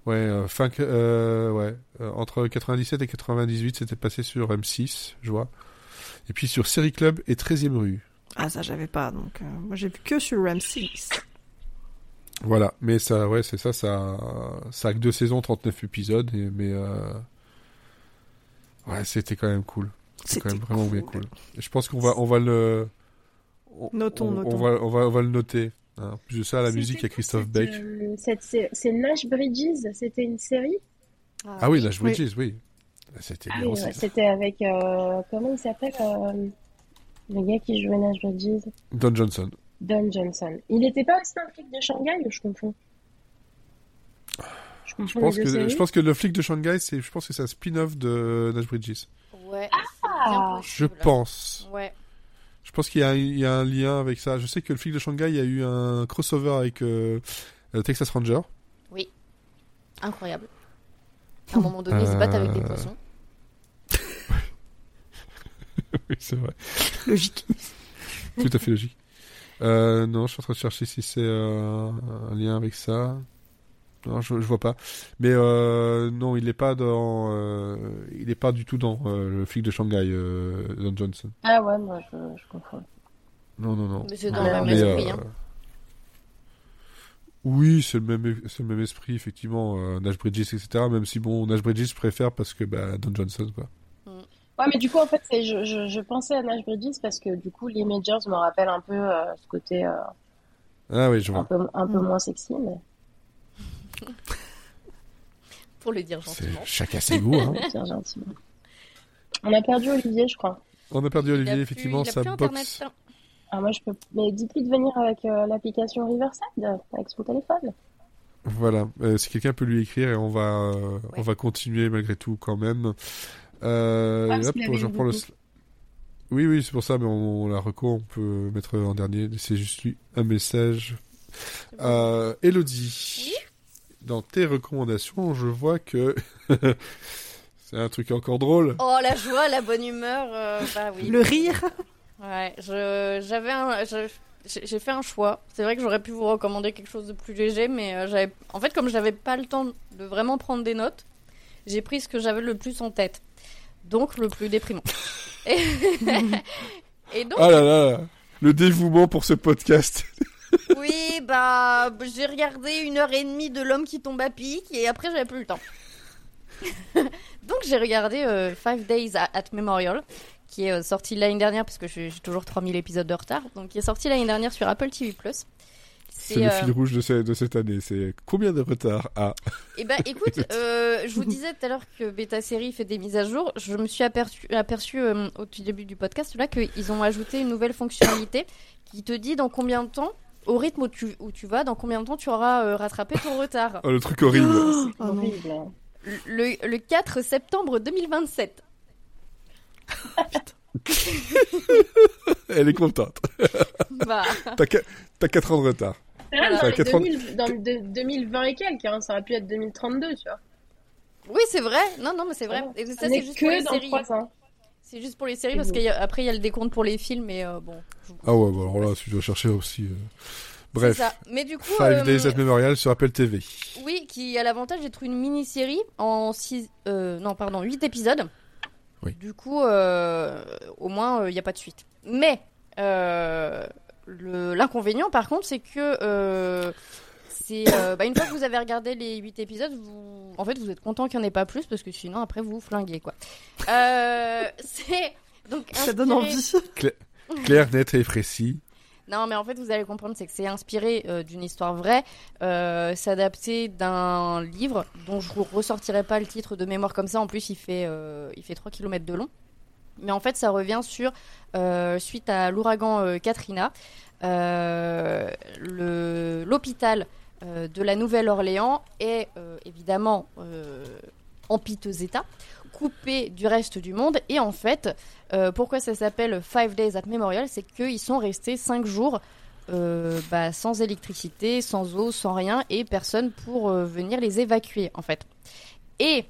Ouais, euh, fin, que- euh, ouais, euh, entre 97 et 98, c'était passé sur M6, je vois. Et puis sur Série Club et 13e rue. Ah, ça j'avais pas, donc euh, moi j'ai vu que sur M6. Voilà, mais ça, ouais, c'est ça, ça, ça a que deux saisons, 39 épisodes, et- mais euh, ouais, c'était quand même cool. C'était quand même C'était vraiment bien cool. Et je pense qu'on va, on va le, on, Notons, on, notons. on va, on va, on va le noter. hein. En plus de ça, la C'était musique, il y a Christophe Beck. euh, C'est Nash Bridges, c'était une série? Ah oui, Nash Oui. Bridges, oui. C'était Ah oui, aussi. ouais, c'était avec. euh, comment il s'appelle euh, Le gars qui jouait Nash Bridges? Don Johnson. Don Johnson. Il était pas aussi le flic de Shanghai ou je confonds? Je pense que, séries je pense que le flic de Shanghai, c'est, je pense que c'est un spin-off de Nash Bridges. Ouais. Ah, Je pense. Ouais. Je pense qu'il y a, il y a un lien avec ça. Je sais que le flic de Shanghai, il y a eu un crossover avec euh, euh, Texas Ranger. Incroyable. À un moment donné, ils se battent avec des Euh, poissons. oui, c'est vrai. Logique. Tout à fait logique. Euh, non, je suis en train de chercher si c'est euh, un lien avec ça. Non, je, je vois pas. Mais euh, non, il est pas dans. euh, il est pas du tout dans euh, le flic de Shanghai, euh, Don Johnson. Ah ouais, moi je, je confonds. Non, non, non. Mais c'est dans le même Mais, esprit. euh, hein. Oui, c'est le même, c'est le même esprit, effectivement. euh, Nash Bridges, etc. Même si, bon, Nash Bridges préfère parce que bah, Don Johnson, quoi. Ouais, mais du coup, en fait, je, je, je pensais à Nash Bridges parce que du coup, les Majors me rappellent un peu euh, ce côté euh, Ah oui, je un vois. peu, un peu Mm. moins sexy. Mais... Pour le dire gentiment. chacun ses goûts, hein. On a perdu Olivier, je crois. On a perdu Il a Olivier, plus- effectivement, il a sa plus box. Internet. Ah, moi, je peux. Mais dites-lui de venir avec euh, l'application Riverside, avec son téléphone. Voilà, euh, si quelqu'un peut lui écrire et on va, euh, Ouais. on va continuer malgré tout quand même. Euh, Ah, hop, je reprends le. Oui, oui, c'est pour ça, mais on, on la reco, on peut mettre en dernier. C'est juste lui un message. Euh, Elodie, dans tes recommandations, je vois que c'est un truc encore drôle. Oh, la joie, la bonne humeur. euh, bah oui. Le rire. Ouais, j'avais un, je- j'ai fait un choix. C'est vrai que j'aurais pu vous recommander quelque chose de plus léger, mais euh, j'avais, en fait, comme j'avais pas le temps de vraiment prendre des notes, j'ai pris ce que j'avais le plus en tête. Donc, le plus déprimant. Et, Et donc, Ah là là, le dévouement pour ce podcast. Oui, bah, j'ai regardé une heure et demie de l'homme qui tombe à pic, et après, j'avais plus le temps. donc, j'ai regardé euh, Five Days at, Memorial, qui est euh, sorti l'année dernière, parce que j'ai toujours 3000 épisodes de retard, donc qui est sorti l'année dernière sur Apple TV+. C'est le euh, fil rouge de, ce- de cette année. C'est combien de retard Ah, Eh ben, écoute, je vous disais tout à l'heure que Beta Série fait des mises à jour. Je me suis aperçu, aperçu au tout début du podcast là qu'ils ont ajouté une nouvelle fonctionnalité qui te dit dans combien de temps, au rythme où tu, où tu vas, dans combien de temps tu auras euh, rattrapé ton retard. oh, le truc horrible. Oh. Horrible. hein. Le, le 4 septembre 2027. Elle est contente. Bah, T'as qu- t'as 4 ans de retard. Dans, les Quatre ans- 2000 dans le de- 2020 et quelques, hein, ça aurait pu être 2032, tu vois. oui, c'est vrai. Non, non, mais c'est vrai. Et ça, c'est est juste que dans séries. 3 ans. C'est juste pour les séries parce qu'après, il y a le décompte pour les films, mais euh, bon. Ah ouais, bah alors là, tu dois chercher aussi. euh. C'est Bref, ça. Mais du coup. Five euh, Days at Memorial sur Apple TV. Oui, qui a l'avantage d'être une mini-série en 6 non pardon, 8 épisodes. Oui. Du coup euh, au moins il n'y a pas de suite. Mais euh, l'inconvénient par contre, c'est que euh, c'est euh, bah, une fois que vous avez regardé les 8 épisodes, vous en fait vous êtes content qu'il n'y en ait pas plus parce que sinon après vous vous flinguez quoi. Euh, c'est donc Ça donne envie. Clair, net et précis. non, mais en fait, vous allez comprendre, c'est que c'est inspiré euh, d'une histoire vraie. Euh, c'est adapté d'un livre dont je ne ressortirai pas le titre de mémoire comme ça. En plus, il fait, euh, il fait 3 km de long. Mais en fait, ça revient sur, euh, suite à l'ouragan euh, Katrina, euh, l'hôpital euh, de la Nouvelle-Orléans est euh, évidemment euh, en piteux état, coupés du reste du monde. Et en fait, pourquoi ça s'appelle Five Days at Memorial C'est qu'ils sont restés cinq jours bah, sans électricité, sans eau, sans rien, et personne pour venir les évacuer, en fait. Et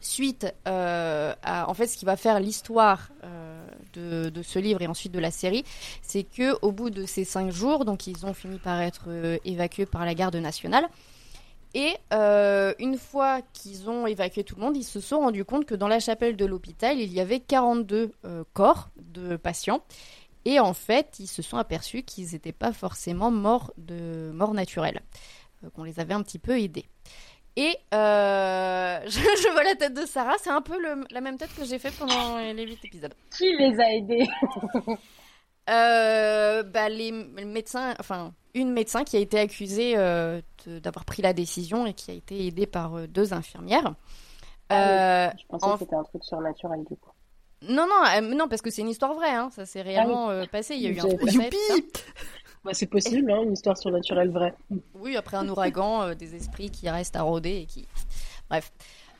suite à, en fait, ce qui va faire l'histoire de, ce livre et ensuite de la série, c'est que au bout de ces cinq jours, donc ils ont fini par être euh, évacués par la garde nationale. Et euh, une fois qu'ils ont évacué tout le monde, ils se sont rendus compte que dans la chapelle de l'hôpital, il y avait 42 euh, corps de patients. Et en fait, ils se sont aperçus qu'ils n'étaient pas forcément morts de mort naturelle, qu'on les avait un petit peu aidés. Et euh, je, je vois la tête de Sarah, c'est un peu le- la même tête que j'ai fait pendant les 8 épisodes. Qui les a aidés Euh, bah, les médecins, enfin, une médecin qui a été accusée euh, d'avoir pris la décision et qui a été aidée par deux infirmières. Ah Je pensais en- que c'était un truc surnaturel du coup. non, non, non, parce que c'est une histoire vraie, hein, ça s'est réellement euh, passé. Il y a eu un. Youpi Bah, c'est possible, hein, une histoire surnaturelle vraie. Oui, après un ouragan, euh, des esprits qui restent à rôder et qui. Bref.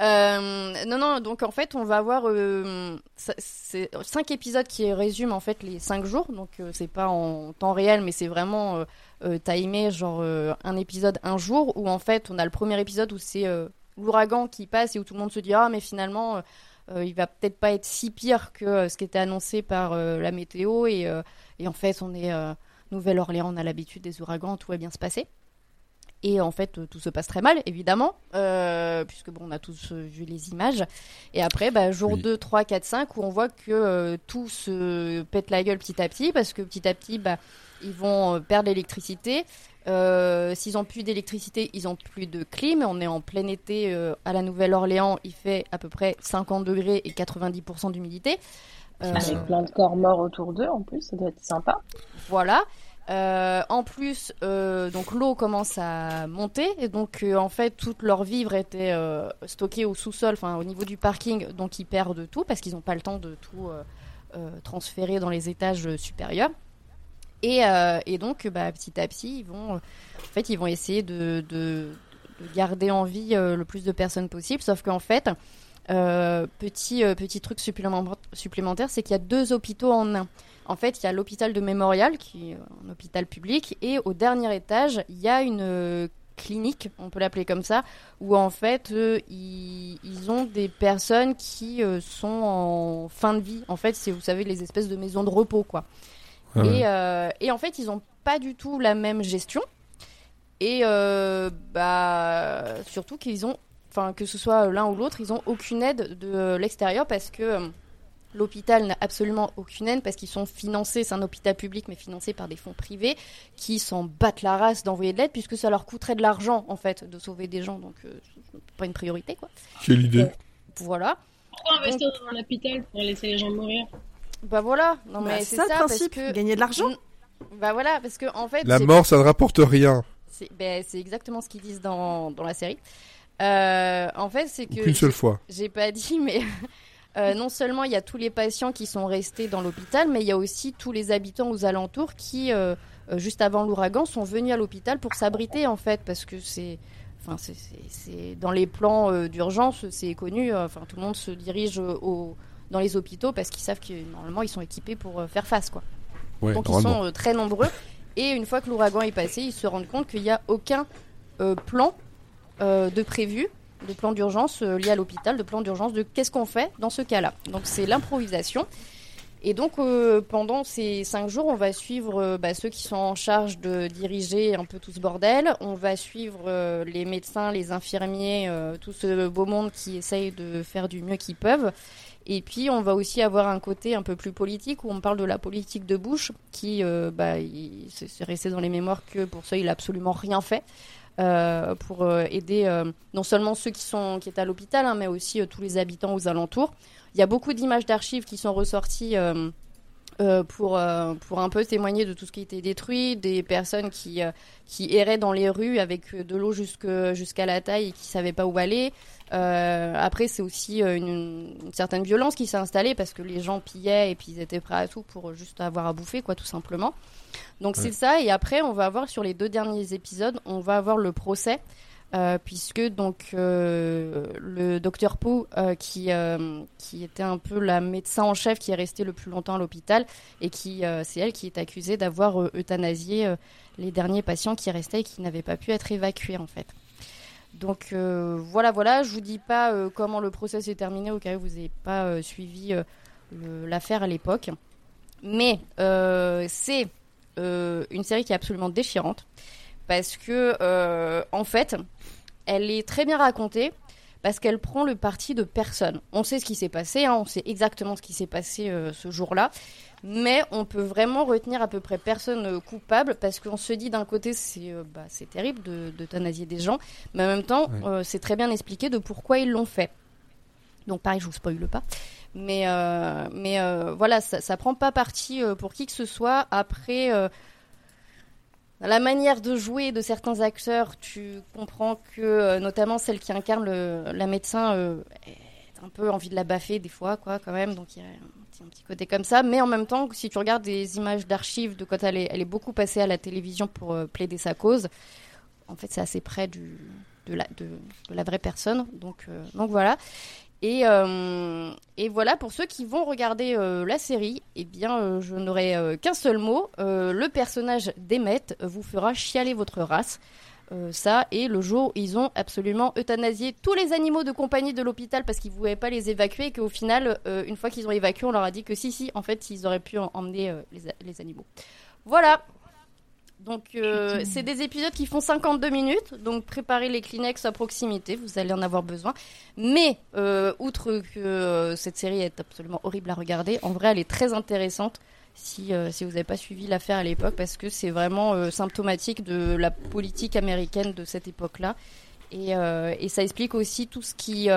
Euh, non, non, donc en fait, on va avoir euh, cinq épisodes qui résument en fait les cinq jours. Donc euh, c'est pas en temps réel, mais c'est vraiment euh, timé, genre un épisode un jour où en fait on a le premier épisode où c'est l'ouragan qui passe et où tout le monde se dit ah mais finalement il va peut-être pas être si pire que ce qui était annoncé par la météo et, et en fait on est Nouvelle-Orléans, on a l'habitude des ouragans, tout va bien se passer. Et en fait, euh, tout se passe très mal, évidemment, euh, puisque bon, on a tous euh, vu les images. Et après, bah, jour Oui. 2, 3, 4, 5, où on voit que euh, tout se pète la gueule petit à petit, parce que petit à petit, bah, ils vont perdre l'électricité. Euh, S'ils ont plus d'électricité, ils ont plus de clim. On est en plein été à la Nouvelle-Orléans, il fait à peu près 50 degrés et 90% d'humidité. Euh, Avec plein de corps morts autour d'eux en plus, ça doit être sympa. voilà. Euh, en plus, euh, donc l'eau commence à monter et donc euh, en fait toutes leurs vivres étaient euh, stockées au sous-sol, enfin au niveau du parking, donc ils perdent tout parce qu'ils n'ont pas le temps de tout euh, euh, transférer dans les étages supérieurs. Et, euh, et donc bah, petit à petit, ils vont, en fait, ils vont essayer de, de- de garder en vie euh, le plus de personnes possible. Sauf qu'en fait, euh, petit euh, petit truc supplément- supplémentaire, c'est qu'il y a deux hôpitaux en un. En fait, il y a l'hôpital de Mémorial, qui est un hôpital public, et au dernier étage, il y a une euh, clinique, on peut l'appeler comme ça, où en fait, ils, ils ont des personnes qui sont en fin de vie. En fait, c'est, vous savez, les espèces de maisons de repos, quoi. Ah ouais. Et, et en fait, ils n'ont pas du tout la même gestion. Et bah, surtout qu'ils ont, enfin, que ce soit l'un ou l'autre, ils ont aucune aide de l'extérieur parce que euh, l'hôpital n'a absolument aucune aide parce qu'ils sont financés, c'est un hôpital public mais financé par des fonds privés qui s'en battent la race d'envoyer de l'aide puisque ça leur coûterait de l'argent en fait de sauver des gens donc euh, pas une priorité quoi. Quelle idée. Voilà. Pourquoi investir dans un hôpital pour laisser les gens mourir? Bah voilà. Non Bah, mais c'est ça, ça, principe, parce que gagner de l'argent. Bah voilà parce que en fait La mort, ça ne rapporte rien. C'est ben, c'est exactement ce qu'ils disent dans, dans la série. Euh, en fait, c'est que Qu'une seule fois. j'ai pas dit, mais euh, non seulement il y a tous les patients qui sont restés dans l'hôpital, mais il y a aussi tous les habitants aux alentours qui, euh, juste avant l'ouragan, sont venus à l'hôpital pour s'abriter en fait, parce que c'est, enfin c'est, dans les plans euh, d'urgence, c'est connu. Enfin, tout le monde se dirige au, dans les hôpitaux parce qu'ils savent que normalement ils sont équipés pour faire face, quoi. Ouais, Donc ils sont très nombreux. Et une fois que l'ouragan est passé, ils se rendent compte qu'il n'y a aucun plan de prévu, de plan d'urgence euh, lié à l'hôpital, de plan d'urgence de qu'est-ce qu'on fait dans ce cas-là. Donc c'est l'improvisation. Et donc euh, pendant ces cinq jours, on va suivre euh, bah, ceux qui sont en charge de diriger un peu tout ce bordel. On va suivre euh, les médecins, les infirmiers, euh, tout ce beau monde qui essaye de faire du mieux qu'ils peuvent. Et puis on va aussi avoir un côté un peu plus politique où on parle de la politique de Bush, qui euh, bah, c'est resté dans les mémoires que pour ça il a absolument rien fait. Euh, pour euh, aider euh, non seulement ceux qui sont qui étaient à l'hôpital, hein, mais aussi tous les habitants aux alentours. Il y a beaucoup d'images d'archives qui sont ressorties euh, pour euh, pour un peu témoigner de tout ce qui été détruit, des personnes qui euh, qui erraient dans les rues avec de l'eau jusqu'à la taille et qui savaient pas où aller. Après, c'est aussi une, une certaine violence qui s'est installée parce que les gens pillaient et puis ils étaient prêts à tout pour juste avoir à bouffer, quoi, tout simplement. Donc Ouais. c'est ça. Et après, on va avoir sur les deux derniers épisodes, on va avoir le procès euh, puisque donc euh, le docteur Pou, euh, qui, qui était un peu la médecin en chef qui est restée le plus longtemps à l'hôpital, et qui c'est elle qui est accusée d'avoir euthanasié les derniers patients qui restaient et qui n'avaient pas pu être évacués en fait. Donc voilà, voilà, je vous dis pas comment le procès s'est terminé au cas où vous n'avez pas suivi l'affaire à l'époque. Mais c'est une série qui est absolument déchirante parce que euh, en fait, elle est très bien racontée parce qu'elle prend le parti de personne. On sait ce qui s'est passé, hein, on sait exactement ce qui s'est passé euh, ce jour-là, mais on peut vraiment retenir à peu près personne euh, coupable parce qu'on se dit d'un côté c'est euh, bah, c'est terrible de d'euthanasier des gens, mais en même temps c'est très bien expliqué de pourquoi ils l'ont fait. Donc pareil, je vous spoile pas. Mais, mais voilà, ça, ça prend pas parti pour qui que ce soit. Après, euh, la manière de jouer de certains acteurs, tu comprends que, euh, notamment celle qui incarne la médecin, euh, est un peu envie de la baffer des fois, quoi, quand même. Donc il y a un petit, côté comme ça. Mais en même temps, si tu regardes des images d'archives de quand elle est, elle est beaucoup passée à la télévision pour euh, plaider sa cause, en fait, c'est assez près de, la, vraie personne. Donc, euh, donc voilà. Et, euh, et voilà, pour ceux qui vont regarder euh, la série, eh bien, euh, je n'aurai qu'un seul mot. Le personnage d'Emmett vous fera chialer votre race. Ça, et le jour ils ont absolument euthanasié tous les animaux de compagnie de l'hôpital parce qu'ils ne pouvaient pas les évacuer et qu'au final, une fois qu'ils ont évacué, on leur a dit que si, si, en fait, ils auraient pu en- emmener les animaux. Voilà. Donc, euh, c'est des épisodes qui font 52 minutes. Donc, préparez les Kleenex à proximité, vous allez en avoir besoin. Mais, euh, outre que euh, cette série est absolument horrible à regarder, en vrai, elle est très intéressante si, si vous n'avez pas suivi l'affaire à l'époque, parce que c'est vraiment symptomatique de la politique américaine de cette époque-là. Et, et ça explique aussi tout ce qui.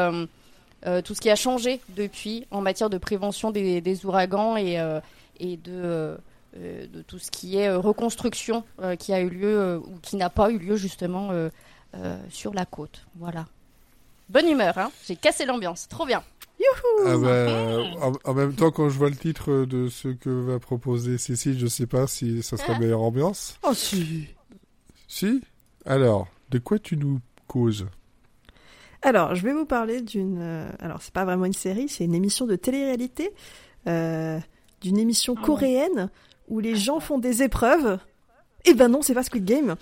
tout ce qui a changé depuis en matière de prévention des, des ouragans et, et de, de tout ce qui est euh, reconstruction euh, qui a eu lieu euh, ou qui n'a pas eu lieu justement euh, euh, sur la côte. Voilà. Bonne humeur, hein j'ai cassé l'ambiance, trop bien. Ah bah, en, en même temps, quand je vois le titre de ce que va proposer Cécile, je sais pas si ça sera meilleure ambiance. Oh si. Si? Alors, de quoi tu nous causes? Alors, je vais vous parler d'une. euh, alors, c'est pas vraiment une série, c'est une émission de télé-réalité, euh, d'une émission Ah coréenne où les gens font des épreuves. Eh ben non, c'est pas Squid Game.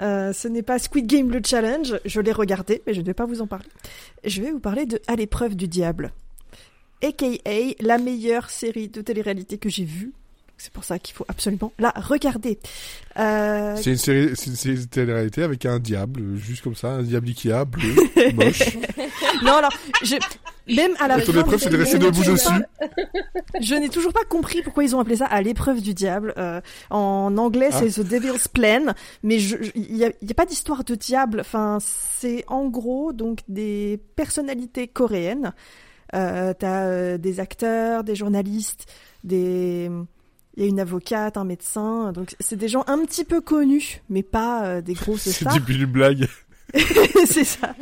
Euh, ce n'est pas Squid Game le challenge. Je l'ai regardé, mais je ne vais pas vous en parler. Je vais vous parler de À l'épreuve du diable, aka la meilleure série de télé-réalité que j'ai vue. C'est pour ça qu'il faut absolument la regarder. Euh, C'est une série, c'est une série de télé-réalité avec un diable, juste comme ça, un diable Ikea, bleu, moche. non, alors, je... même à la fin, épreuve, je- c'est de rester debout dessus. Je n'ai toujours pas compris pourquoi ils ont appelé ça à l'épreuve du diable. Euh, en anglais, Ah. c'est The Devil's Plan, mais il n'y a, pas d'histoire de diable. Enfin, c'est en gros donc des personnalités coréennes. Euh, T'as euh, des acteurs, des journalistes, des il y a une avocate, un médecin. Donc c'est des gens un petit peu connus, mais pas euh, des grosses C'est stars. du une blague. c'est ça.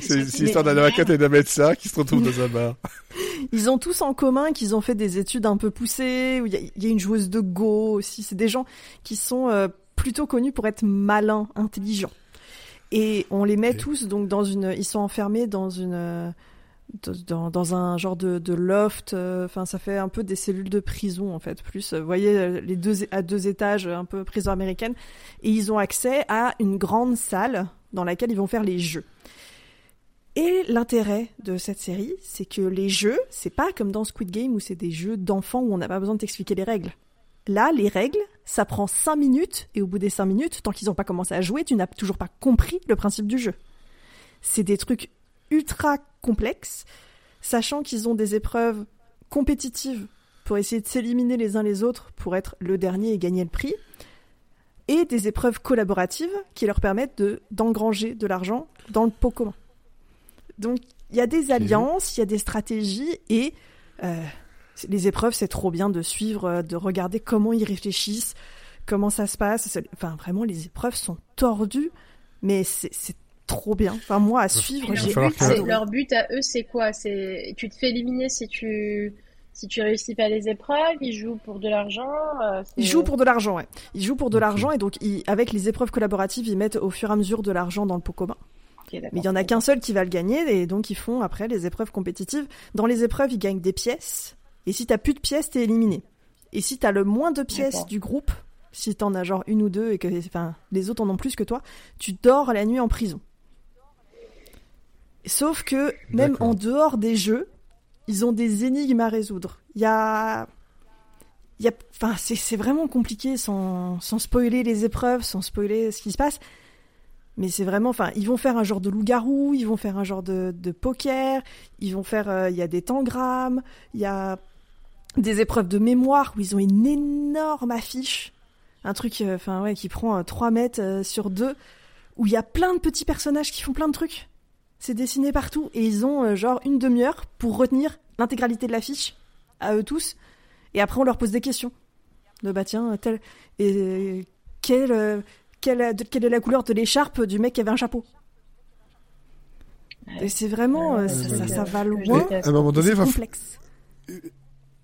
C'est c'est l'histoire d'un avocat et d'un médecin qui se retrouvent dans un bar. Ils ont tous en commun qu'ils ont fait des études un peu poussées, où il y, a- il y a une joueuse de Go aussi. C'est des gens qui sont euh, plutôt connus pour être malins, intelligents. Et on les met tous donc dans une, ils sont enfermés dans une, dans, dans un genre de, de loft. euh, Enfin, ça fait un peu des cellules de prison en fait. Plus, vous voyez euh, les deux à deux étages, un peu prison américaine. Et ils ont accès à une grande salle dans laquelle ils vont faire les jeux. Et l'intérêt de cette série, c'est que les jeux, c'est pas comme dans Squid Game où c'est des jeux d'enfants où on n'a pas besoin de t'expliquer les règles. Là, les règles, ça prend 5 minutes, et au bout des 5 minutes, tant qu'ils n'ont pas commencé à jouer, tu n'as toujours pas compris le principe du jeu. C'est des trucs ultra complexes, sachant qu'ils ont des épreuves compétitives pour essayer de s'éliminer les uns les autres pour être le dernier et gagner le prix, et des épreuves collaboratives qui leur permettent de d'engranger de l'argent dans le pot commun. Donc il y a des alliances, il y a des stratégies et euh, les épreuves c'est trop bien de suivre, euh, de regarder comment ils réfléchissent, comment ça se passe. Enfin vraiment les épreuves sont tordues, mais c'est c'est trop bien. Enfin moi à suivre, j'ai leur but à eux, c'est quoi? C'est tu te fais éliminer si tu si tu réussis pas les épreuves. Ils jouent pour de l'argent. euh, Ils jouent pour de l'argent, ouais. Ils jouent pour de l'argent et donc ils- avec les épreuves collaboratives, ils mettent au fur et à mesure de l'argent dans le pot commun. Mais il y en a qu'un seul qui va le gagner et donc ils font après les épreuves compétitives. Dans les épreuves, ils gagnent des pièces. Et si t'as plus de pièces, t'es éliminé. Et si t'as le moins de pièces du groupe, si t'en as genre une ou deux et que enfin, les autres en ont plus que toi, tu dors la nuit en prison. Sauf que même en dehors des jeux, ils ont des énigmes à résoudre. Il y a y a, enfin, c'est, c'est vraiment compliqué sans, sans spoiler les épreuves, sans spoiler ce qui se passe. Mais c'est vraiment, enfin, ils vont faire un genre de loup-garou, ils vont faire un genre de, de poker, ils vont faire, euh, il y a des tangrammes, il y a des épreuves de mémoire où ils ont une énorme affiche, un truc, euh, enfin ouais, qui prend euh, 3 mètres euh, sur 2, où il y a plein de petits personnages qui font plein de trucs. C'est dessiné partout et ils ont euh, genre une demi-heure pour retenir l'intégralité de l'affiche à eux tous. Et après, on leur pose des questions. De bah tiens, tel et quelle, euh, quelle, de- quelle est la couleur de l'écharpe du mec qui avait un chapeau? Et c'est vraiment, euh, Ouais, ça, ça, va loin. À un moment donné, va.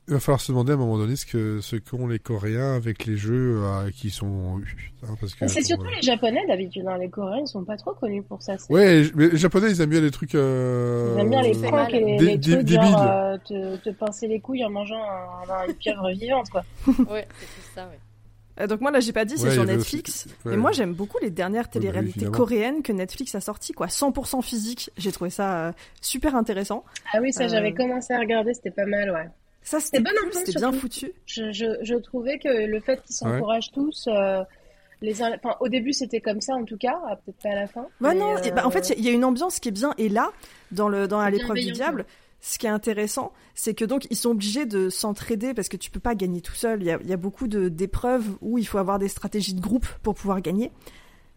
Il va falloir se demander à un moment donné ce que ce qu'ont les Coréens avec les jeux euh, qui sont hein, parce que C'est bon, surtout voilà. les Japonais d'habitude, hein. les Coréens ils sont pas trop connus pour ça. C'est- Ouais, mais les Japonais ils aiment bien les trucs. Euh... Ils aiment bien les pranks et les, Dé- les trucs débiles. genre euh, te, te pincer les couilles en mangeant un- une pieuvre vivante quoi. Ouais, c'est tout ça, ouais. Donc moi là, j'ai pas dit, c'est Ouais, sur Netflix. aussi- ouais. Et moi, j'aime beaucoup les dernières Ouais, bah oui, téléréalités coréennes que Netflix a sorties, quoi. 100% physique. J'ai trouvé ça euh, super intéressant. Ah oui, ça Euh, j'avais commencé à regarder, c'était pas mal, ouais. Ça, c'était bien foutu. Je, je, je trouvais que le fait qu'ils s'encouragent tous, euh, les enfin, au début c'était comme ça en tout cas, ah, peut-être pas à la fin. Mais, non, et bah, en euh, fait, il y, a une ambiance qui est bien. Et là, dans le dans l'épreuve du diable, ce qui est intéressant, c'est que donc ils sont obligés de s'entraider parce que tu peux pas gagner tout seul. Il y a, il y a beaucoup de d'épreuves où il faut avoir des stratégies de groupe pour pouvoir gagner.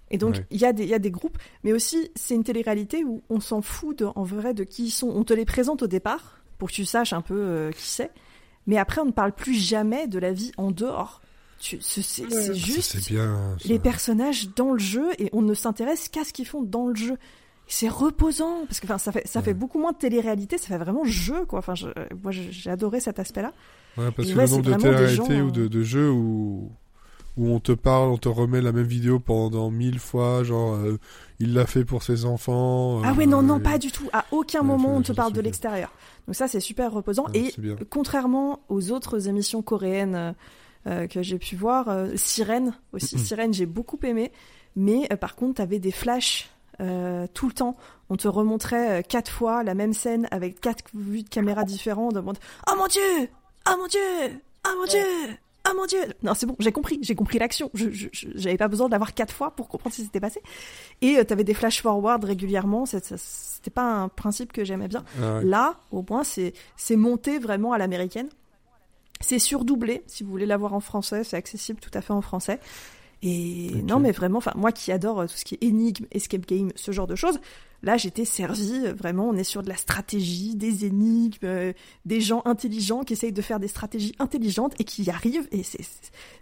Et donc Ouais. il y a des il y a des groupes, mais aussi c'est une télé-réalité où on s'en fout de, en vrai de qui ils sont. On te les présente au départ pour que tu saches un peu euh, qui c'est, mais après on ne parle plus jamais de la vie en dehors. C'est Ouais. juste bien. les personnages dans le jeu et on ne s'intéresse qu'à ce qu'ils font dans le jeu. C'est reposant parce que enfin ça fait ça fait beaucoup moins de télé-réalité, ça fait vraiment jeu quoi. Enfin je- moi j'ai adoré cet aspect-là. Ouais, parce Et que ouais, le nombre de gens, ou de, euh, de jeux où où on te parle, on te remet la même vidéo pendant mille fois, genre euh, il l'a fait pour ses enfants. Ah euh, ouais non non et- pas du tout. À aucun Ouais, moment on te parle de l'extérieur. Donc ça c'est super reposant Ouais, et contrairement aux autres émissions coréennes euh, euh, que j'ai pu voir, euh, Sirène aussi, Sirène j'ai beaucoup aimé, mais euh, par contre t'avais des flashs tout le temps. On te remontrait quatre fois la même scène avec quatre vues de caméra différentes. Oh mon dieu Oh mon dieu Oh mon dieu Oh mon dieu Non c'est bon, j'ai compris, j'ai compris l'action. Je, j'avais pas besoin d'avoir quatre fois pour comprendre ce qui s'était passé. Et euh, t'avais des flash forward régulièrement. C'était pas un principe que j'aimais bien. Ah ouais. Là, au moins, c'est c'est monté vraiment à l'américaine. C'est surdoublé. Si vous voulez l'avoir en français, c'est accessible tout à fait en français. Et non, mais vraiment, enfin, moi qui adore euh, tout ce qui est énigme, escape game, ce genre de choses, là, j'étais servie. euh, Vraiment, on est sur de la stratégie, des énigmes, euh, des gens intelligents qui essayent de faire des stratégies intelligentes et qui y arrivent. Et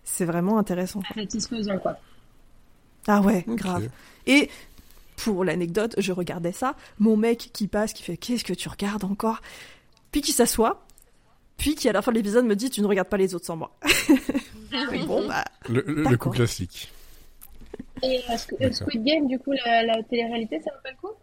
c'est vraiment intéressant. Satisfaisant quoi. Ah ouais, grave. Et pour l'anecdote, je regardais ça, mon mec qui passe, qui fait qu'est-ce que tu regardes encore? Puis qui s'assoit, puis qui à la fin de l'épisode me dit tu ne regardes pas les autres sans moi. Bon bah Le, coup classique. Et euh, D'accord. Squid Game, du coup, la, la télé-réalité, ça vaut pas le coup?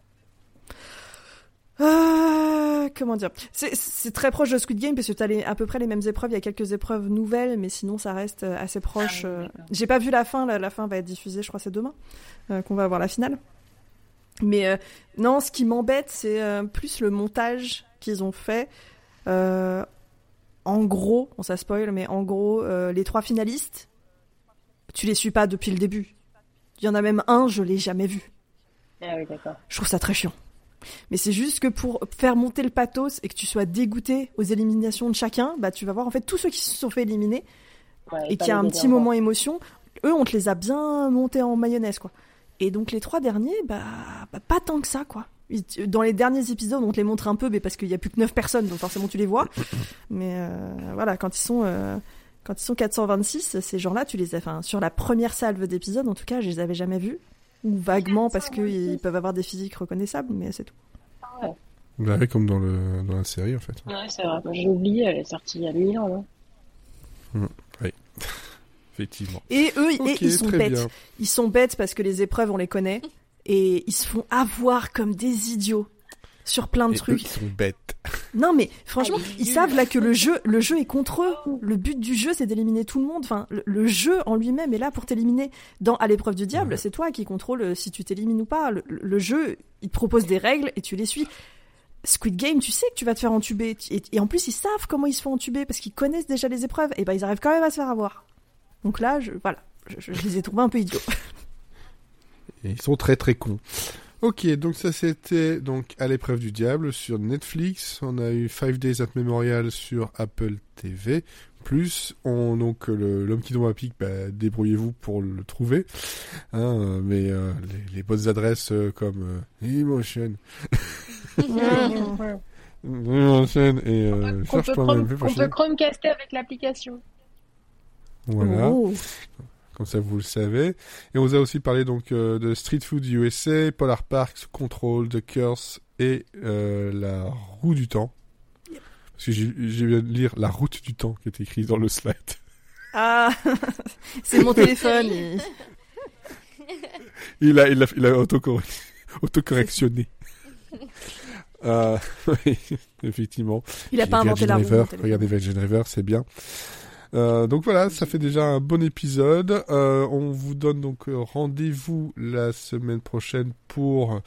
Euh, comment dire? C'est très proche de Squid Game parce que tu as à peu près les mêmes épreuves, il y a quelques épreuves nouvelles, mais sinon ça reste euh, assez proche. Ah oui, euh. J'ai pas vu la fin, la, la fin va être diffusée, je crois c'est demain euh, qu'on va avoir la finale. Mais euh, non, ce qui m'embête, c'est euh, plus le montage qu'ils ont fait. Euh, en gros, on ça spoil, mais en gros, les trois finalistes, tu les suis pas depuis le début. Il y en a même un, je l'ai jamais vu. Ah oui, d'accord. Je trouve ça très chiant. Mais c'est juste que pour faire monter le pathos et que tu sois dégoûté aux éliminations de chacun, bah tu vas voir en fait tous ceux qui se sont fait éliminer Ouais, et pas qui a un petit moment émotion, eux on te les a bien montés en mayonnaise quoi. Et donc les trois derniers, bah, bah, pas tant que ça quoi. Dans les derniers épisodes, on te les montre un peu, mais parce qu'il y a plus que 9 personnes, donc forcément tu les vois. Mais euh, voilà, quand ils sont euh, quand ils sont 426, ces gens-là, tu les as, enfin sur la première salve d'épisodes, en tout cas, je les avais jamais vus ou vaguement parce 426. qu'ils peuvent avoir des physiques reconnaissables, mais c'est tout. Bah ouais, comme dans, le, dans la série en fait. Ouais, c'est vrai. J'ai oublié, elle est sortie il y a 1000 ans. hein. Effectivement. Et eux, et ils sont bêtes. bien. Ils sont bêtes parce que les épreuves, on les connaît. et ils se font avoir comme des idiots sur plein de Et eux, trucs. ils sont bêtes. Non mais franchement, Ah, ils savent là que le jeu, le jeu est contre eux. Le but du jeu, c'est d'éliminer tout le monde. Enfin, le, le jeu en lui-même est là pour t'éliminer. Dans à l'épreuve du diable, Ouais. c'est toi qui contrôle euh, si tu t'élimines ou pas. Le, le jeu, il te propose des règles et tu les suis. Squid Game, tu sais que tu vas te faire entuber. Et, et en plus, ils savent comment ils se font entuber parce qu'ils connaissent déjà les épreuves. Et ben, ils arrivent quand même à se faire avoir. Donc là, je, voilà, je, je- je les ai trouvés un peu idiots. Et ils sont très très cons. Ok, donc ça c'était donc à l'épreuve du diable sur Netflix. On a eu Five Days at Memorial sur Apple TV. Plus, on donc le- l'homme qui tombe à pic, bah, débrouillez-vous pour le trouver. Hein, mais euh, les, les bonnes adresses euh, comme euh, Emotion, Emotion et euh, cherche peut, Chrome- qu'on peut Chromecaster avec l'application. Voilà. Oh. comme ça vous le savez. Et on vous a aussi parlé donc euh, de Street Food USA, Polar Parks, Control, The Curse et euh, la roue du temps. Parce que j'ai viens de lire la route du temps qui est écrit dans le slide. Ah, c'est mon téléphone. il- Il a, il a, il a autocorre- autocorrectionné. euh, oui, effectivement. Il a pas inventé la téléphone. Regardez Virgin River, c'est bien. Euh, donc voilà, ça fait déjà un bon épisode. Euh, on vous donne donc euh, rendez-vous la semaine prochaine pour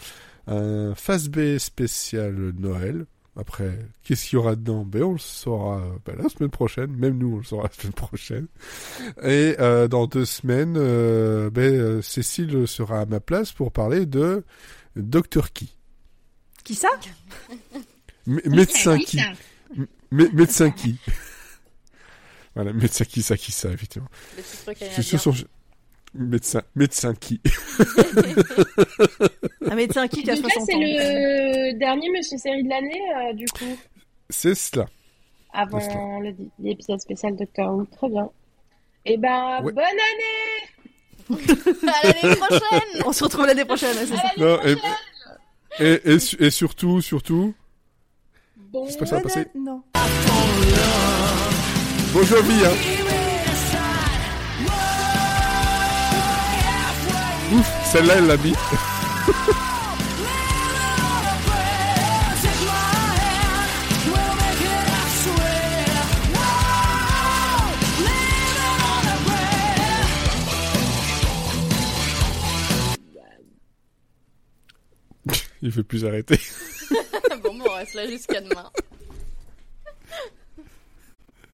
un Phase B spécial Noël. Après, qu'est-ce qu'il y aura dedans? Ben on le saura ben, la semaine prochaine. Même nous, on le saura la semaine prochaine. Et euh, dans deux semaines, euh, ben, Cécile sera à ma place pour parler de Dr. Qui. Qui ça? M- médecin Qui médecin qui. Voilà, médecin qui, ça, qui, ça, effectivement. Le petit truc à Je suis son... Médecin, médecin qui. Un médecin qui qui a Donc là, 60 c'est ans. le dernier Monsieur Série de l'année, euh, du coup, C'est cela. avant l'épisode spécial Doctor Who. Très bien. Et ben, Ouais. bonne année À l'année prochaine On se retrouve l'année prochaine, c'est ça. Non, prochaine et, et, su- et surtout, surtout, Bon, c'est pas ça va passer. Non. Bonjour vie, hein. Ouf, celle-là, elle l'a mis. Il veut plus arrêter. Bon, bon, on reste là jusqu'à demain.